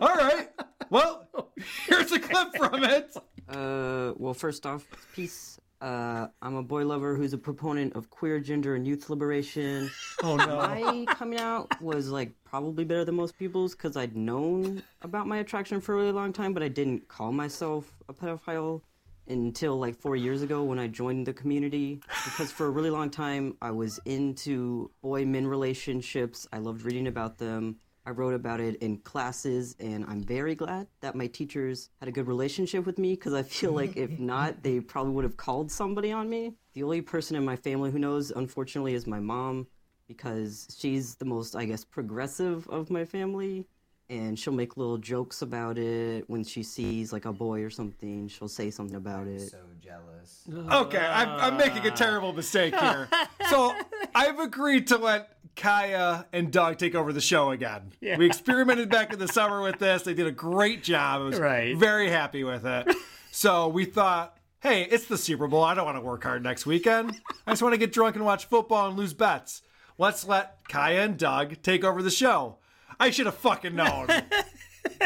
[SPEAKER 4] All right. Well, here's a clip from it.
[SPEAKER 24] Uh, well, first off, peace. Uh, I'm a boy lover who's a proponent of queer gender and youth liberation.
[SPEAKER 4] Oh no.
[SPEAKER 24] My coming out was like probably better than most people's because I'd known about my attraction for a really long time, but I didn't call myself a pedophile until like four years ago when I joined the community. Because for a really long time I was into boy men relationships. I loved reading about them. I wrote about it in classes, and I'm very glad that my teachers had a good relationship with me because I feel like if not, they probably would have called somebody on me. The only person in my family who knows, unfortunately, is my mom because she's the most, I guess, progressive of my family. And she'll make little jokes about it when she sees like a boy or something. She'll say something about it. So
[SPEAKER 25] jealous.
[SPEAKER 4] Okay, I'm, I'm making a terrible mistake here. So I've agreed to let Kaya and Doug take over the show again.
[SPEAKER 1] Yeah.
[SPEAKER 4] We experimented back in the summer with this. They did a great job. I was
[SPEAKER 1] Right.
[SPEAKER 4] very happy with it. So we thought, hey, it's the Super Bowl. I don't want to work hard next weekend. I just want to get drunk and watch football and lose bets. Let's let Kaya and Doug take over the show. I should have fucking known.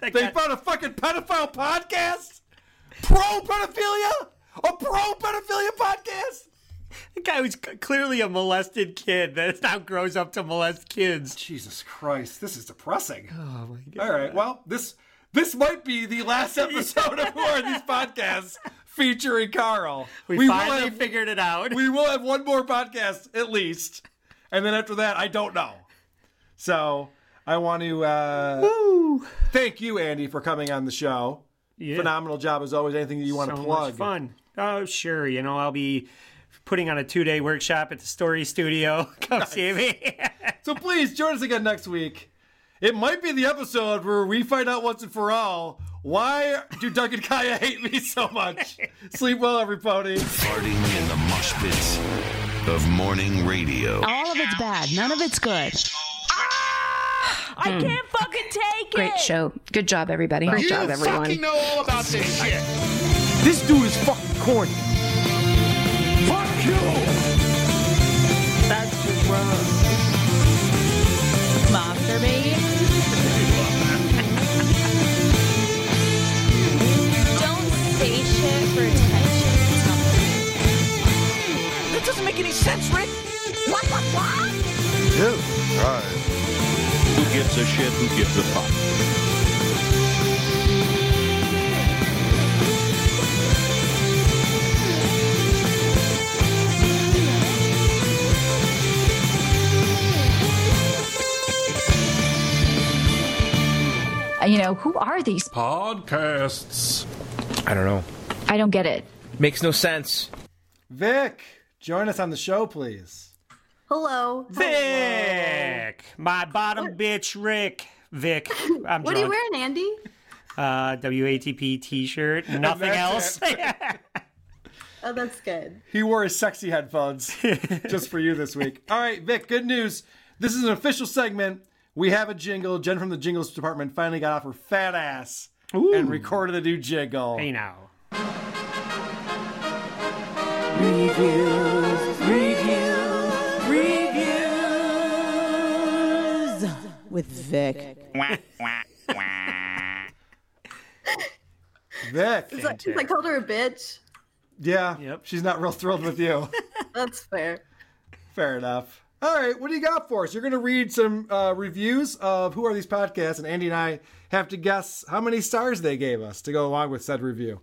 [SPEAKER 4] they found a fucking pedophile podcast? Pro pedophilia? A pro pedophilia podcast?
[SPEAKER 1] The guy was clearly a molested kid that now grows up to molest kids.
[SPEAKER 4] Jesus Christ, this is depressing.
[SPEAKER 1] Oh my god.
[SPEAKER 4] All right, well, this this might be the last episode of Who Are These Podcasts featuring Carl.
[SPEAKER 1] We,
[SPEAKER 4] will
[SPEAKER 1] finally
[SPEAKER 4] have-
[SPEAKER 1] figured it out.
[SPEAKER 4] we will have one more podcast at least, and then after that, I don't know. So I want to uh, thank you, Andy, for coming on the show.
[SPEAKER 1] Yeah.
[SPEAKER 4] Phenomenal job as always. Anything that you want
[SPEAKER 1] so
[SPEAKER 4] to plug?
[SPEAKER 1] Much fun. Oh, sure. You know, I'll be putting on a two day workshop at the Story Studio. Come see me.
[SPEAKER 4] So please join us again next week. It might be the episode where we find out once and for all why do Doug and Kaya hate me so much. Sleep well, everybody.
[SPEAKER 26] Farting in the mosh pits of morning radio.
[SPEAKER 27] All of it's bad. None of it's good.
[SPEAKER 28] I mm. can't fucking take Great it.
[SPEAKER 27] Great show. Good job, everybody. Great job, everyone.
[SPEAKER 26] You fucking know all about this shit.
[SPEAKER 4] This dude is fucking corny.
[SPEAKER 26] Fuck you.
[SPEAKER 28] That's just gross. Masturbating. Don't shit for attention.
[SPEAKER 3] That doesn't make any sense, Rick. What the fuck?
[SPEAKER 29] Yeah, right. Who gives a shit? Who gives a fuck?
[SPEAKER 28] Uh, You know, who are these?
[SPEAKER 30] Podcasts.
[SPEAKER 31] I don't know.
[SPEAKER 28] I don't get it.
[SPEAKER 31] Makes no sense.
[SPEAKER 4] Vic, join us on the show, please.
[SPEAKER 32] Hello.
[SPEAKER 1] Vic, my bottom bitch, Rick. Vic, I'm
[SPEAKER 32] What are you wearing, Andy?
[SPEAKER 1] Uh, WATP T-shirt. Nothing else.
[SPEAKER 32] Oh, that's good.
[SPEAKER 4] He wore his sexy headphones just for you this week. All right, Vic, good news. This is an official segment. We have a jingle. Jen from the jingles department finally got off her fat ass and recorded a new jingle.
[SPEAKER 1] Hey now.
[SPEAKER 32] Reviews, with Vic.
[SPEAKER 4] Vic.
[SPEAKER 32] Since I, since I called her a bitch,
[SPEAKER 4] Yeah. Yep. She's not real thrilled with you.
[SPEAKER 32] that's fair.
[SPEAKER 4] Fair enough. All right, what do you got for us? You're going to read some uh, reviews of Who Are These Podcasts, and Andy and I have to guess how many stars they gave us to go along with said review.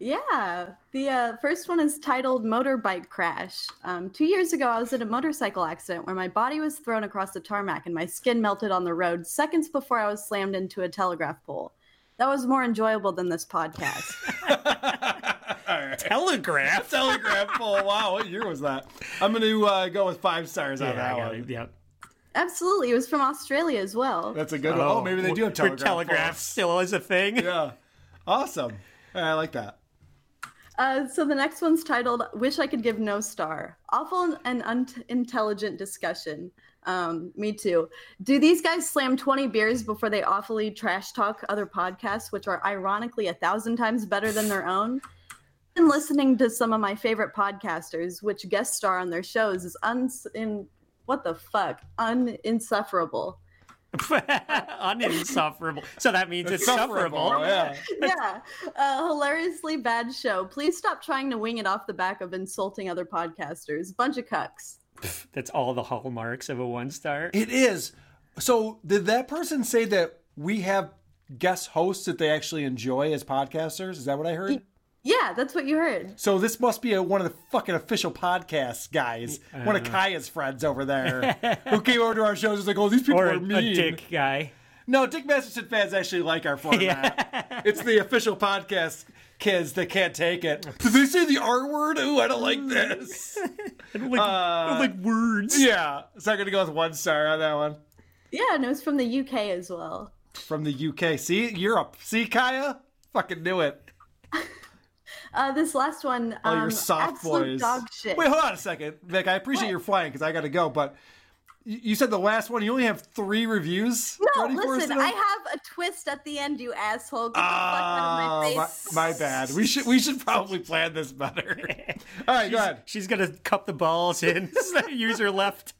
[SPEAKER 32] Yeah, the uh, first one is titled Motorbike Crash. Um, two years ago, I was in a motorcycle accident where my body was thrown across the tarmac and my skin melted on the road seconds before I was slammed into a telegraph pole. That was more enjoyable than this podcast.
[SPEAKER 1] Telegraph.
[SPEAKER 4] Telegraph pole. Wow, what year was that? I'm going to uh, go with five stars on
[SPEAKER 1] Yeah, I
[SPEAKER 4] that
[SPEAKER 1] got
[SPEAKER 4] one.
[SPEAKER 1] it, Yep.
[SPEAKER 32] Absolutely, it was from Australia as well.
[SPEAKER 4] That's a good one. Oh, maybe they do have
[SPEAKER 1] for
[SPEAKER 4] telegraph
[SPEAKER 1] telegraph still is a thing.
[SPEAKER 4] Yeah. Awesome. I like that.
[SPEAKER 32] Uh, so the next one's titled "Wish I Could Give No Star." Awful and unintelligent discussion. Um, me too. Do these guys slam twenty beers before they awfully trash talk other podcasts, which are ironically a thousand times better than their own? And listening to some of my favorite podcasters, which guest star on their shows, is uns in what the fuck uninsufferable.
[SPEAKER 1] Uninsufferable. So that means it's, sufferable.
[SPEAKER 4] Yeah.
[SPEAKER 32] yeah, uh, hilariously bad show. Please stop trying to wing it off the back of insulting other podcasters. Bunch of cucks.
[SPEAKER 1] That's all the hallmarks of a one star.
[SPEAKER 4] It is. So, did that person say that we have guest hosts that they actually enjoy as podcasters? Is that what I heard?
[SPEAKER 32] Yeah, that's what you heard.
[SPEAKER 4] So this must be a, one of the fucking official podcast guys, one of
[SPEAKER 1] Uh.
[SPEAKER 4] Kaya's friends over there, who came over to our shows. and was like, "Oh, these people
[SPEAKER 1] Or
[SPEAKER 4] are
[SPEAKER 1] a,
[SPEAKER 4] mean."
[SPEAKER 1] a dick guy.
[SPEAKER 4] No, Dick Masterson fans actually like our format. It's the official podcast kids that can't take it. Did they say the R word? Ooh, I don't like this.
[SPEAKER 1] I don't like, I don't like words.
[SPEAKER 4] Yeah, so I'm gonna go with one star on that one
[SPEAKER 32] Yeah, and it was from the UK as well.
[SPEAKER 4] from the UK. See, Europe. See, Kaya, fucking knew it.
[SPEAKER 32] Uh, this last one,
[SPEAKER 4] Oh,
[SPEAKER 32] um,
[SPEAKER 4] you're soft
[SPEAKER 32] absolute
[SPEAKER 4] boys.
[SPEAKER 32] dog shit.
[SPEAKER 4] Wait, hold on a second, Vic. I appreciate your flying because I got to go. But you you said the last one. You only have three reviews.
[SPEAKER 32] no,
[SPEAKER 4] ready for us
[SPEAKER 32] listen. I have a twist at the end, you asshole. Get the fuck out of
[SPEAKER 4] Oh,
[SPEAKER 32] my
[SPEAKER 4] my,
[SPEAKER 32] face.
[SPEAKER 4] my bad. We should we should probably plan this better. All right, go ahead.
[SPEAKER 1] She's gonna cup the balls in. Use her left.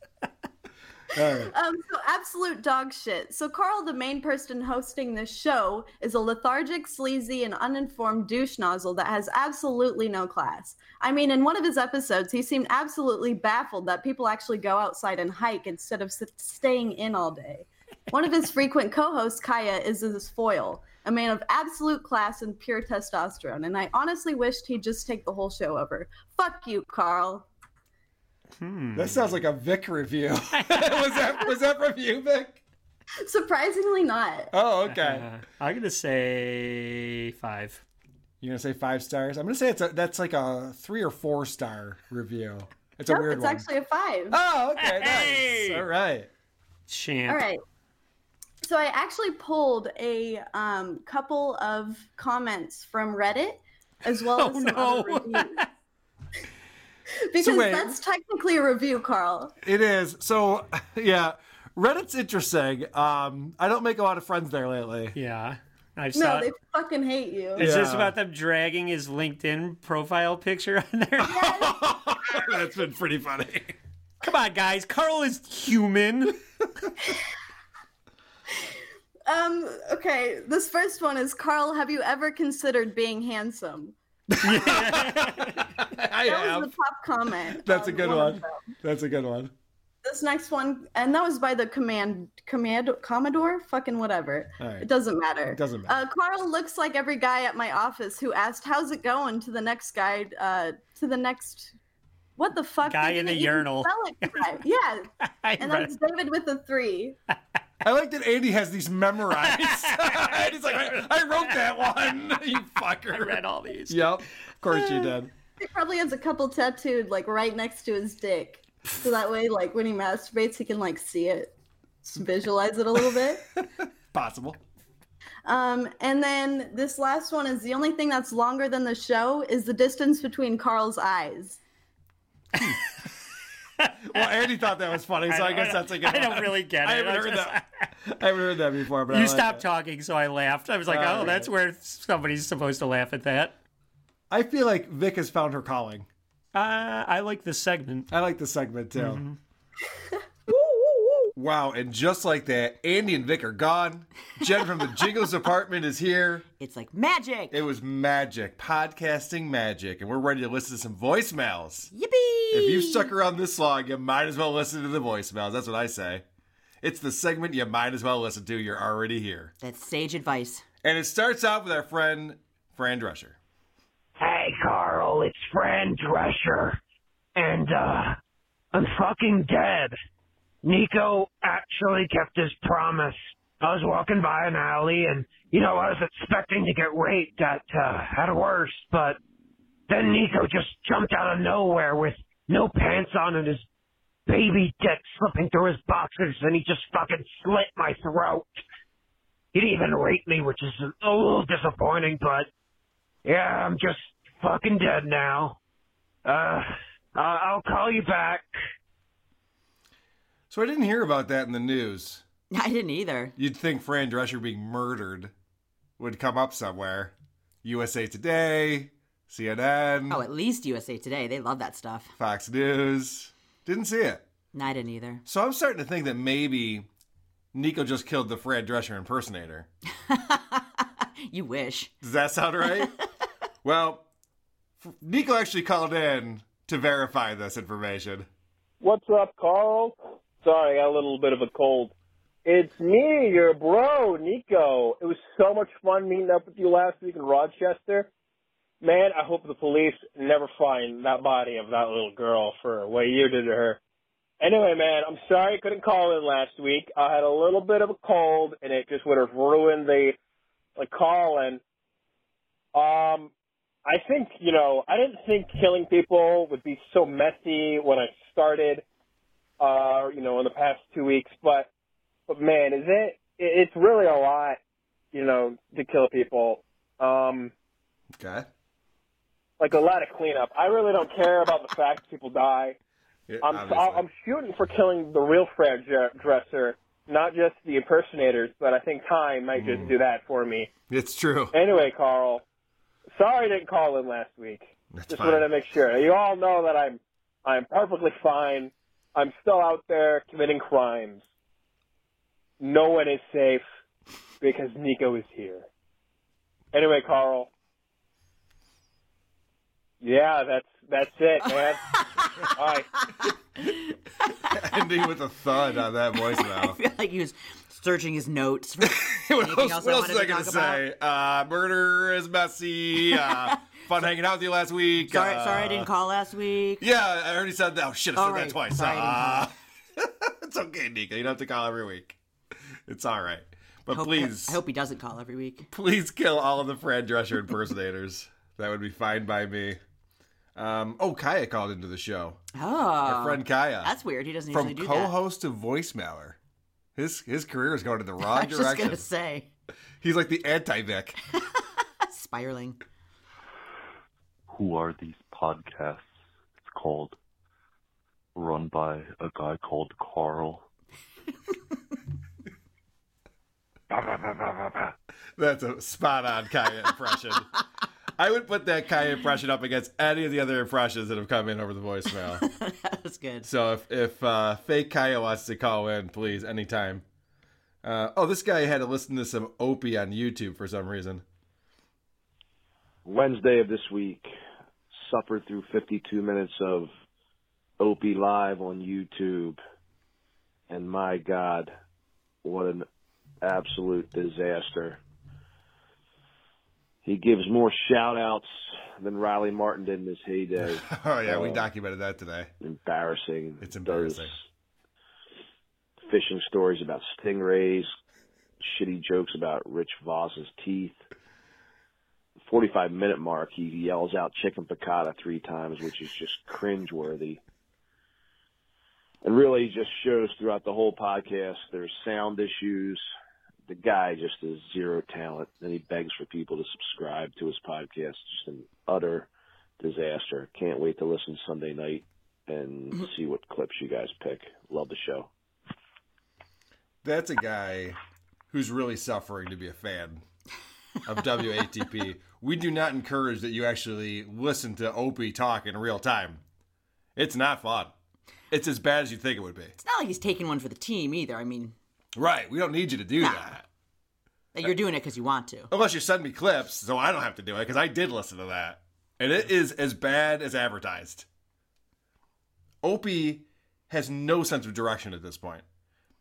[SPEAKER 4] Right.
[SPEAKER 32] Um, so absolute dog shit. So Carl, the main person hosting this show, is a lethargic, sleazy, and uninformed douche nozzle that has absolutely no class. I mean, in one of his episodes, he seemed absolutely baffled that people actually go outside and hike instead of s- staying in all day. One of his frequent co-hosts, Kaya, is his foil, a man of absolute class and pure testosterone. And I honestly wished he'd just take the whole show over. Fuck you, Carl.
[SPEAKER 4] That sounds like a Vic review. was that was that from you, Vic?
[SPEAKER 32] Surprisingly not.
[SPEAKER 4] Oh, okay.
[SPEAKER 1] Uh, I'm gonna say five.
[SPEAKER 4] You're gonna say five stars. I'm gonna say it's a that's like a three or four star review. It's a weird
[SPEAKER 32] it's
[SPEAKER 4] one.
[SPEAKER 32] It's actually a five.
[SPEAKER 4] Oh, okay, nice. All right.
[SPEAKER 1] Champ.
[SPEAKER 32] All right. So I actually pulled a um, couple of comments from Reddit as well as
[SPEAKER 1] Oh,
[SPEAKER 32] some
[SPEAKER 1] no.
[SPEAKER 32] other reviews. because
[SPEAKER 4] wait.
[SPEAKER 32] that's technically a review, Carl.
[SPEAKER 4] It is. So yeah, Reddit's interesting. Um, I don't make a lot of friends there lately.
[SPEAKER 1] Yeah. I
[SPEAKER 32] No,
[SPEAKER 1] saw.
[SPEAKER 32] they fucking hate you.
[SPEAKER 1] It's just
[SPEAKER 4] Yeah.
[SPEAKER 1] about them dragging his LinkedIn profile picture on there.
[SPEAKER 4] That's been pretty funny.
[SPEAKER 1] Come on, guys. Carl is human.
[SPEAKER 32] Um. Okay. This first one is Carl. Have you ever considered being handsome?
[SPEAKER 4] I
[SPEAKER 32] that
[SPEAKER 4] have.
[SPEAKER 32] was the top comment.
[SPEAKER 4] That's a good one. That's a good one.
[SPEAKER 32] This next one, and that was by the command command Commodore, fucking whatever.
[SPEAKER 4] All right.
[SPEAKER 32] It doesn't matter.
[SPEAKER 4] It doesn't
[SPEAKER 32] Uh, Carl looks like every guy at my office who asked, "How's it going?" to the next guy, uh, to the next. What the fuck?
[SPEAKER 1] Guy in the
[SPEAKER 32] didn't
[SPEAKER 1] urinal.
[SPEAKER 32] spell it right. Yeah, and
[SPEAKER 1] read
[SPEAKER 32] that's David with the three.
[SPEAKER 4] I like that Andy has these memorized. He's like, I, I wrote that one. you fucker. I
[SPEAKER 1] read all these.
[SPEAKER 4] Yep. Of course you did.
[SPEAKER 32] He probably has a couple tattooed like right next to his dick, so that way, like when he masturbates, he can like see it, just visualize it a little bit.
[SPEAKER 4] Possible.
[SPEAKER 32] Um, and then this last one is the only thing that's longer than the show is the distance between Carl's eyes.
[SPEAKER 4] Well, Andy thought that was funny, so I,
[SPEAKER 1] I
[SPEAKER 4] guess that's a good
[SPEAKER 1] I don't
[SPEAKER 4] one.
[SPEAKER 1] really get
[SPEAKER 4] I
[SPEAKER 1] it.
[SPEAKER 4] haven't
[SPEAKER 1] I
[SPEAKER 4] heard
[SPEAKER 1] just-
[SPEAKER 4] that. I haven't heard that before, but
[SPEAKER 1] you
[SPEAKER 4] like
[SPEAKER 1] stopped
[SPEAKER 4] it.
[SPEAKER 1] talking, so I laughed. I was like,
[SPEAKER 4] All
[SPEAKER 1] oh, that's where somebody's supposed to laugh at that.
[SPEAKER 4] I feel like Vic has found her calling.
[SPEAKER 1] Uh, I like this segment.
[SPEAKER 4] I like the segment too.
[SPEAKER 1] Mhm.
[SPEAKER 4] Wow, and just like that, Andy and Vic are gone. Jen from the Jingles apartment is here.
[SPEAKER 33] It's like magic.
[SPEAKER 4] It was magic, podcasting magic, and we're ready to listen to some voicemails.
[SPEAKER 33] Yippee!
[SPEAKER 4] If you stuck around this long, you might as well listen to the voicemails. That's what I say. It's the segment you might as well listen to. You're already here.
[SPEAKER 33] That's sage advice.
[SPEAKER 4] And it starts out with our friend, Fran Drescher.
[SPEAKER 34] Hey, Carl, it's Fran Drescher. And, uh, I'm fucking dead. Nico actually kept his promise. I was walking by an alley and, you know, I was expecting to get raped at, uh, at worst, but then Nico just jumped out of nowhere with no pants on and his baby dick slipping through his boxers and he just fucking slit my throat. He didn't even rape me, which is a little disappointing, but yeah, I'm just fucking dead now. Uh, I'll call you back.
[SPEAKER 4] So I didn't hear about that in the news.
[SPEAKER 33] I didn't either.
[SPEAKER 4] You'd think Fran Drescher being murdered would come up somewhere. USA Today, CNN,
[SPEAKER 33] Oh, at least USA Today. They love that stuff.
[SPEAKER 4] Fox News. Didn't see it.
[SPEAKER 33] No, I didn't either.
[SPEAKER 4] So I'm starting to think that maybe Nico just killed the Fran Drescher impersonator.
[SPEAKER 33] You wish.
[SPEAKER 4] Does that sound right? well, Nico actually called in to verify this information.
[SPEAKER 35] What's up, Carl? Sorry, I got a little bit of a cold. It's me, your bro, Nico. It was so much fun meeting up with you last week in Rochester. Man, I hope the police never find that body of that little girl for what you did to her. Anyway, man, I'm sorry I couldn't call in last week. I had a little bit of a cold, and it just would have ruined the the call. And um, I think you know, I didn't think killing people would be so messy when I started. Uh, you know, in the past two weeks, but but man, is it? it- It's really a lot, you know, to kill people. Um,
[SPEAKER 4] Okay.
[SPEAKER 35] like a lot of cleanup. I really don't care about the fact that people die.
[SPEAKER 4] Yeah,
[SPEAKER 35] I'm
[SPEAKER 4] obviously.
[SPEAKER 35] I'm shooting for killing the real Fred Dre- Dresser, not just the impersonators. But I think time might just
[SPEAKER 4] Mm.
[SPEAKER 35] do that for me.
[SPEAKER 4] It's true.
[SPEAKER 35] Anyway, Carl, sorry I didn't call in last week.
[SPEAKER 4] That's
[SPEAKER 35] just
[SPEAKER 4] fine.
[SPEAKER 35] wanted to make sure. You all know that I'm I'm perfectly fine. I'm still out there committing crimes. No one is safe because Nico is here. Anyway, Carl. Yeah, that's that's it, man. Bye.
[SPEAKER 4] Ending with a thud on that voicemail.
[SPEAKER 33] I feel like he was searching his notes. For
[SPEAKER 4] what
[SPEAKER 33] anything
[SPEAKER 4] else,
[SPEAKER 33] else
[SPEAKER 4] what else
[SPEAKER 33] wanted
[SPEAKER 4] was I going to say? Uh, murder is messy. Uh, fun hanging out with you last week.
[SPEAKER 33] Sorry,
[SPEAKER 4] uh,
[SPEAKER 33] sorry I didn't call last week.
[SPEAKER 4] Yeah, I already said that. Oh, shit, I said that twice.
[SPEAKER 33] sorry
[SPEAKER 4] Uh, it's okay, Nico. You don't have to call every week. It's all right. But
[SPEAKER 33] Hope-
[SPEAKER 4] please,
[SPEAKER 33] I hope he doesn't call every week.
[SPEAKER 4] please kill all of the Fran Drescher impersonators. that would be fine by me. Um, oh, Kaya called into the show.
[SPEAKER 33] Oh,
[SPEAKER 4] Our friend Kaya.
[SPEAKER 33] That's weird. He doesn't
[SPEAKER 4] From
[SPEAKER 33] usually do that.
[SPEAKER 4] co-host to voicemailer. His his career is going in the wrong direction.
[SPEAKER 33] I was just
[SPEAKER 4] direction.
[SPEAKER 33] gonna say,
[SPEAKER 4] He's like the anti-Vic.
[SPEAKER 33] spiraling.
[SPEAKER 36] Who are these podcasts? It's called run by a guy called Carl.
[SPEAKER 4] That's a spot on Kaya impression. I would put that Kaya impression up against any of the other impressions that have come in over the voicemail.
[SPEAKER 33] that was good.
[SPEAKER 4] so if if uh, fake Kaya wants to call in, please anytime. Uh, oh, this guy had to listen to some Opie on YouTube for some reason.
[SPEAKER 37] Wednesday of this week, suffered through 52 minutes of Opie live on YouTube, and my God, what an absolute disaster. He gives more shout outs than Riley Martin did in his heyday.
[SPEAKER 4] Oh yeah, we
[SPEAKER 37] Uh,
[SPEAKER 4] documented that today.
[SPEAKER 37] embarrassing.
[SPEAKER 4] It's embarrassing.
[SPEAKER 37] Fishing stories about stingrays, shitty jokes about Rich Voss's teeth. 45 minute mark, he yells out chicken piccata three times, which is just cringeworthy. And really just shows throughout the whole podcast there's sound issues. The guy just is zero talent, and he begs for people to subscribe to his podcast. Just an utter disaster. Can't wait to listen Sunday night and mm-hmm. see what clips you guys pick. Love the show.
[SPEAKER 4] That's a guy who's really suffering to be a fan of WATP. we do not encourage that you actually listen to Opie talk in real time. It's not fun. It's as bad as you think it would be.
[SPEAKER 33] It's not like he's taking one for the team either. I mean,
[SPEAKER 4] Right. We don't need you to do that.
[SPEAKER 33] that you're doing it because you want to.
[SPEAKER 4] Unless you send me clips, so I don't have to do it because I did listen to that. And it is as bad as advertised. Opie has no sense of direction at this point.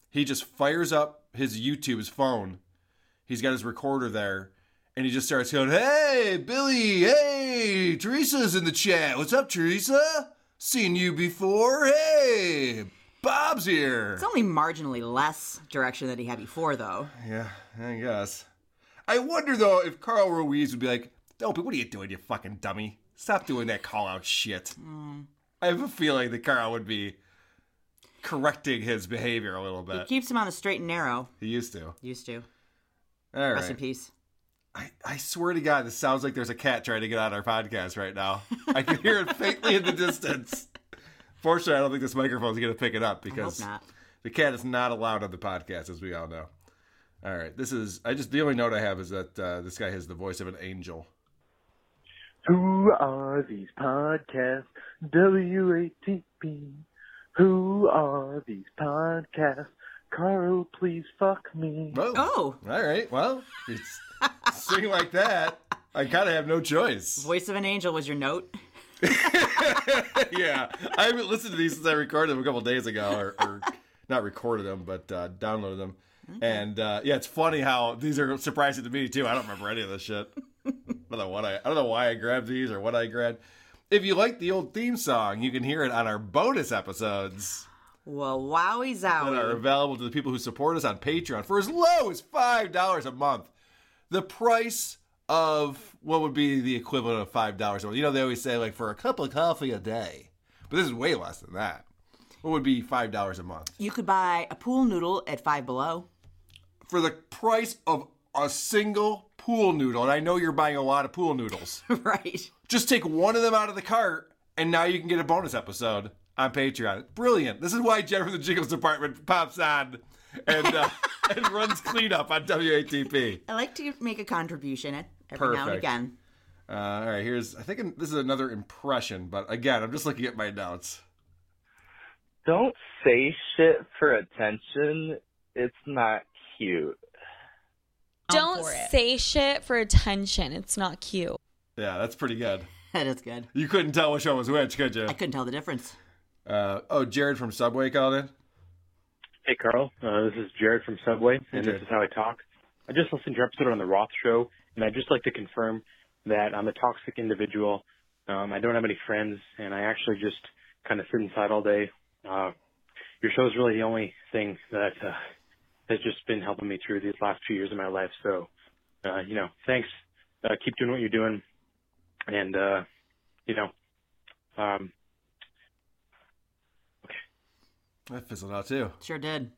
[SPEAKER 4] He just fires up his YouTube, his phone. He's got his recorder there, and he just starts going, Hey, Billy, hey, Teresa's in the chat. What's up, Teresa? Seen you before. Hey, Bob's here.
[SPEAKER 33] It's only marginally less direction than he had before, though.
[SPEAKER 4] Yeah, I guess. I wonder though if Carl Ruiz would be like, Dopey, what are you doing, you fucking dummy? Stop doing that call out shit. Mm. I have a feeling that Carl would be correcting his behavior a little bit.
[SPEAKER 33] He keeps him on the straight and narrow.
[SPEAKER 4] He used to.
[SPEAKER 33] Used to.
[SPEAKER 4] All
[SPEAKER 33] Rest in peace.
[SPEAKER 4] I, I swear to God, this sounds like there's a cat trying to get on our podcast right now. I can hear it faintly in the distance. Fortunately, I don't think this microphone's going to pick it up because the cat is not allowed on the podcast, as we all know. All right, this is. I just the only note I have is that uh, this guy has the voice of an angel.
[SPEAKER 38] Who are these podcasts? W-A-T-P. Who are these podcasts? Carl, please fuck me.
[SPEAKER 33] Oh.
[SPEAKER 4] All right. Well, if you sing like that. I kind of have no choice.
[SPEAKER 33] Voice of an angel was your note.
[SPEAKER 4] yeah, I haven't listened to these since I recorded them a couple days ago, or, or not recorded them, but uh, downloaded them. And uh, yeah, it's funny how these are surprising to me too. I don't remember any of this shit. I don't know what I, I don't know why I grabbed these or what I grabbed. If you like the old theme song, you can hear it on our bonus episodes
[SPEAKER 33] Well, wowie
[SPEAKER 4] that are available to the people who support us on Patreon for as low as five dollars a month. The price of what would be the equivalent of five dollars a month. You know, they always say like for a cup of coffee a day, but this is way less than that. What would be five dollars a month
[SPEAKER 33] You could buy a pool noodle at Five Below.
[SPEAKER 4] for the price of a single pool noodle? And I know you're buying a lot of pool noodles.
[SPEAKER 33] right.
[SPEAKER 4] Just take one of them out of the cart, and now you can get a bonus episode on Patreon. Brilliant. This is why Jennifer the Jiggles department pops on and uh, and runs cleanup on WATP.
[SPEAKER 33] I like to make a contribution at- every now and again.
[SPEAKER 4] Uh, all right, here's I think this is another impression, but again, I'm just looking at my notes.
[SPEAKER 39] Don't say shit for attention. It's not cute.
[SPEAKER 40] Don't say shit for attention. It's not cute.
[SPEAKER 4] Yeah, that's pretty good.
[SPEAKER 33] That is good.
[SPEAKER 4] You couldn't tell which one was which, could you?
[SPEAKER 33] I couldn't tell the difference.
[SPEAKER 4] Uh, oh, Jared from Subway called in.
[SPEAKER 41] Hey, Carl. Uh, this is Jared from Subway, and
[SPEAKER 4] Jared.
[SPEAKER 41] this is how I talk. I just listened to your episode on the Roth Show, and I'd just like to confirm that I'm a toxic individual. Um, I don't have any friends, and I actually just kind of sit inside all day. Uh, your show is really the only thing that uh, has just been helping me through these last few years of my life. So, uh, you know, thanks. Uh, keep doing what you're doing, and uh, you know, um,
[SPEAKER 4] That fizzled out too.
[SPEAKER 33] Sure did.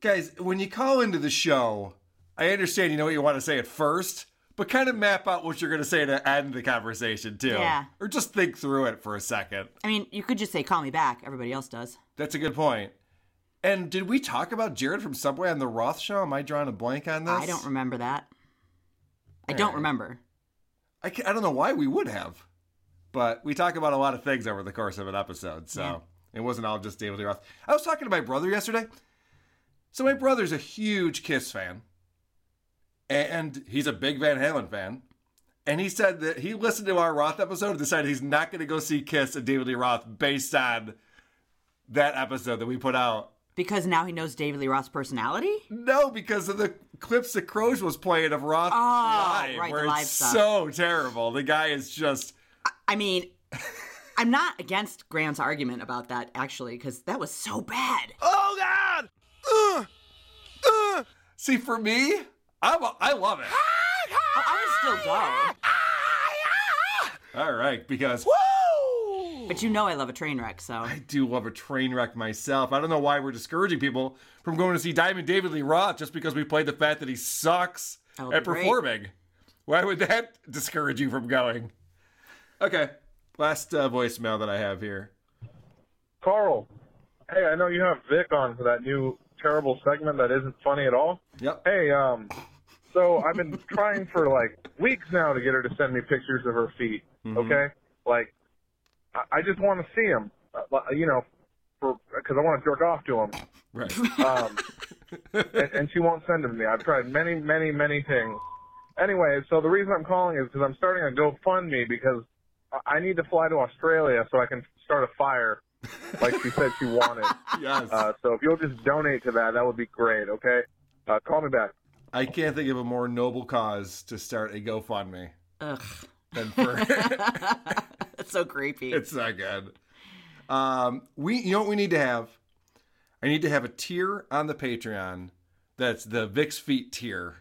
[SPEAKER 4] Guys, when you call into the show, I understand you know what you want to say at first, but kind of map out what you're going to say to end the conversation too.
[SPEAKER 33] Yeah.
[SPEAKER 4] Or just think through it for a second.
[SPEAKER 33] I mean, you could just say, call me back. Everybody else does.
[SPEAKER 4] That's a good point. And did we talk about Jared from Subway on the Roth show? Am I drawing a blank on this?
[SPEAKER 33] I don't remember that. I
[SPEAKER 4] All
[SPEAKER 33] don't
[SPEAKER 4] right.
[SPEAKER 33] remember.
[SPEAKER 4] I, I don't know why we would have, but we talk about a lot of things over the course of an episode, so
[SPEAKER 33] Yeah.
[SPEAKER 4] It wasn't all just David Lee Roth. I was talking to my brother yesterday. So my brother's a huge Kiss fan, and he's a big Van Halen fan, and he said that he listened to our Roth episode and decided he's not going to go see Kiss and David Lee Roth based on that episode that we put out.
[SPEAKER 33] Because now he knows David Lee Roth's personality?
[SPEAKER 4] No, because of the clips that Croge was playing of Roth
[SPEAKER 33] Oh,
[SPEAKER 4] live,
[SPEAKER 33] right,
[SPEAKER 4] where it's
[SPEAKER 33] stuff.
[SPEAKER 4] so terrible. The guy is just
[SPEAKER 33] I mean, I'm not against Graham's argument about that, actually, because that was so bad.
[SPEAKER 4] Oh God! Uh, uh. See, for me, I'm a, I love it.
[SPEAKER 33] Oh, I would still go.
[SPEAKER 4] All right, because
[SPEAKER 33] But you know I love a train wreck, so.
[SPEAKER 4] I do love a train wreck myself. I don't know why we're discouraging people from going to see Diamond David Lee Roth just because we played the fact that he sucks at
[SPEAKER 33] be great.
[SPEAKER 4] performing. Why would that discourage you from going? Okay, last uh, voicemail that I have here.
[SPEAKER 42] Carl, hey, I know you have Vic on for that new terrible segment that isn't funny at all.
[SPEAKER 4] Yep.
[SPEAKER 42] Hey, um, so I've been trying for like weeks now to get her to send me pictures of her feet.
[SPEAKER 4] Mhm.
[SPEAKER 42] Okay, like I, I just want to see them. Uh, you know, for because I want to jerk off to them.
[SPEAKER 4] Right.
[SPEAKER 42] Um, and, and she won't send them to me. I've tried many, many, many things. Anyway, so the reason I'm calling is because I'm starting a GoFundMe because I- I need to fly to Australia so I can start a fire, like she said she wanted.
[SPEAKER 4] yes.
[SPEAKER 42] Uh, so if you'll just donate to that, that would be great. Okay. Uh, call me back.
[SPEAKER 4] I can't think of a more noble cause to start a GoFundMe
[SPEAKER 33] Ugh.
[SPEAKER 4] than for.
[SPEAKER 33] That's so creepy.
[SPEAKER 4] it's not good. Um, we, you know what we need to have? I need to have a tier on the Patreon that's the Vic's Feet tier.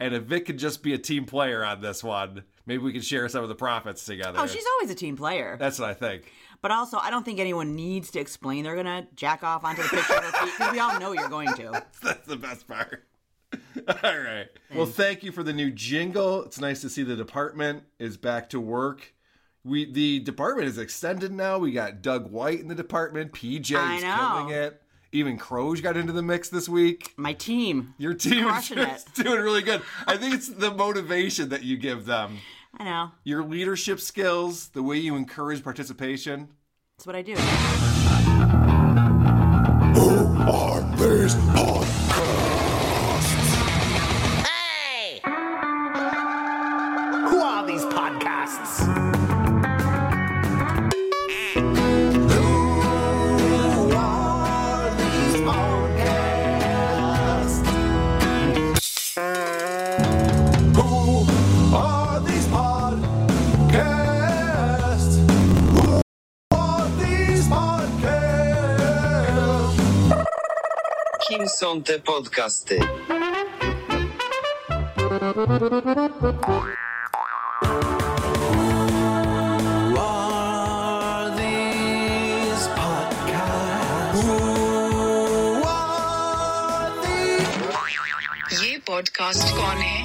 [SPEAKER 4] And if Vic could just be a team player on this one, maybe we could share some of the profits together.
[SPEAKER 33] Oh, she's always a team player.
[SPEAKER 4] That's what I think.
[SPEAKER 33] But also, I don't think anyone needs to explain they're gonna jack off onto the picture of her feet because we all know you're going to.
[SPEAKER 4] That's the best part. All right. Well, thank you for the new jingle. It's nice to see the department is back to work. We the department is extended now. We got Doug White in the department. PJ
[SPEAKER 33] I
[SPEAKER 4] is
[SPEAKER 33] know.
[SPEAKER 4] killing it. Even Croge got into the mix this week.
[SPEAKER 33] My team.
[SPEAKER 4] Your team is
[SPEAKER 33] Crushing it.
[SPEAKER 4] doing really good. I think it's the motivation that you give them.
[SPEAKER 33] I know.
[SPEAKER 4] Your leadership skills, the way you encourage participation.
[SPEAKER 33] That's what I do.
[SPEAKER 3] Who Are these
[SPEAKER 43] te podcasty.
[SPEAKER 44] ये podcast कौन है